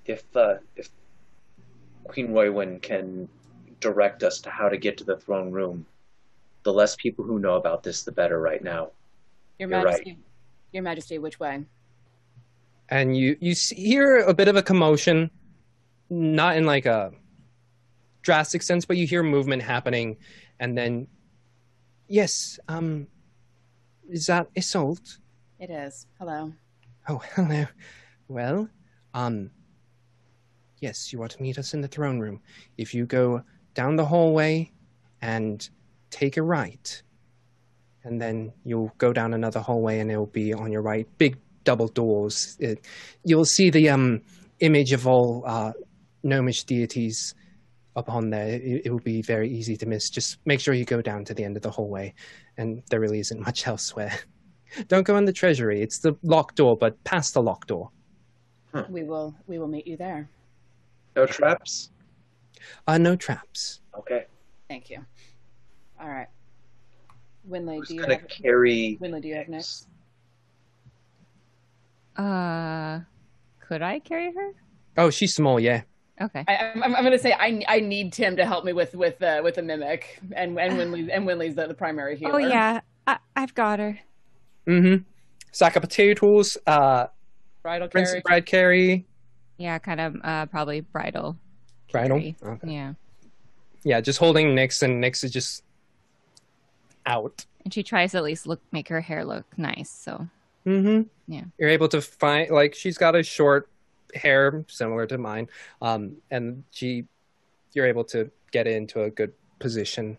if uh if Queen Waywin can direct us to how to get to the throne room, the less people who know about this the better right now. Your You're Majesty. Your Majesty, which way? And you you see, hear a bit of a commotion not in like a drastic sense but you hear movement happening and then yes um is that Isolt? It is. Hello. oh hello well um yes, you are to meet us in the throne room. If you go down the hallway and take a right, and then you'll go down another hallway and it'll be on your right. Big double doors. It, you'll see the um, image of all uh, gnomish deities upon there. It, it will be very easy to miss. Just make sure you go down to the end of the hallway, and there really isn't much elsewhere. Don't go in the treasury. It's the locked door, but past the locked door. We will we will meet you there. No traps? Uh, no traps. Okay. Thank you. All right. Winley, do you gonna have carry Winley, do you have next? Uh, could I carry her? Oh, she's small, yeah. Okay. I, I'm, I'm going to say I, I need Tim to help me with with uh, with the mimic and and Winley and Winley's the, the primary healer. Oh yeah, I, I've got her. Mm-hmm. Sack of potatoes, uh, Bridal rinse carry. and bread carry, Yeah, kind of uh, probably bridal. bridal. Okay. Yeah, Yeah, just holding Nyx, and Nyx is just out. and she tries to at least look make her hair look nice. So Mm-hmm. yeah. You're able to find like she's got a short hair similar to mine, um, and she, you're able to get into a good position.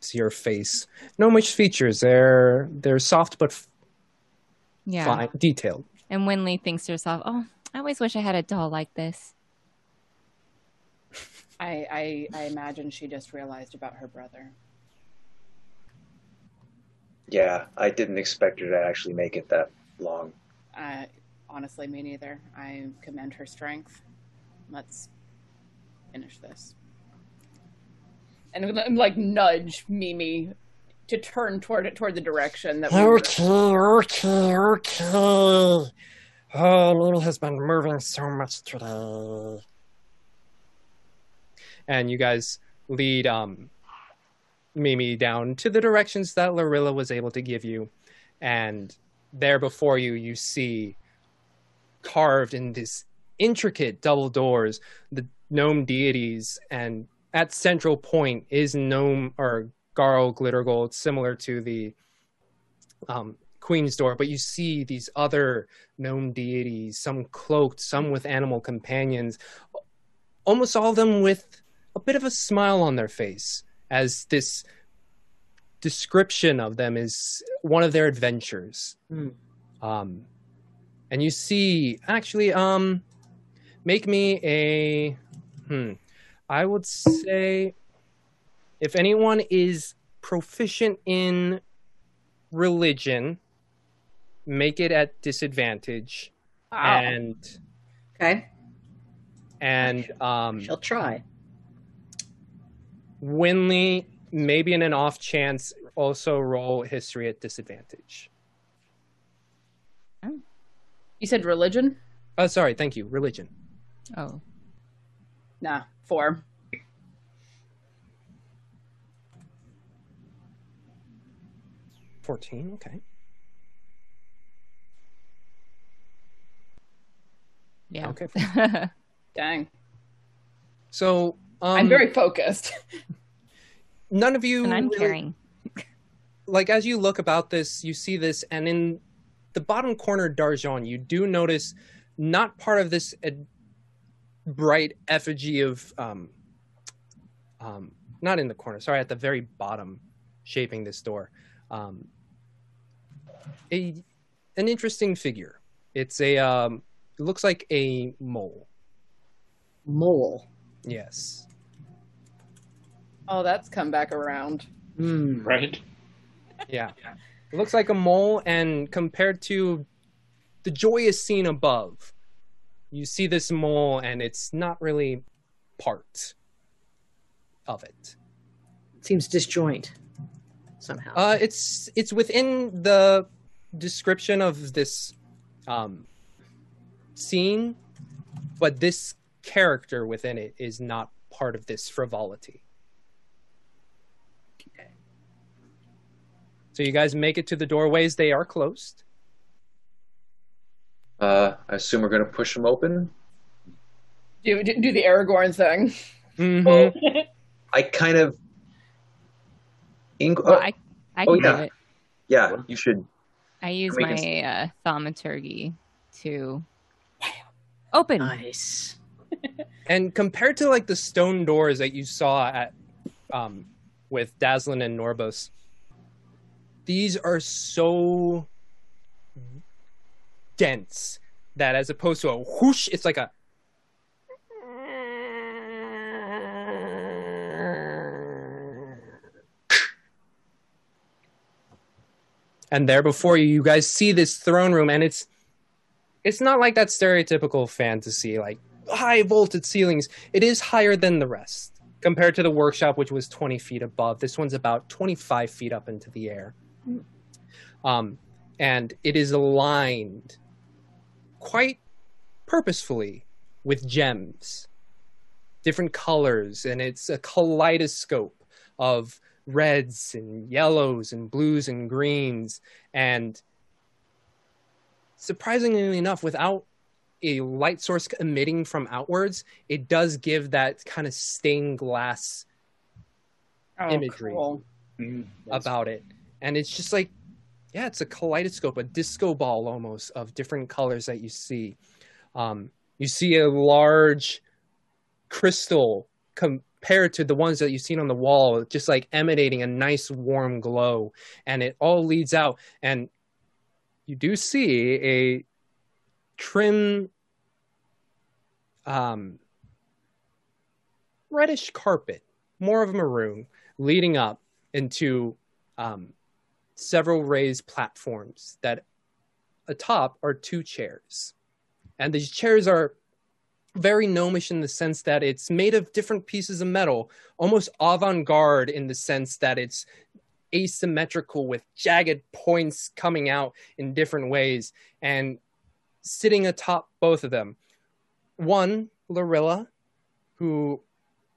See her face. No much features. They're they're soft but f- Yeah. fine, detailed. And Winley thinks to herself, "Oh, I always wish I had a doll like this." I, I I imagine she just realized about her brother. Yeah, I didn't expect her to actually make it that long. Uh, honestly, me neither. I commend her strength. Let's finish this. And I'm gonna, like nudge Mimi to turn toward it toward the direction that we were. Okay, okay, okay. Oh, Mimi has been moving so much today. And you guys lead um, Mimi down to the directions that Lorilla was able to give you. And there before you, you see carved in this intricate double doors the gnome deities. And at central point is gnome or Garl Glittergold, similar to the um, Queen's Door, but you see these other gnome deities, some cloaked, some with animal companions, almost all of them with a bit of a smile on their face, as this description of them is one of their adventures. Um, and you see, actually, um, make me a, hmm, I would say, if anyone is proficient in religion, make it at disadvantage. Wow. And Okay. and um She'll try. Winley, maybe in an off chance, also roll history at disadvantage. Oh. You said religion? Oh, sorry, thank you. Religion. Oh. Nah, four. Fourteen. Okay. Yeah. Okay. Dang. So um, I'm very focused. none of you And I'm really- carrying. like as you look about this you see this and in the bottom corner Darjan you do notice not part of this uh, bright effigy of um um not in the corner sorry at the very bottom shaping this door um a an interesting figure it's a um it looks like a mole Mole. yes Oh, that's come back around. Hmm. Right? Yeah. It looks like a mole, and compared to the joyous scene above, you see this mole, and it's not really part of it. Seems disjoint somehow. Uh, it's it's within the description of this um, scene, but this character within it is not part of this frivolity. So you guys make it to the doorways. They are closed. Uh, I assume we're going to push them open. Do do, do the Aragorn thing. Mm-hmm. I kind of. Ing- Well, I I oh, yeah. it. yeah, you should. I use my can- uh, thaumaturgy to open. Nice. And compared to like the stone doors that you saw at um, with Dazzlyn and Norbus, these are so dense that as opposed to a whoosh, it's like a and there before you you guys see this throne room and it's it's not like that stereotypical fantasy like high vaulted ceilings. It is higher than the rest compared to the workshop which was 20 feet above. This one's about 25 feet up into the air um, and it is aligned quite purposefully with gems different colors and it's a kaleidoscope of reds and yellows and blues and greens and surprisingly enough without a light source emitting from outwards it does give that kind of stained glass Oh, imagery cool. about it and it's just like yeah it's a kaleidoscope a disco ball almost of different colors that you see. Um, you see a large crystal compared to the ones that you've seen on the wall just like emanating a nice warm glow. And it all leads out. And you do see a trim um reddish carpet more of a maroon leading up into um, several raised platforms that atop are two chairs and these chairs are very gnomish in the sense that it's made of different pieces of metal, almost avant garde in the sense that it's asymmetrical with jagged points coming out in different ways and sitting atop both of them. One, Lorilla, who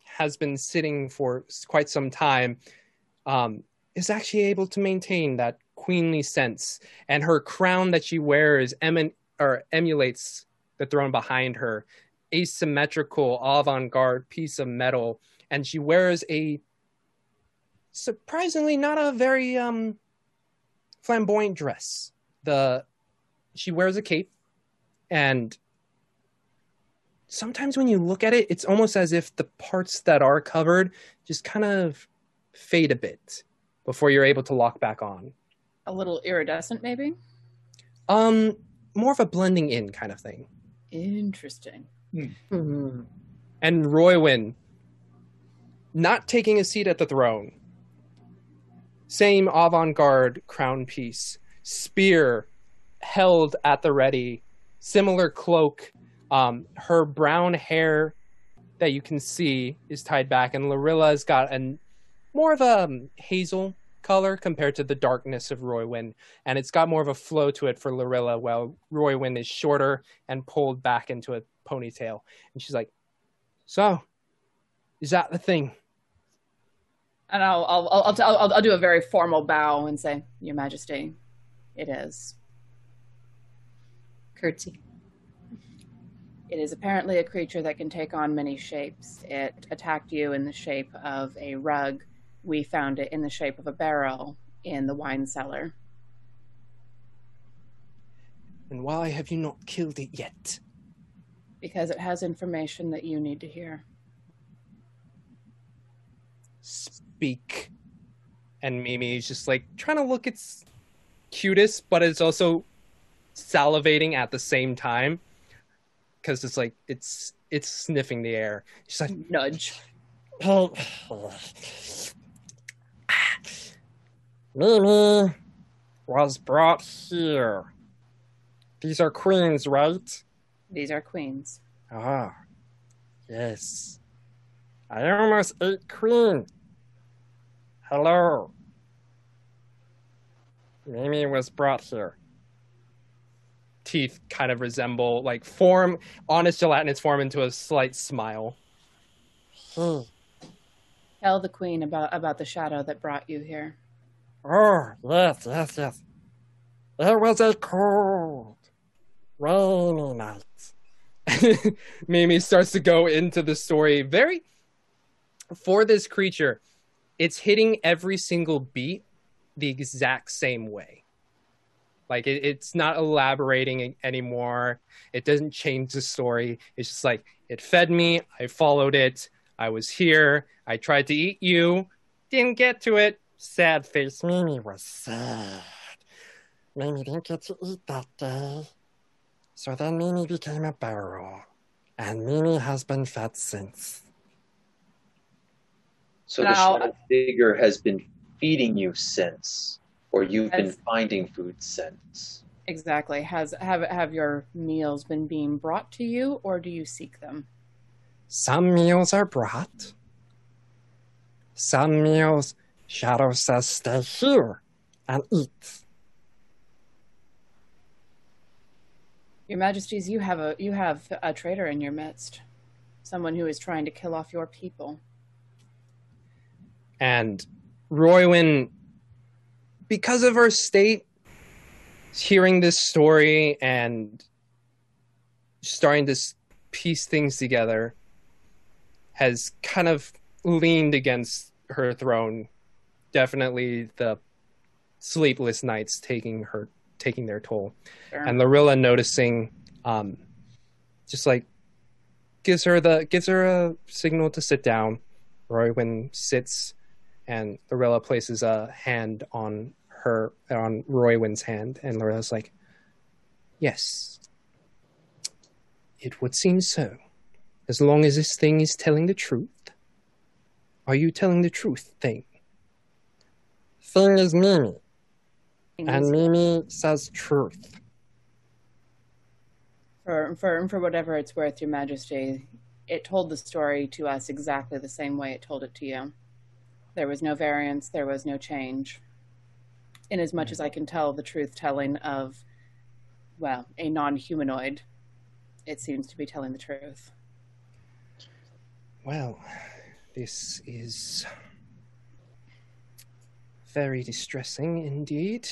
has been sitting for quite some time, um, is actually able to maintain that queenly sense, and her crown that she wears or emulates the throne behind her asymmetrical avant-garde piece of metal and she wears a surprisingly not a very um flamboyant dress. The she wears a cape and sometimes when you look at it it's almost as if the parts that are covered just kind of fade a bit before you're able to lock back on A little iridescent, maybe. um more of a blending in kind of thing Interesting. and Roywin not taking a seat at the throne. Same avant garde crown piece, spear held at the ready, similar cloak. Um, her brown hair that you can see is tied back, and Lorilla's got a more of a um, hazel color compared to the darkness of Roywin, and it's got more of a flow to it for Lorilla, while Roywin is shorter and pulled back into a ponytail. And she's like, "So, is that the thing?" And I'll I'll I'll I'll, I'll, I'll do a very formal bow and say, "Your Majesty, it is." Curtsy. It is apparently a creature that can take on many shapes. It attacked you in the shape of a rug. We found it in the shape of a barrel in the wine cellar. And why have you not killed it yet? Because it has information that you need to hear. Speak. And Mimi is just like trying to look its cutest, but it's also salivating at the same time because it's like it's it's sniffing the air. She's like nudge. Mimi was brought here. These are queens, right? These are queens. Ah, yes. I almost ate queen. Hello. Mimi was brought here. teeth kind of resemble like form honest gelatinous form into a slight smile. Hmm. Tell the queen about about the shadow that brought you here. Oh, yes, yes, yes. It was a cold, rainy night. Mimi starts to go into the story very for this creature. It's hitting every single beat the exact same way. Like it, it's not elaborating anymore. It doesn't change the story. It's just like it fed me. I followed it. I was here. I tried to eat you. Didn't get to it. Sad face. Mimi was sad. Mimi didn't get to eat that day. So then Mimi became a barrel. And Mimi has been fed since. So the Now- shadow figure has been feeding you since, or you've been finding food since. Exactly. Has have have your meals been being brought to you, or do you seek them? Some meals are brought. Some meals, Shadow says stay here and eat. Your Majesties, you have a you have a traitor in your midst, someone who is trying to kill off your people. And Roywin, because of her state, hearing this story and starting to piece things together, has kind of leaned against her throne. Definitely the sleepless nights taking her taking their toll. Sure. And Lorilla noticing, um, just like gives her the gives her a signal to sit down. Roywin sits, and Lorilla places a hand on her on Roywin's hand, and Lorilla's like, "Yes, it would seem so. As long as this thing is telling the truth. Are you telling the truth, thing? Thing is Mimi. And Mimi says truth. For for for whatever it's worth, Your Majesty, it told the story to us exactly the same way it told it to you. There was no variance. There was no change. In as much as I can tell the truth telling of, well, a non-humanoid, it seems to be telling the truth. Well, this is very distressing indeed.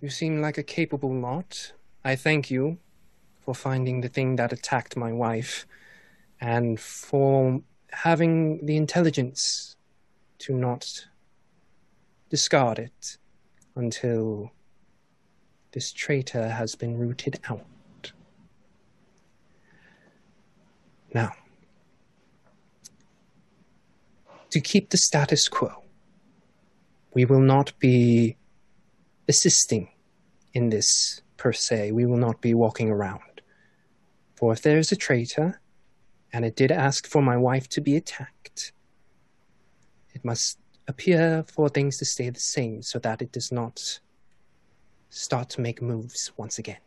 You seem like a capable lot. I thank you for finding the thing that attacked my wife and for having the intelligence to not discard it until this traitor has been rooted out. Now, to keep the status quo, we will not be assisting in this per se. We will not be walking around. For if there is a traitor, and it did ask for my wife to be attacked, it must appear for things to stay the same so that it does not start to make moves once again.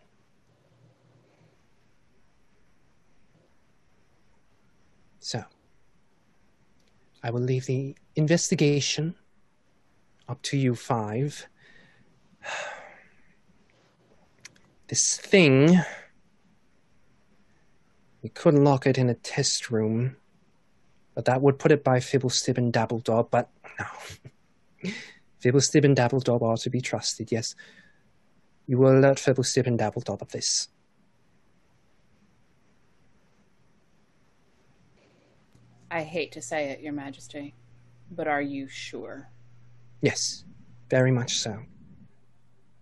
So, I will leave the investigation up to you five. This thing, we could lock it in a test room, but that would put it by Fibblestib and Dabbledob, but no. Fibblestib and Dabbledob are to be trusted, yes. You will alert Fibblestib and Dabbledob of this. I hate to say it, Your Majesty, but are you sure? Yes, very much so.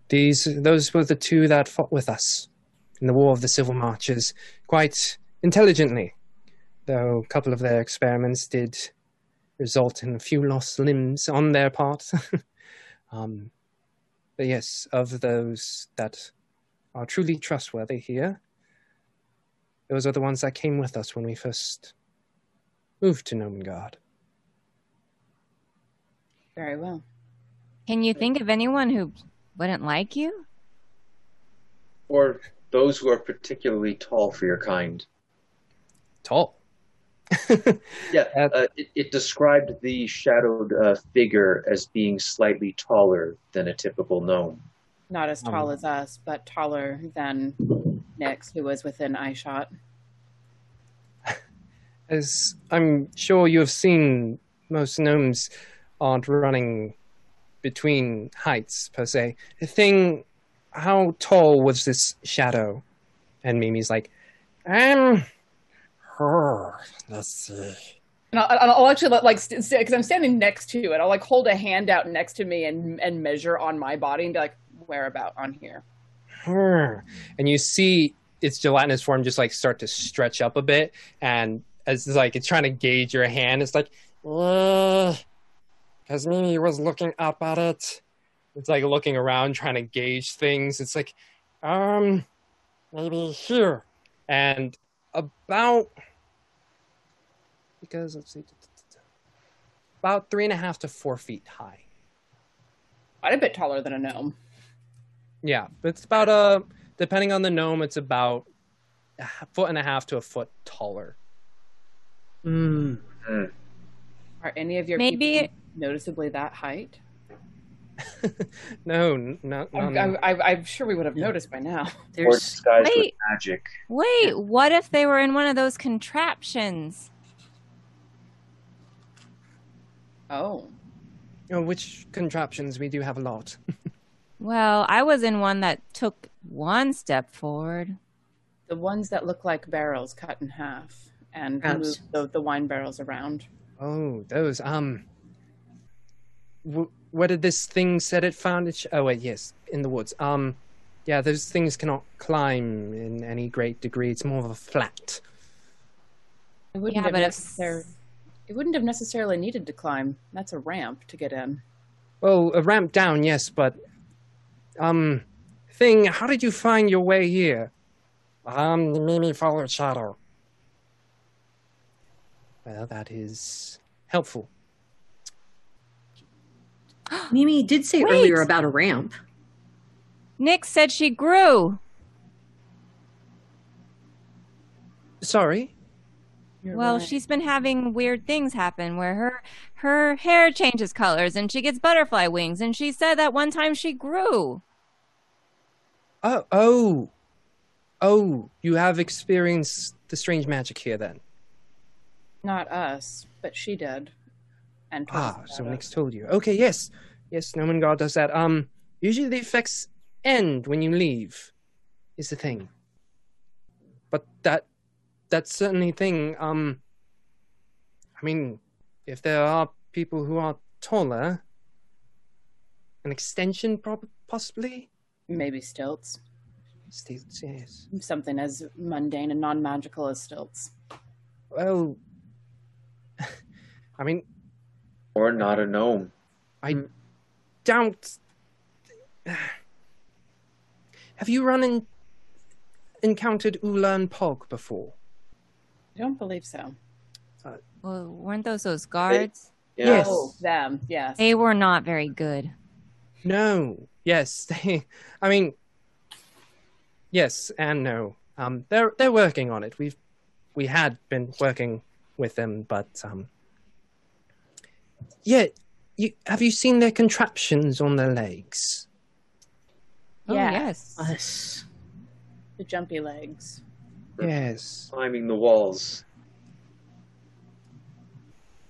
These, those were the two that fought with us in the War of the Civil Marches quite intelligently, though a couple of their experiments did result in a few lost limbs on their part. um, but yes, of those that are truly trustworthy here, those are the ones that came with us when we first moved to Gnomengarde. Very well. Can you think of anyone who wouldn't like you? Or those who are particularly tall for your kind. Tall? yeah, uh, it, it described the shadowed uh, figure as being slightly taller than a typical gnome. Not as tall Um, as us, but taller than Nyx, who was within eye shot. As I'm sure you have seen, most gnomes aren't running between heights per se. The thing, how tall was this shadow? And Mimi's like, um, her. let's see. And I'll, and I'll actually like because I'm standing next to it. I'll like hold a hand out next to me and and measure on my body and be like, where about on here? Her. And you see its gelatinous form just like start to stretch up a bit, and as it's like it's trying to gauge your hand, it's like, because Mimi was looking up at it. It's like looking around, trying to gauge things. It's like, um, maybe here. And about because let's see, about three and a half to four feet high. Quite a bit taller than a gnome. Yeah, it's about a depending on the gnome, it's about a foot and a half to a foot taller. Mm. Are any of your Maybe- people noticeably that height? No, n- no, no, I'm, no. I'm, I'm sure we would have noticed by now. Or disguised with Wait. magic. Wait, what if they were in one of those contraptions? Oh. Oh, which contraptions? We do have a lot. Well, I was in one that took one step forward. The ones that look like barrels cut in half and Perhaps. move the, the wine barrels around. Oh, those. Um, w- what did this thing said it found? It sh- oh wait, yes, in the woods. Um, yeah, those things cannot climb in any great degree. It's more of a flat. It wouldn't Yeah, have but if- necessar- it wouldn't have necessarily needed to climb. That's a ramp to get in. Oh, a ramp down, yes, but um, thing. How did you find your way here? Um, Mimi followed Shadow. Well, that is helpful. Mimi did say Wait. earlier about a ramp. Nick said she grew. Sorry. well, she's been having weird things happen where her her hair changes colors and she gets butterfly wings and she said that one time she grew. Oh, oh, oh! You have experienced the strange magic here, then. Not us, but she did. And Ah, so. Nick's told you. Okay, yes, yes. Gnomengarde does that. Um, usually the effects end when you leave, is the thing. But that, that certainly thing. Um, I mean, if there are people who are taller, an extension, prob- possibly. Maybe stilts. Stilts, yes. Something as mundane and non magical as stilts. Well, I mean, Or not a gnome. I don't. Have you run in, encountered Ulla and Pog before? I don't believe so. Well, weren't those those guards? Yes. Oh, them, yes. They were not very good. No. Yes. They. I mean. Yes and no. Um, they're they're working on it. We've we had been working with them, but um. Yeah. You have you seen their contraptions on their legs? Oh, Yeah. yes. The jumpy legs. Yes. Climbing the walls.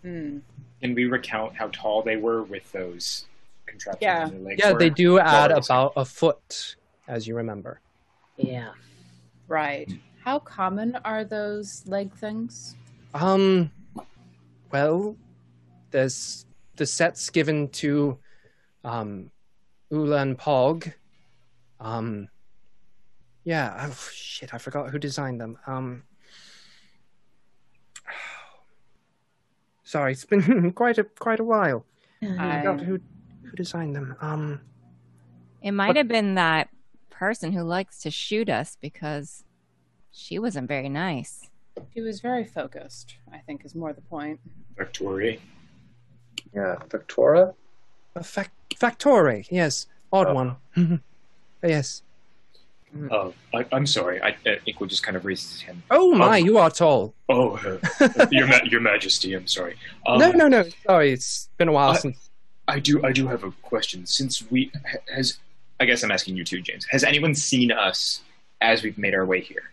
Hmm. Can we recount how tall they were with those contraptions Yeah. on their legs? Yeah, Or- they do add Guards. about a foot, as you remember. Yeah. Right. How common are those leg things? Um, well, there's the sets given to um, Ulla and Pog. Um, yeah. Oh shit! I forgot who designed them. Um, sorry, it's been quite a quite a while. I forgot who who designed them. Um, It might have been that person who likes to shoot us because she wasn't very nice. She was very focused, I think is more the point. Victoria. Yeah, Victoria. a fac- Factore. Yes, odd one. yes. Oh, I, I'm sorry. I, I think we'll just kind of raise his hand. Oh my, you are tall. Oh, uh, your Ma- your Majesty. I'm sorry. Um, no, no, no. Sorry, it's been a while I- since. I do. I do have a question. Since we ha- has, I guess I'm asking you too, James. Has anyone seen us as we've made our way here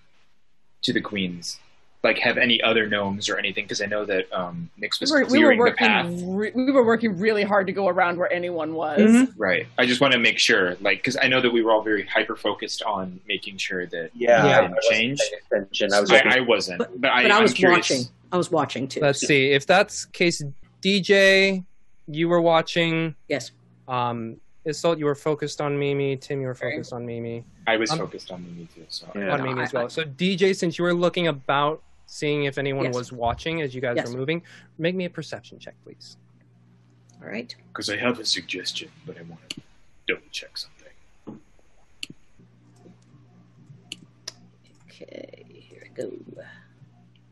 to the Queens? Like, have any other gnomes or anything? Because I know that um, Nyx We was were, we were clearing the path. working. Re- we were working really hard to go around where anyone was. Mm-hmm. Right. I just want to make sure, like, because I know that we were all very hyper focused on making sure that Yeah, things I didn't wasn't change. paying attention. I was I, I, wasn't, but, I, but I I'm was curious. watching. I was watching too. Let's see. If that's case, DJ, you were watching. Yes. Um, Isolt, you were focused on Mimi. Tim, you were focused on Mimi. I was Um, focused on Mimi too. So on Mimi as well. So DJ, since you were looking about, seeing if anyone Yes. was watching as you guys Yes. were moving, make me a perception check, please. All right. Because I have a suggestion, but I want to double check something. Okay, here I go.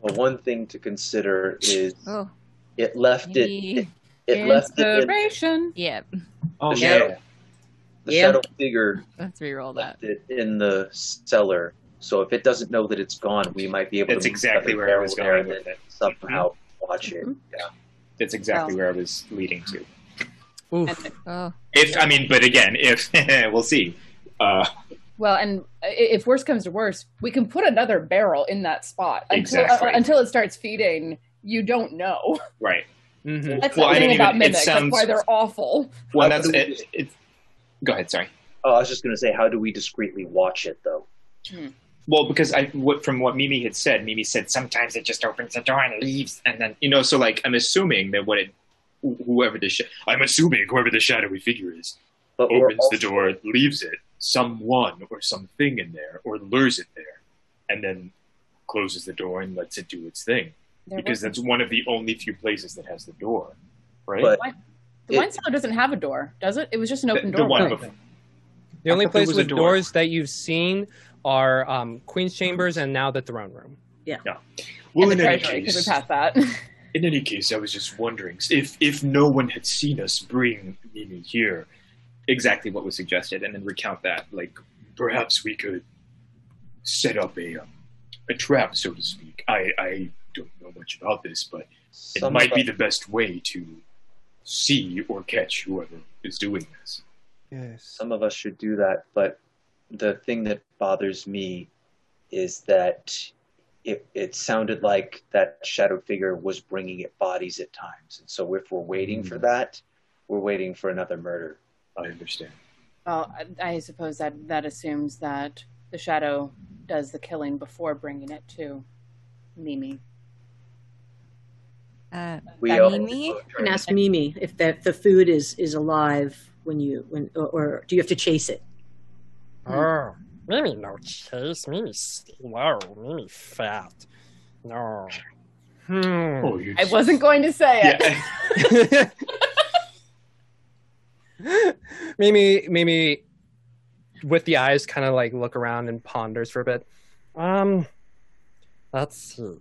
Well, one thing to consider is Oh. it left it. It, it left it in Inspiration. Yep. Oh, the yeah. shadow. The Yeah. shadow figure Let's re-roll that. left it in the cellar. So if it doesn't know that it's gone, we might be able That's to. move exactly where I was going with it. Somehow watch it. Yeah. That's exactly Well. where I was leading to. Oh. If I mean, but again, if we'll see. Uh, Well, and if worse comes to worse, we can put another barrel in that spot until Exactly. uh, until it starts feeding. You don't know. right. Mm-hmm. That's Well, the I thing about even- it mimics. sounds- That's why they're awful. Well, that's do it, it. Go ahead. Sorry. Oh, I was just going to say, how do we discreetly watch it though? Well, because I what from what Mimi had said, Mimi said sometimes it just opens the door and leaves, and then you know, so like I'm assuming that what it, whoever the sh- I'm assuming whoever the shadowy figure is, But we're opens the door, leaves it, someone or something in there, or lures it there, and then closes the door and lets it do its thing. There because that's one of the only few places that has the door, right? But The wine cellar doesn't have a door, does it? It was just an open the door. one wasn't before. The only I thought there place was a with door. doors that you've seen are um, Queen's Chambers and now the throne room. Yeah. Yeah. Well, And in the any treasury, because we case, passed that. in any case, I was just wondering if if no one had seen us bring Mimi here, exactly what was suggested, and then recount that. Like perhaps we could set up a um, a trap, so to speak. I I don't know much about this, but it Some might of be the best way to see or catch whoever is doing this. Yes. Some of us should do that, but the thing that bothers me is that it, it sounded like that shadow figure was bringing it bodies at times. And so if we're waiting for that, we're waiting for another murder. I understand. well, I, I suppose that that assumes that the shadow does the killing before bringing it to Mimi. Uh, We Mimi? You can ask Mimi if that the food is is alive when you when or, or do you have to chase it? Oh, Mimi no chase. Mimi slow. Mimi fat. No. Hmm. Oh, you I wasn't going to say it. Mimi, Mimi, with the eyes, kind of like look around and ponders for a bit. Um, let's see.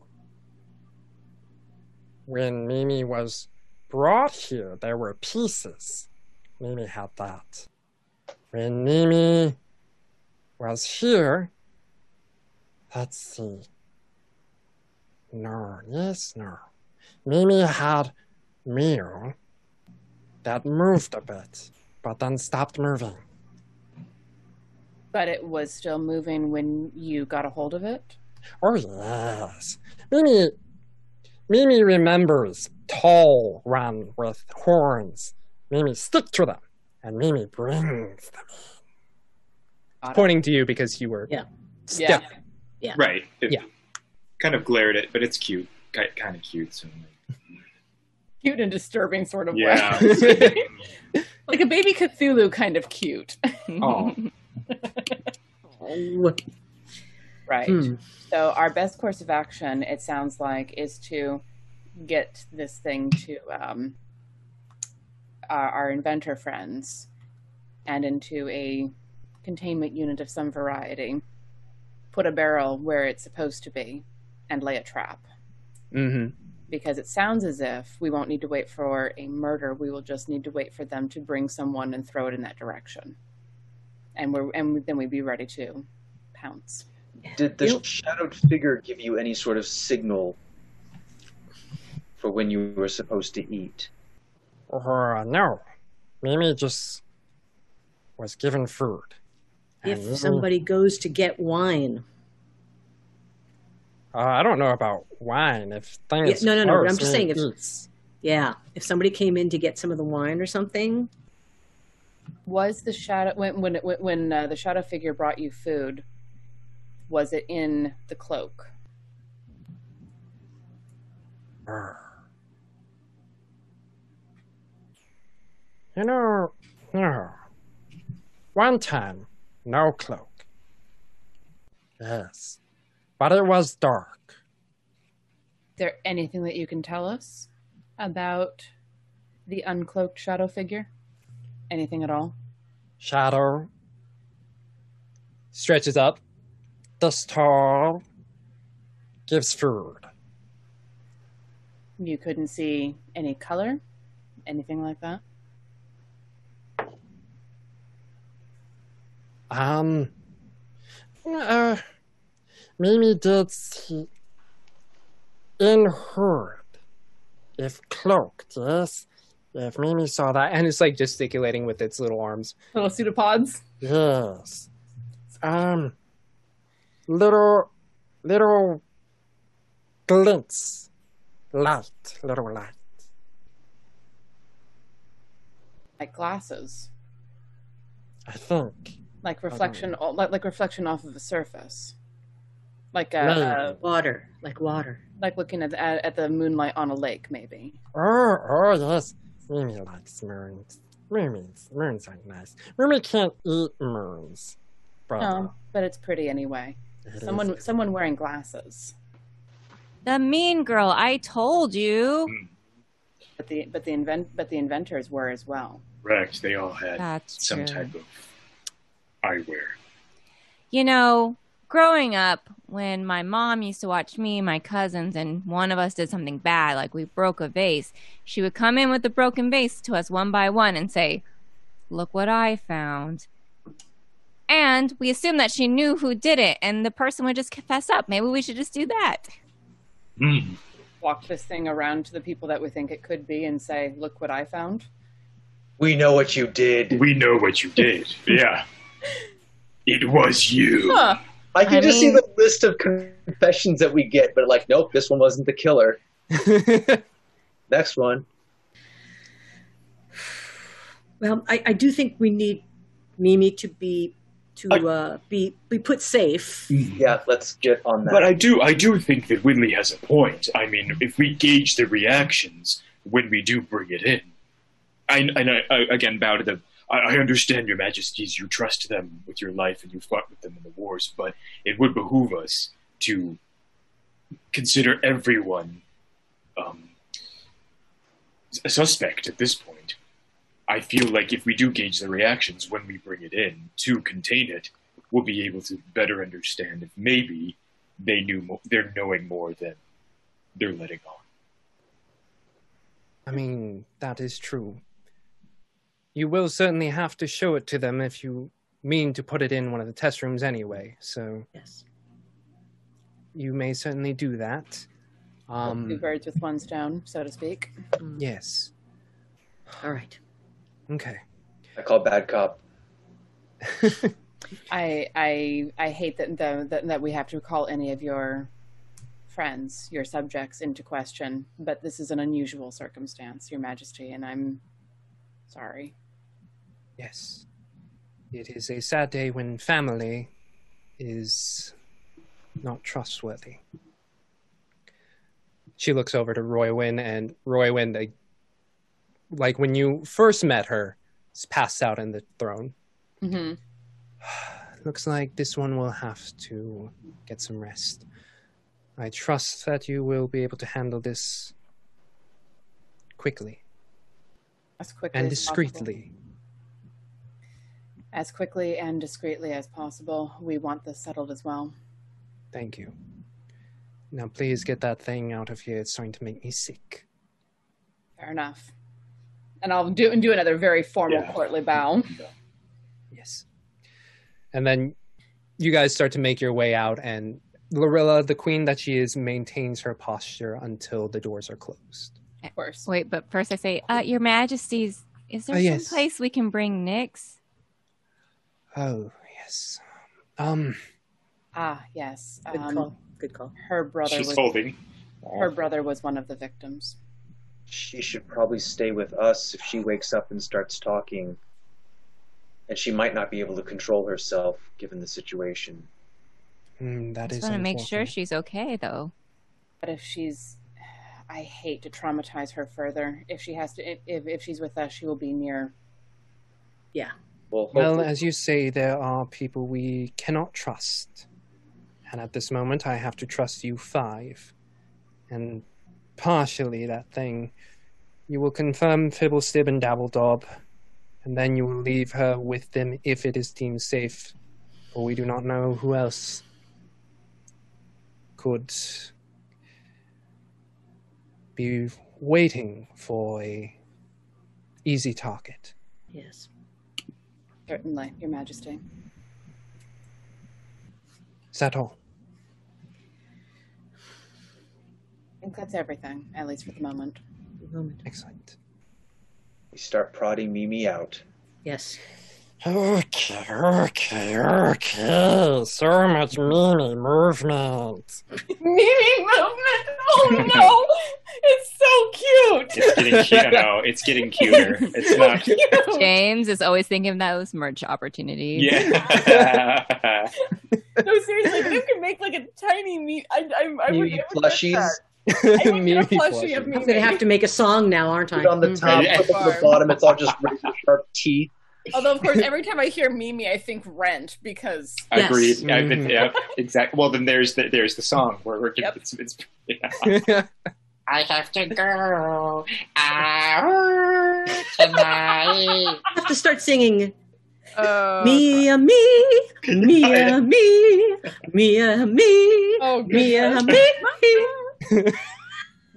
When Mimi was brought here, there were pieces. Mimi had that. When Mimi was here, let's see. No, yes, no. Mimi had meal that moved a bit, but then stopped moving. But it was still moving when you got a hold of it. Oh yes, Mimi. Mimi remembers tall run with horns. Mimi stick to them, and Mimi brings them. Pointing to you because you were yeah step. Yeah. Right. It Yeah. Kind of glared at, but it's cute. Kind of cute. So. Cute and disturbing sort of Yeah. way. like a baby Cthulhu kind of cute. Oh. Right. Hmm. So our best course of action, it sounds like, is to get this thing to um, our, our inventor friends and into a containment unit of some variety. Put a barrel where it's supposed to be and lay a trap. Mm-hmm. Because it sounds as if we won't need to wait for a murder. We will just need to wait for them to bring someone and throw it in that direction. And we're and then we'd be ready to pounce. Did the You- shadowed figure give you any sort of signal for when you were supposed to eat? Uh, no, Mimi just was given food if somebody goes to get wine? Uh, I don't know about wine. If things yeah, no, no, no. I'm just saying if eats. yeah, if somebody came in to get some of the wine or something. Was the shadow when when when uh, the shadow figure brought you food? Was it in the cloak? You know, you know, one time no cloak. Yes. But it was dark. there anything that you can tell us about the uncloaked shadow figure? Anything at all? Shadow. Stretches up. This tall. Gives food. You couldn't see any color? Anything like that? Um. Uh, Mimi did see. In her If cloaked, yes. If Mimi saw that. And it's like gesticulating with its little arms. Little pseudopods? Yes. Um. Little. Little. Glints. Light. Little light. Like glasses. I think. Like oh, reflection o- like like reflection off of a surface. Like uh, a, a uh, Water, like water. like looking at, at at the moonlight on a lake maybe. Oh, oh yes. Mimi likes moons. Moons. Moons are nice. Mimi can't eat moons. Brother. No, but it's pretty anyway. It someone is. someone wearing glasses. The mean girl, I told you. Hmm. But the but the invent but the inventors were as well. Correct. They all had That's some true. type of eyewear. You know, growing up, when my mom used to watch me my cousins, and one of us did something bad, like we broke a vase, she would come in with the broken vase to us one by one and say, Look what I found. And we assumed that she knew who did it, and the person would just confess up. Maybe we should just do that. Hmm. Walk this thing around to the people that we think it could be and say, "Look what I found." We know what you did. We know what you did. Yeah. It was you. Huh. I can I just mean- see the list of confessions that we get, but like, nope, this one wasn't the killer. Next one. Well, I, I do think we need Mimi to be to uh, be be put safe. Yeah, let's get on that. But I do, I do think that Winley has a point. I mean, if we gauge the reactions when we do bring it in, I, and I, I again bow to the. I, I understand your Majesties. You trust them with your life, and you fought with them in the wars. But it would behoove us to consider everyone um, a suspect at this point. I feel like if we do gauge the reactions when we bring it in to contain it, we'll be able to better understand if maybe they knew more, they're knowing more than they're letting on. I mean, that is true. You will certainly have to show it to them if you mean to put it in one of the test rooms anyway. So Yes. you may certainly do that. Two Um, birds with one stone, so to speak. yes. All right. Okay. I call bad cop. I I I hate that the, that that we have to call any of your friends, your subjects, into question. But this is an unusual circumstance, Your Majesty, and I'm sorry. Yes. It is a sad day when family is not trustworthy. She looks over to Roy Wynn, and Roy Wynn, they, like when you first met her, is passed out in the throne. Mm-hmm. Looks like this one will have to get some rest. I trust that you will be able to handle this quickly As quickly and as discreetly. As quickly and discreetly as possible. We want this settled as well. Thank you. Now, please get that thing out of here. It's starting to make me sick. Fair enough. And I'll do and do another very formal Yeah. courtly bow. Yes. And then you guys start to make your way out, and Lorilla, the queen that she is, maintains her posture until the doors are closed. Of course. Wait, but first I say, uh, Your Majesties, is there Uh, some yes. place we can bring Nyx? Oh, yes. Um, Ah, yes. Good um, call. Good call. Her brother She's was holding. her brother was one of the victims. She should probably stay with us if she wakes up and starts talking. And she might not be able to control herself given the situation. mm, that I is just want to make sure she's okay, though. But if she's I hate to traumatize her further. If she has to if if she's with us, she will be near Yeah. Well, Well, as you say, there are people we cannot trust. And at this moment, I have to trust you five. And partially that thing. You will confirm Fibblestib and Dabbledob, and then you will leave her with them if it is deemed safe. For we do not know who else could be waiting for a easy target. Yes. Certainly, Your Majesty. Is that all? I think that's everything, at least for the moment. Excellent. we start prodding Mimi out. Yes. Okay, okay, okay. So much Mimi movement. Mimi movement. Oh no, it's so cute. It's getting cute. No, it's getting cuter. It's not. James is always thinking of those merch opportunities. Yeah. no, seriously, you can make like a tiny me, I, I, I would Mimi never plushies. That. I would Mimi get a plushie of I'm gonna have to make a song now, aren't I? Put on the top, Yeah. put on the bottom. It's all just sharp teeth. Although, of course, every time I hear Mimi, I think Rent because Yes. Agreed. Yeah, Mhm. but- yeah, exactly. Well, then there's the, there's the song where we're Yep. it's, it's yeah. I have to go out tonight. I have to start singing. uh, Mia me, Mia me, Mia me, Oh, Mia me.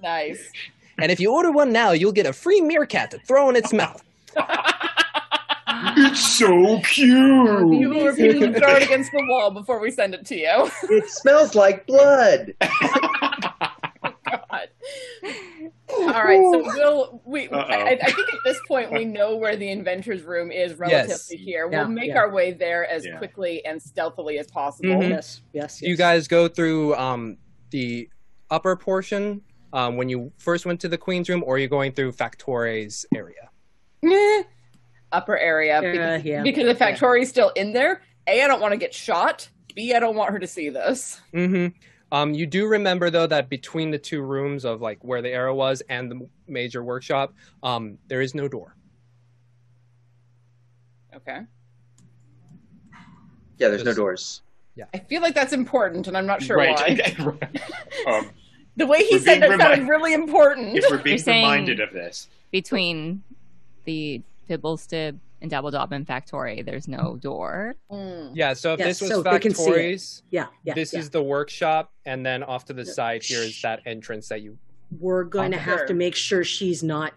nice. And if you order one now, you'll get a free meerkat to throw in its mouth. It's so cute. You will repeat and throw it against the wall before we send it to you. It smells like blood. God. All right, so we'll we. I, I think at this point we know where the inventors' room is relatively Yes. here. Yeah, we'll make yeah. our way there as Yeah. quickly and stealthily as possible. Mhm. Yes, yes, yes. You guys go through um, the upper portion um, when you first went to the Queen's room, or you're going through Factore's area. Eh. Upper area Uh, because, yeah. because the Factori's still in there. A, I don't want to get shot. B, I don't want her to see this. hmm Um, you do remember though that between the two rooms of like where the arrow was and the major workshop, um, there is no door. Okay. Yeah, there's no doors. Yeah. I feel like that's important, and I'm not sure right. why. um, The way he said being that sounded really important. if we're being You're reminded of this, Between the Fibblestib and Dabbledob and Factory, there's no door. Mm. Yeah. So if Yes, this was so they can see it. Factore's, Yeah, yeah. this yeah. is the workshop, and then off to the side here is that entrance that you. We're going to Okay. have to make sure she's not.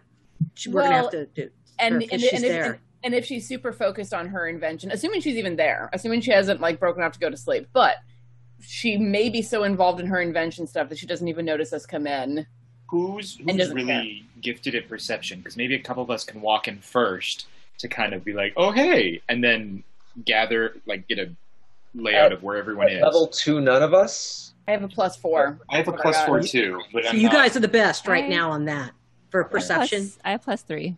she- We're going to have to do. and her, and, she's if, there. and, and if she's super focused on her invention, assuming she's even there, assuming she hasn't like broken off to go to sleep, but she may be so involved in her invention stuff that she doesn't even notice us come in. Who's who's doesn't really gifted at perception? Because maybe a couple of us can walk in first to kind of be like, oh hey, and then gather like get a layout of where everyone is. Level two, none of us. I have a plus four. I have a What I four too, but So I'm you not- guys are the best right I- now on that for I have perception. plus- I have plus three.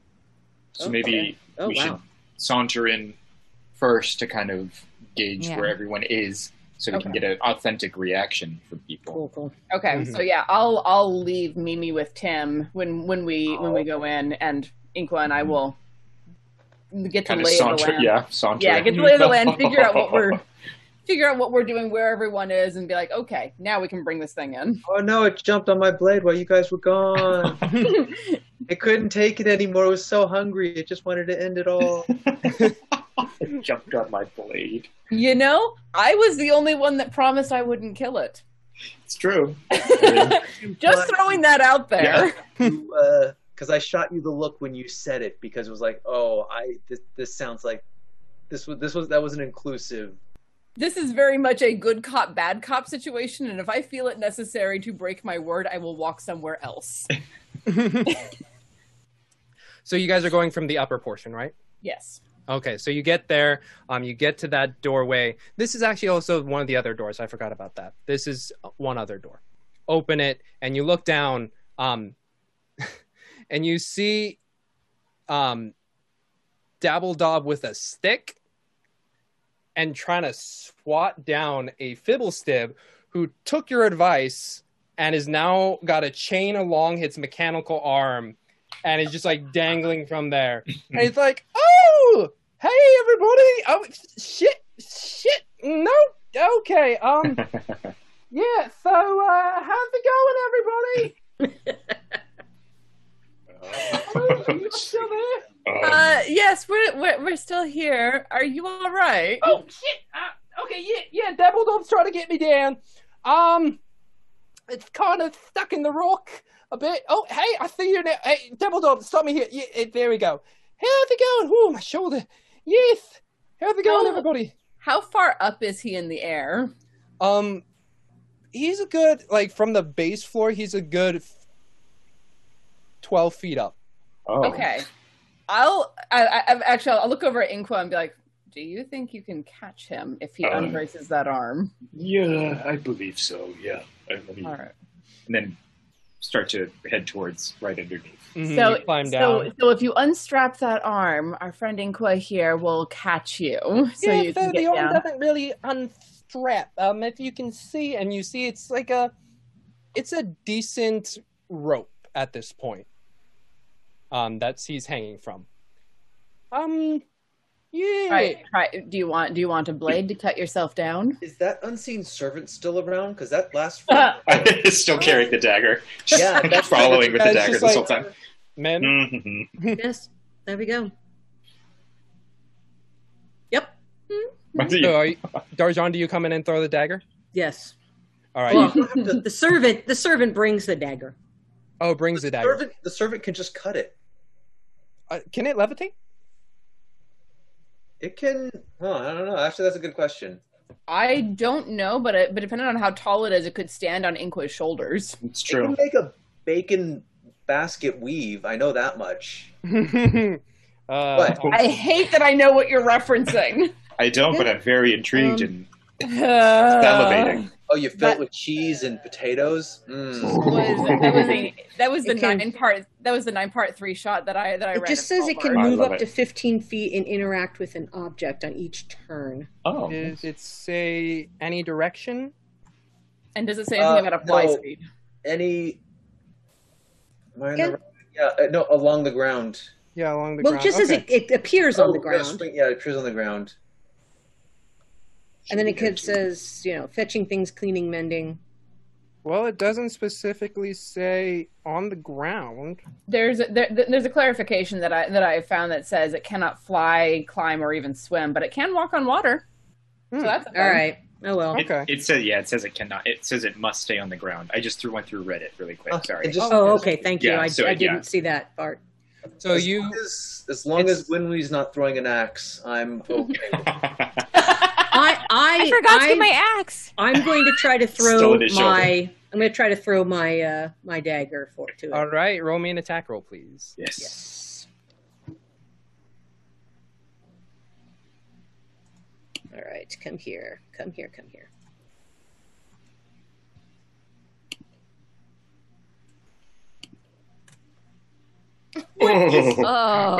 So maybe Oh, we wow. should saunter in first to kind of gauge Yeah. where everyone is, so we can get an authentic reaction from people. Cool, cool. Okay, Mhm. so yeah, I'll I'll leave Mimi with Tim when when we when we go in, and Inqua and I will get to Kind of lay of the saunter, land. yeah, saunter. Yeah, get to lay the land, figure out what we're figure out what we're doing, where everyone is, and be like, okay, now we can bring this thing in. Oh no, it jumped on my blade while you guys were gone. it couldn't take it anymore. It was so hungry. It just wanted to end it all. It jumped on my blade. You know, I was the only one that promised I wouldn't kill it. It's true. Just throwing that out there. Because uh, I shot you the look when you said it because it was like, oh, I this, this sounds like this was this was that was an inclusive. This is very much a good cop, bad cop situation, and if I feel it necessary to break my word, I will walk somewhere else. So you guys are going from the upper portion, right? Yes. Okay, so you get there, um, you get to that doorway. This is actually also one of the other doors. I forgot about that. This is one other door. Open it, and you look down, um, and you see um, Dabbledob with a stick and trying to swat down a Fibblestib who took your advice and is now got a chain along its mechanical arm and is just like dangling from there. And he's like, "Oh, Hey everybody! Oh shit! Shit! No. Okay. Um. yeah. So, uh, how's it going, everybody? Hello, are you still there? Uh, yes, we're, we're we're still here. Are you all right? Oh shit! Uh, okay, yeah, yeah. Dabbledob's trying to get me down. Um, it's kind of stuck in the rock a bit. Oh, hey, I see you now. Hey, Dabbledob, stop me here. Yeah, there we go. How's it going? Oh, my shoulder. Yes. How's it going, How- everybody? How far up is he in the air? Um, he's a good like from the base floor. He's a good twelve feet up. Oh. Okay. I'll I, I, actually I'll look over at Inqua and be like, "Do you think you can catch him if he Uh, unbraces that arm?" Yeah, I believe so. Yeah. Let me- All right. and then start to head towards right underneath. Mm-hmm. So, climb so, down. so if you unstrap that arm, our friend Inqua here will catch you. So yeah, you so the arm down. doesn't really unstrap. Um, if you can see, and you see, it's like a, it's a decent rope at this point. Um, that he's hanging from. Um, yeah. Right, right. Do you want do you want a blade to cut yourself down? Is that unseen servant still around? Because that last. One is still carrying the dagger. Yeah, that's- following with the dagger just this whole like- time. Man. Mhm. yes, there we go. Yep. So are you, Darjan, do you come in and throw the dagger? Yes. All right. Well, you- the, the servant the servant brings the dagger. oh, brings the dagger. Servant, the servant can just cut it. Uh, can it levitate? It can. Huh, I don't know. Actually, that's a good question. I don't know, but it, but depending on how tall it is, it could stand on Inqua's shoulders. It's true. It can make a bacon basket weave. I know that much. uh, I hate that I know what you're referencing. I don't, but I'm very intrigued Um, and Uh, salivating. Oh, you fill it with cheese and potatoes. Mm. was that was a that was the can- nine part that was the nine part three shot that I that I It read. just in says it can move up to 15 feet and interact with an object on each turn. Oh. Does it say any direction? And does it say anything Uh, about a fly no. speed? Any? Am I in Yeah. the Yeah, uh, no, along the ground. Yeah, along the Well, ground. Well, just as it, it appears on Oh, the ground. spring- Yeah, it appears on the ground. And then it could, says, you know, fetching things, cleaning, mending. Well, it doesn't specifically say on the ground. There's a, there, there's a clarification that I that I found that says it cannot fly, climb, or even swim, but it can walk on water. Hmm. So that's. All right. Oh, well. It, it says yeah, it says it cannot. It says it must stay on the ground. I just threw went through Reddit really quick. Sorry. oh, okay. Thank you. Yeah, I, so, I yeah. didn't see that part. So as you, long as, as long as Winley's not throwing an axe, I'm okay. I, I, I forgot to I, get my axe. I'm going to try to throw in his shoulder. my. I'm going to try to throw my uh, my dagger for to it. all right, roll me an attack roll, please. Yes. All right, come here, come here, come here. Oh,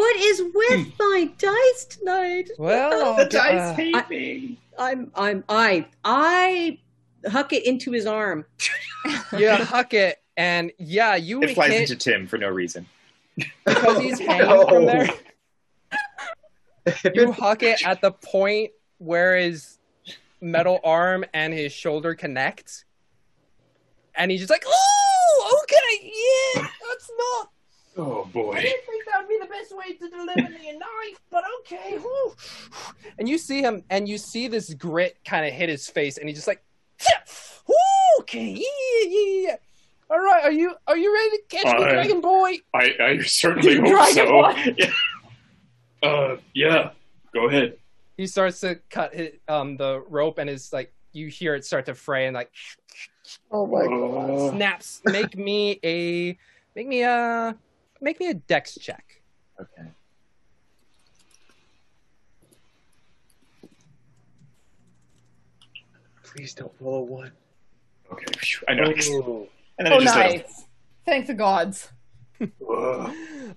What is with my dice tonight? Well, The dice uh, hate me. I'm I'm I I huck it into his arm. yeah, huck it, and yeah, you It flies hit into Tim for no reason. because he's hanging from there. You huck it at the point where his metal arm and his shoulder connect, and he's just like, "Oh, okay, yeah, that's not." Oh boy! I didn't think that would be the best way to deliver the knife, but okay. whew." And you see him, and you see this grit kind of hit his face, and he's just like, "Whew, "Okay, yeah, yeah, yeah." All right, are you are you ready to catch me, Uh, Dragon Boy? I, I certainly hope Dragon so. Boy. Yeah. Uh, yeah. Go ahead. He starts to cut his, um the rope, and is like you hear it start to fray, and like Oh Oh. snaps. Make me a make me a make me a dex check. Okay. Please don't roll a one. Okay. I know. Oh. And then I Oh, just let him- nice. Thank the gods.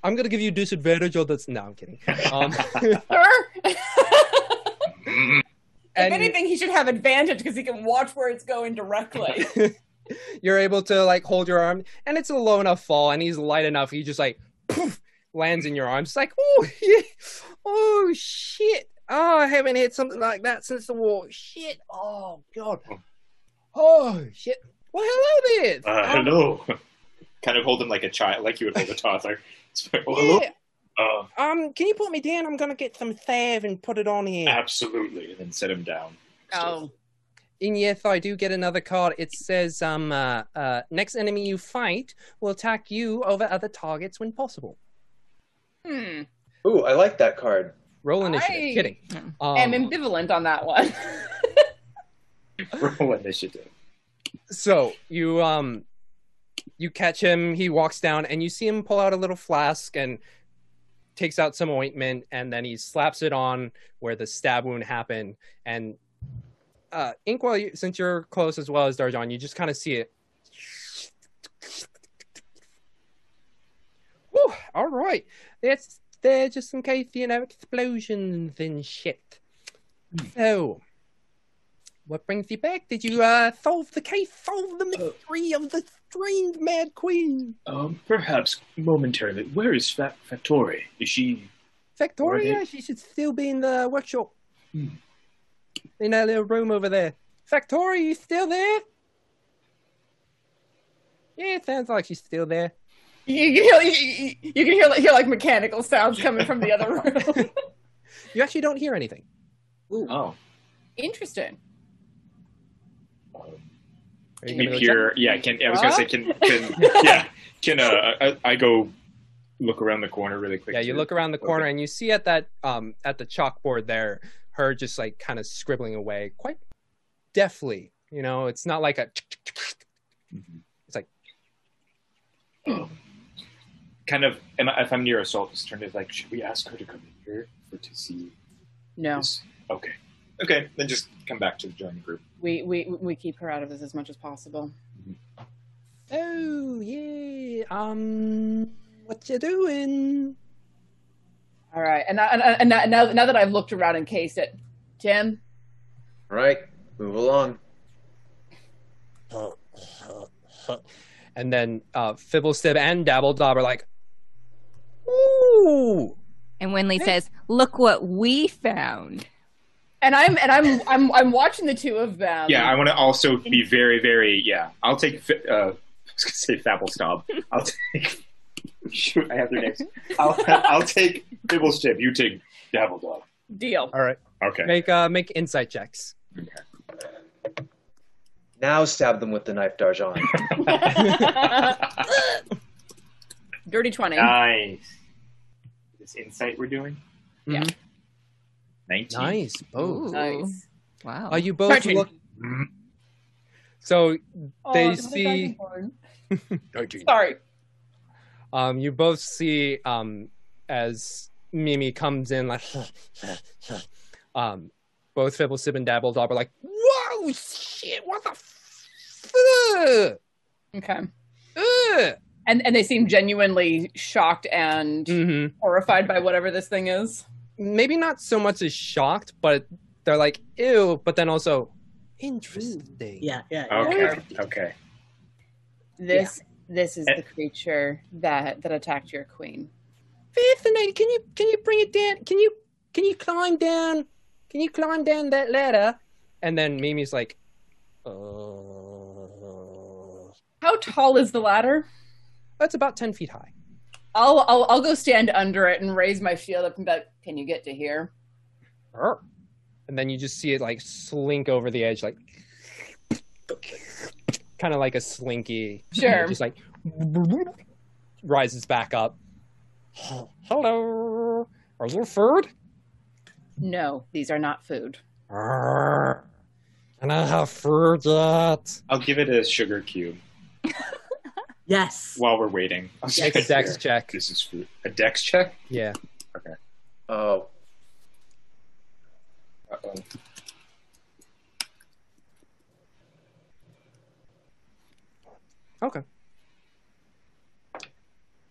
I'm gonna give you disadvantage on this. No, I'm kidding. Um, Sir? if and anything, he should have advantage because he can watch where it's going directly. you're able to like hold your arm, and it's a low enough fall, and he's light enough. He just like poof, lands in your arms. It's like, oh, yeah. oh shit. Oh, I haven't had something like that since the war. Shit. Oh god. Oh shit. Well, hello there. Uh, Um, hello. kind of hold him like a child, like you would hold a toddler. Like, hello. Yeah. Uh, Um, can you put me down? I'm gonna get some salve and put it on here. absolutely. And then set him down. Oh, And yes, I do get another card. It says, um, uh, uh, next enemy you fight will attack you over other targets when possible. hmm. Ooh, I like that card. Roll initiative. I Kidding. I'm ambivalent on that one. Roll initiative. so you um you catch him he walks down and you see him pull out a little flask and takes out some ointment and then he slaps it on where the stab wound happened and uh Inqua since you're close as well as Darjan you just kind of see it Whew, all right that's there just in case you know explosions and shit so what brings you back? Did you uh, solve the case, solve the mystery of the strange Mad Queen? Um, perhaps momentarily. Where is Fa- Factori? Is she? Victoria, she should still be in the workshop. Hmm. In that little room over there. Victoria, you still there? Yeah, it sounds like she's still there. you can hear, you, you can hear, like- hear like mechanical sounds coming from the other room. You actually don't hear anything. Oh. Interesting. Are you Can gonna we go check? hear? Yeah. Can I was gonna say? Can can yeah? Can uh? I, I go look around the corner really quick. Yeah, you look around the corner and you see at that um at the chalkboard there, her just like kind of scribbling away quite deftly. You know, it's not like a it's like kind of. Am I, if I'm near Isolt, just turn to like, should we ask her to come in here for to see? No, This? Okay. Okay. Then just come back to join the group. we, we we keep her out of this as much as possible. Oh yeah, um what you doing? All right, and, and, and now, now now that I've looked around and cased it, Tim, Right, move along. And then uh Fibblestib and Dabbledob are like, Ooh And Winley says, "Look what we found." and I'm and I'm I'm I'm watching the two of them. yeah, I want to also be very, very. Yeah, I'll take. fi- Uh, I was gonna say Fabblestab. I'll take. Shoot, I have their names. I'll, I'll take Bibblestib. You take Dabbledog. Deal. All right. Okay. Make uh make insight checks. Now stab them with the knife, Darjan. Dirty twenty. Nice. This insight we're doing. Yeah. Mm-hmm. Nineteen. Nice. Both. Nice. Wow. Are you both Thirteen. look mm-hmm. so Oh, they the see. Sorry. Um you both see um as Mimi comes in like um both Fibblestib and Dabbledob are like, Whoa shit, what the fuck? Okay. Ugh. And and they seem genuinely shocked and Mhm. horrified by whatever this thing is. Maybe not so much as shocked, but they're like, ew, but then also interesting. Yeah, yeah. Okay. Okay. This this is Eh. the creature that that attacked your queen. Fascinating. Can you can you bring it down? Can you can you climb down? Can you climb down that ladder? And then Mimi's like, uh, How tall is the ladder? that's about ten feet high. I'll I'll I'll go stand under it and raise my shield up and be like, "Can you get to here?" Arr. And then you just see it like slink over the edge, like kind of like a slinky. and it Sure. Just like rises back up. Hello. Are you food? No, these are not food. Arr. Can I have food yet? I'll give it a sugar cube Yes. while we're waiting. I'll Make a dex "Here, check. This is food. A dex check. Yeah. Okay. Oh, Uh-oh. Okay.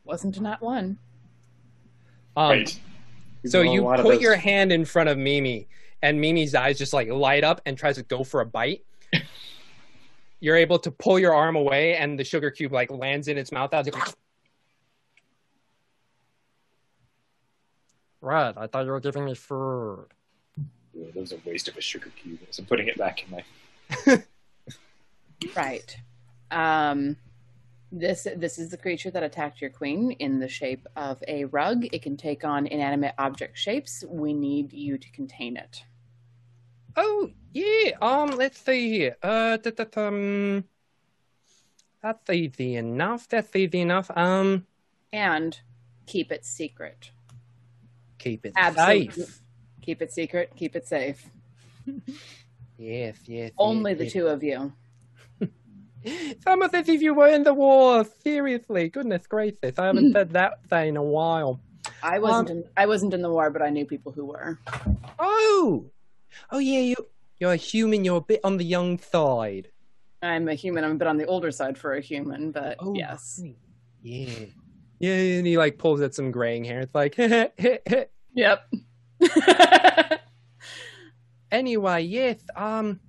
Wasn't a nat one. Um, Right. So you put your hand in front of Mimi, and Mimi's eyes just like light up and tries to go for a bite. You're able to pull your arm away, and the sugar cube like lands in its mouth. As Right, I thought you were giving me food. Yeah, that was a waste of a sugar cube. So I'm putting it back in my. Right. Um, this this is the creature that attacked your queen in the shape of a rug. It can take on inanimate object shapes. We need you to contain it. Oh yeah. Um, let's see here. Uh, da, da, um, that's easy enough. That's easy enough. Um, And keep it secret. keep it Absolutely. safe. Keep it secret. Keep it safe. Yes, yes. Only yes, the yes. two of you. It's as if you were in the war. Seriously, goodness gracious, I haven't said that thing in a while. I wasn't. Um, in, I wasn't in the war, but I knew people who were. Oh, oh yeah, you you're a human. You're a bit on the young side. I'm a human. I'm a bit on the older side for a human, but Oh, yes. Yeah, yeah, and he like pulls at some graying hair. It's like, yep. anyway, yes. Um,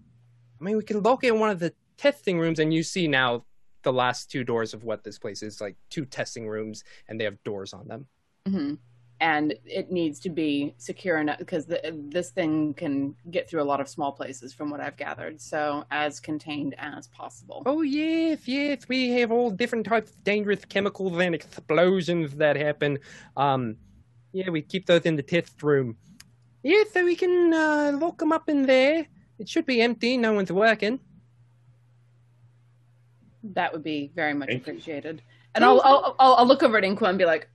I mean, we can look in one of the testing rooms, and you see now the last two doors of what this place is like two testing rooms, and they have doors on them. hmm And it needs to be secure enough because this thing can get through a lot of small places, from what I've gathered. So as contained as possible. Oh yes, yes, we have all different types of dangerous chemicals and explosions that happen. Um, yeah, we keep those in the test room. Yeah, so we can uh, lock them up in there. It should be empty. No one's working. That would be very much Thank you. appreciated. And I'll, I'll I'll I'll look over at Inqua and be like,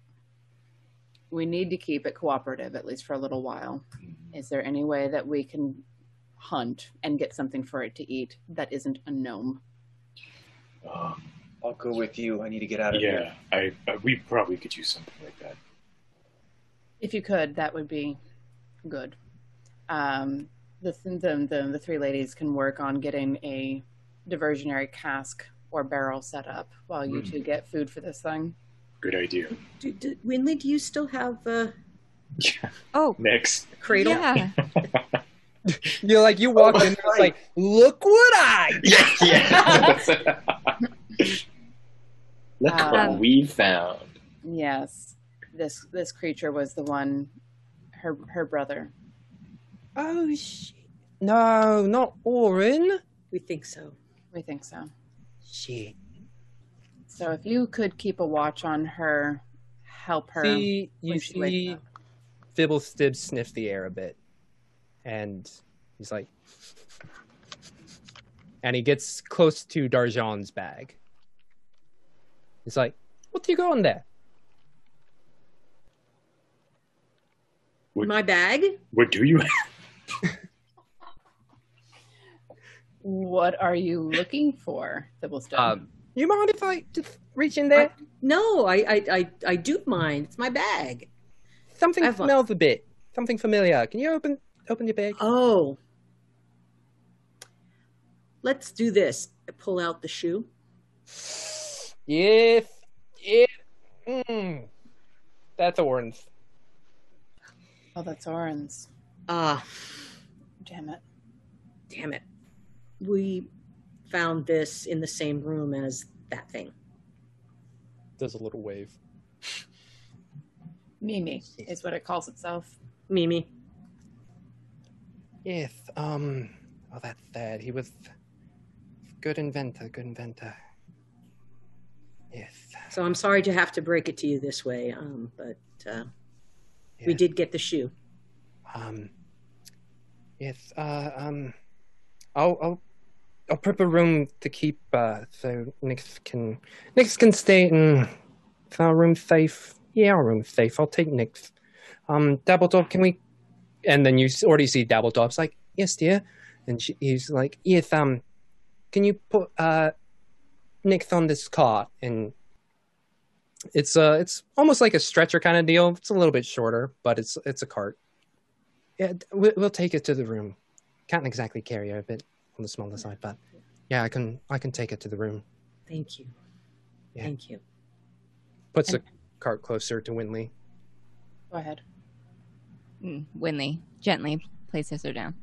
"We need to keep it cooperative at least for a little while. Mm-hmm. Is there any way that we can hunt and get something for it to eat that isn't a gnome?" Um, I'll go with you. I need to get out of yeah, here. I, I we probably could use something like that. If you could, that would be good. Um, the, the the the three ladies can work on getting a diversionary cask or barrel set up while you Mm. two get food for this thing. Good idea. Do, do, Winley, do you still have uh, Oh, Next. cradle? Yeah. You're like you walk in, it's like, look what I yeah. Look Um, what we found. Yes, this this creature was the one, her her brother. Oh shit! No, not Orin. We think so. We think so. Shit. So if you could keep a watch on her, help her. See, you she see, up. Fibblestib sniff the air a bit, and he's like, and he gets close to Darjan's bag. He's like, "What do you got in there?" My bag? What do you? What are you looking for, Thibblestone? Um, you mind if I just reach in there? no, I, I, I, I do mind. It's my bag. Something I've- smells a bit. Something familiar. Can you open open your bag? Oh. Let's do this. I pull out the shoe. Yes. Yeah. Mm. That's Orin's. oh, that's Orin's. Ah, Damn it. damn it. We found this in the same room as that thing. Does a little wave. Mimi is what it calls itself. Mimi. Yes. Um. Oh, that's sad. He was good inventor. Good inventor. Yes. So I'm sorry to have to break it to you this way, um, but uh, we did get the shoe. Um. Yes. Uh. Um. I'll. I'll. I'll prep a room to keep. Uh. So Nyx can. Nyx can stay in. Our room safe? Yeah, our room safe. I'll take Nyx. Um. Dabbledob, can we? And then you already see Dabbledob's like, yes, dear. And she, he's like, yes. Um. Can you put uh. Nyx on this cart and. It's uh, it's almost like a stretcher kind of deal. It's a little bit shorter, but it's it's a cart. Yeah, we- we'll take it to the room. Can't exactly carry a bit on the smaller side, but yeah, I can I can take it to the room. Thank you. Yeah. Thank you. Puts the cart closer to Winley. Go ahead. Mm, Winley gently places her down.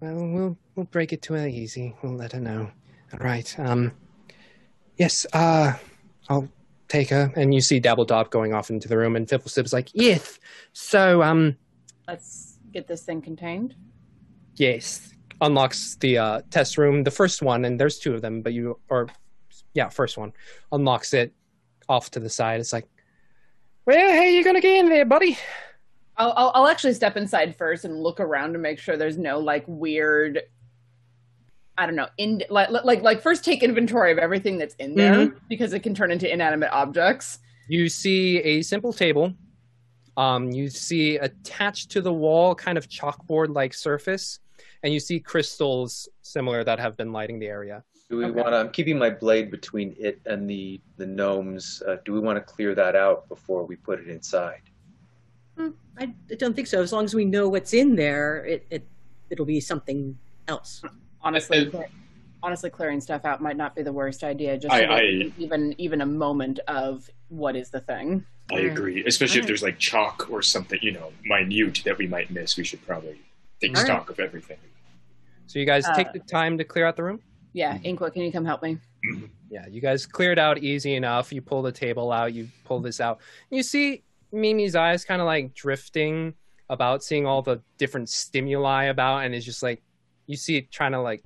Well, we'll we'll break it to her easy. We'll let her know. All right. Um. Yes. Uh. I'll take her. And you see Dabbledob going off into the room, and Fibblestib's like, yes. So, um, Let's get this thing contained. Yes. Unlocks the uh, test room, the first one, and there's two of them, but you, or, yeah, first one. Unlocks it off to the side. It's like, well, how you gonna get in there, buddy? I'll, I'll I'll actually step inside first and look around to make sure there's no like weird. I don't know. In like like like first take inventory of everything that's in there Mhm. because it can turn into inanimate objects. You see a simple table. Um, you see attached to the wall, kind of chalkboard like surface, and you see crystals similar that have been lighting the area. Do we want to? I'm keeping my blade between it and the the gnomes. Uh, do we want to clear that out before we put it inside? I I don't think so. As long as we know what's in there, it, it it'll be something else. Honestly, cle- honestly, clearing stuff out might not be the worst idea. Just I- I- even even a moment of what is the thing. I agree. Especially if there's like chalk or something, you know, minute that we might miss. We should probably take All right. stock of everything. So you guys take Uh, the time to clear out the room. Yeah, Inqua, can you come help me? Yeah, you guys cleared out easy enough. You pull the table out. You pull this out. You see Mimi's eyes kind of like drifting about, seeing all the different stimuli about, and it's just like you see it trying to like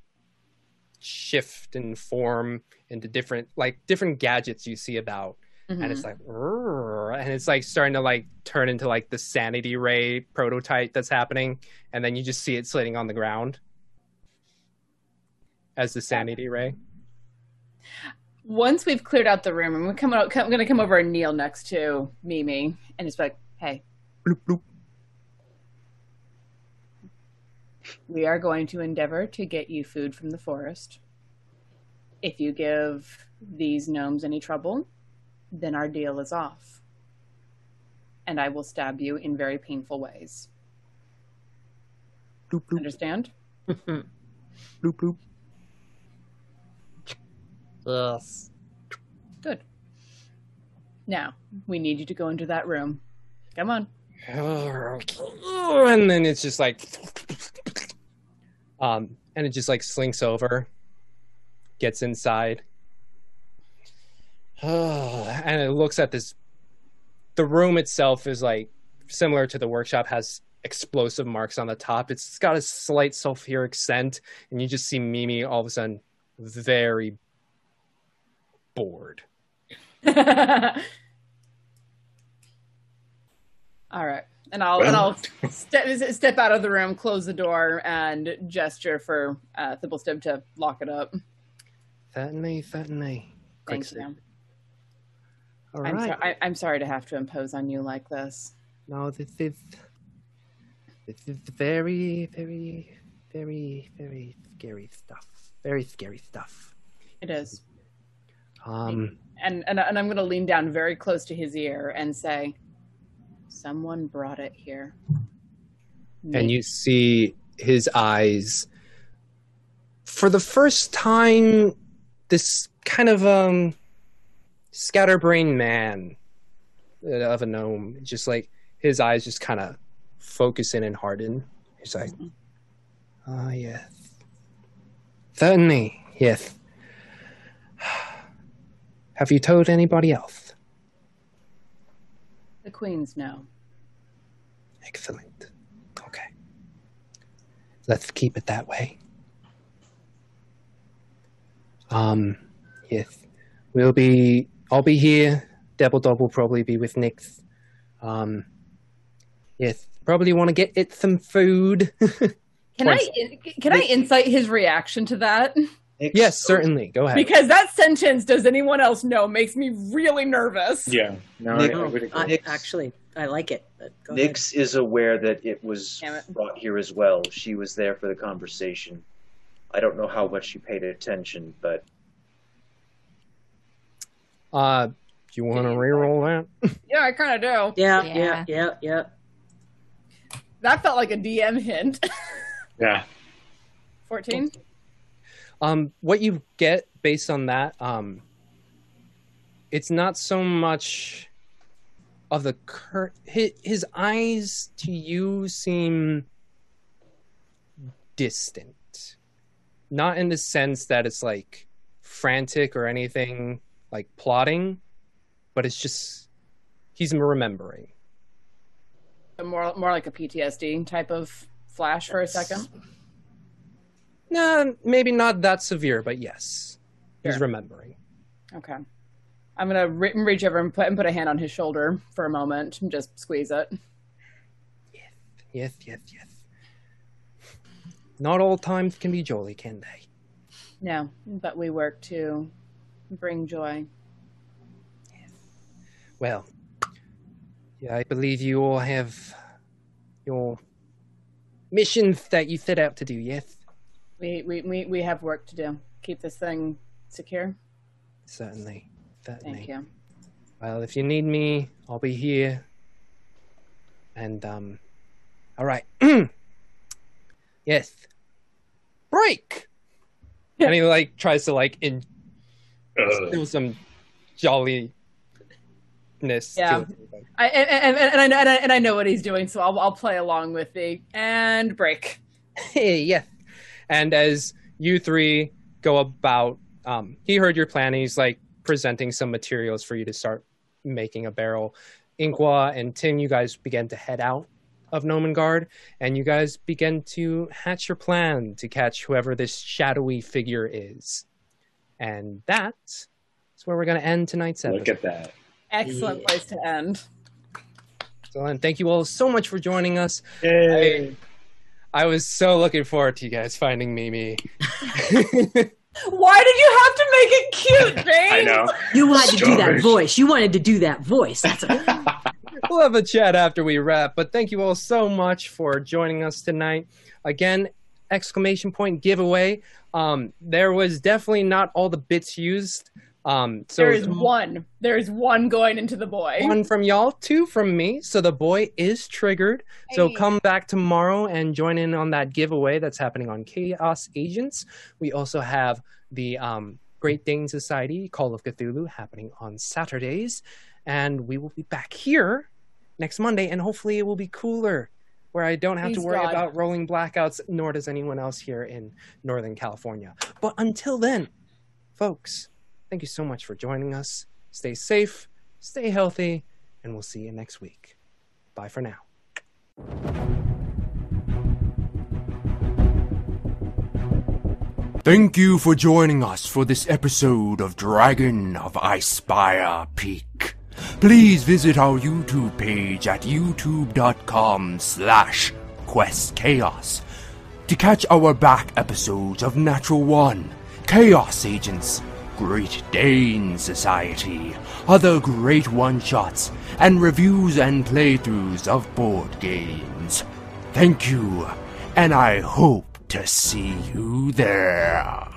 shift and form into different like different gadgets you see about and it's Mhm. like and it's like starting to like turn into like the sanity ray prototype that's happening and then you just see it sitting on the ground as the sanity ray Once we've cleared out the room, I'm gonna come out. I'm gonna come over and kneel next to Mimi and it's like, "Hey, we are going to endeavor to get you food from the forest. If you give these gnomes any trouble, then our deal is off, and I will stab you in very painful ways. Understand? bloop bloop Yes. Good. Now we need you to go into that room. Come on. and then it's just like um and it just like slinks over gets inside and it looks at this the room itself is like similar to the workshop has explosive marks on the top it's got a slight sulfuric scent and you just see mimi all of a sudden very bored All right. And I'll and I'll step step out of the room, close the door, and gesture for uh, Fibblestib to lock it up. certainly certainly Quick Thank save. you. All I'm, right so- I, I'm sorry to have to impose on you like this. No, this is this is very, very, very, very scary stuff. Very scary stuff. It is. Um, And and, and I'm going to lean down very close to his ear and say, "Someone brought it here." and you see his eyes for the first time. This kind of um scatterbrained man uh, of a gnome, just like his eyes just kind of focus in and harden. He's like, "Ah, yes, certainly, yes." Have you told anybody else? The queens know. Excellent. Okay. Let's keep it that way. Um, yes. We'll be, I'll be here. Dabbledob will probably be with Nyx. Um, yes. Probably want to get it some food. Can I can I insight his reaction to that? yes, certainly. Go ahead. Because that sentence, does anyone else know, makes me really nervous. Yeah. No, Nick- I, I. I, actually, I like it. but go ahead. Nyx is aware that it was Damn it. brought here as well. She was there for the conversation. I don't know how much she paid attention, but Uh, do you want to reroll that? Yeah, I kind of do. Yeah, Yeah. yeah, yeah, yeah. That felt like a DM hint. Yeah. 14? um what you get based on that um it's not so much of the cur- his, his eyes to you seem distant not in the sense that it's like frantic or anything like plotting but it's just he's remembering. More, more like a PTSD type of flash for a second. No, maybe not that severe, but yes, he's remembering. Okay. I'm gonna re- reach over and put and put a hand on his shoulder for a moment and just squeeze it. Yes, yes, yes, yes. Not all times can be jolly, can they? No, but we work to bring joy. Well, yeah, I believe you all have your missions that you set out to do, yes? We we we, we have work to do. Keep this thing secure. Certainly. Certainly. Thank you. Well, if you need me, I'll be here. And, um, all right. yes. Break! and he, like, tries to, like, instill some jolliness Yeah. to it. I, and, and, and, I know, and, I, and I know what he's doing, so I'll, I'll play along with the and break. Hey, yeah. And as you three go about, um, he heard your plan. He's like presenting some materials for you to start making a barrel. Inqua and Tim, you guys begin to head out of Gnomengarde, and you guys begin to hatch your plan to catch whoever this shadowy figure is. And that is where we're going to end tonight's episode. Look at that. Excellent place to end. So, and thank you all so much for joining us. I, I was so looking forward to you guys finding Mimi. Why did you have to make it cute, James? I know. You wanted to do that voice. You wanted to do that voice. That's a, we'll have a chat after we wrap. But thank you all so much for joining us tonight. Again, exclamation point giveaway. Um, there was definitely not all the bits used. Um, so there is one. There is one going into the boy. one from y'all, two from me. So the boy is triggered. So come back tomorrow and join in on that giveaway that's happening on Chaos Agents. We also have the um, Great Dane Society Call of Cthulhu happening on Saturdays. And we will be back here next Monday, and hopefully it will be cooler. Where I don't have to worry God. about rolling blackouts, nor does anyone else here in Northern California. But until then, folks, thank you so much for joining us. Stay safe, stay healthy, and we'll see you next week. Bye for now. Thank you for joining us for this episode of Dragon of Icespire Peak. Please visit our YouTube page at youtube.com slash questchaos to catch our back episodes of Natural One, Chaos Agents, Great Dane Society, other great one-shots, and reviews and playthroughs of board games. Thank you, and I hope to see you there.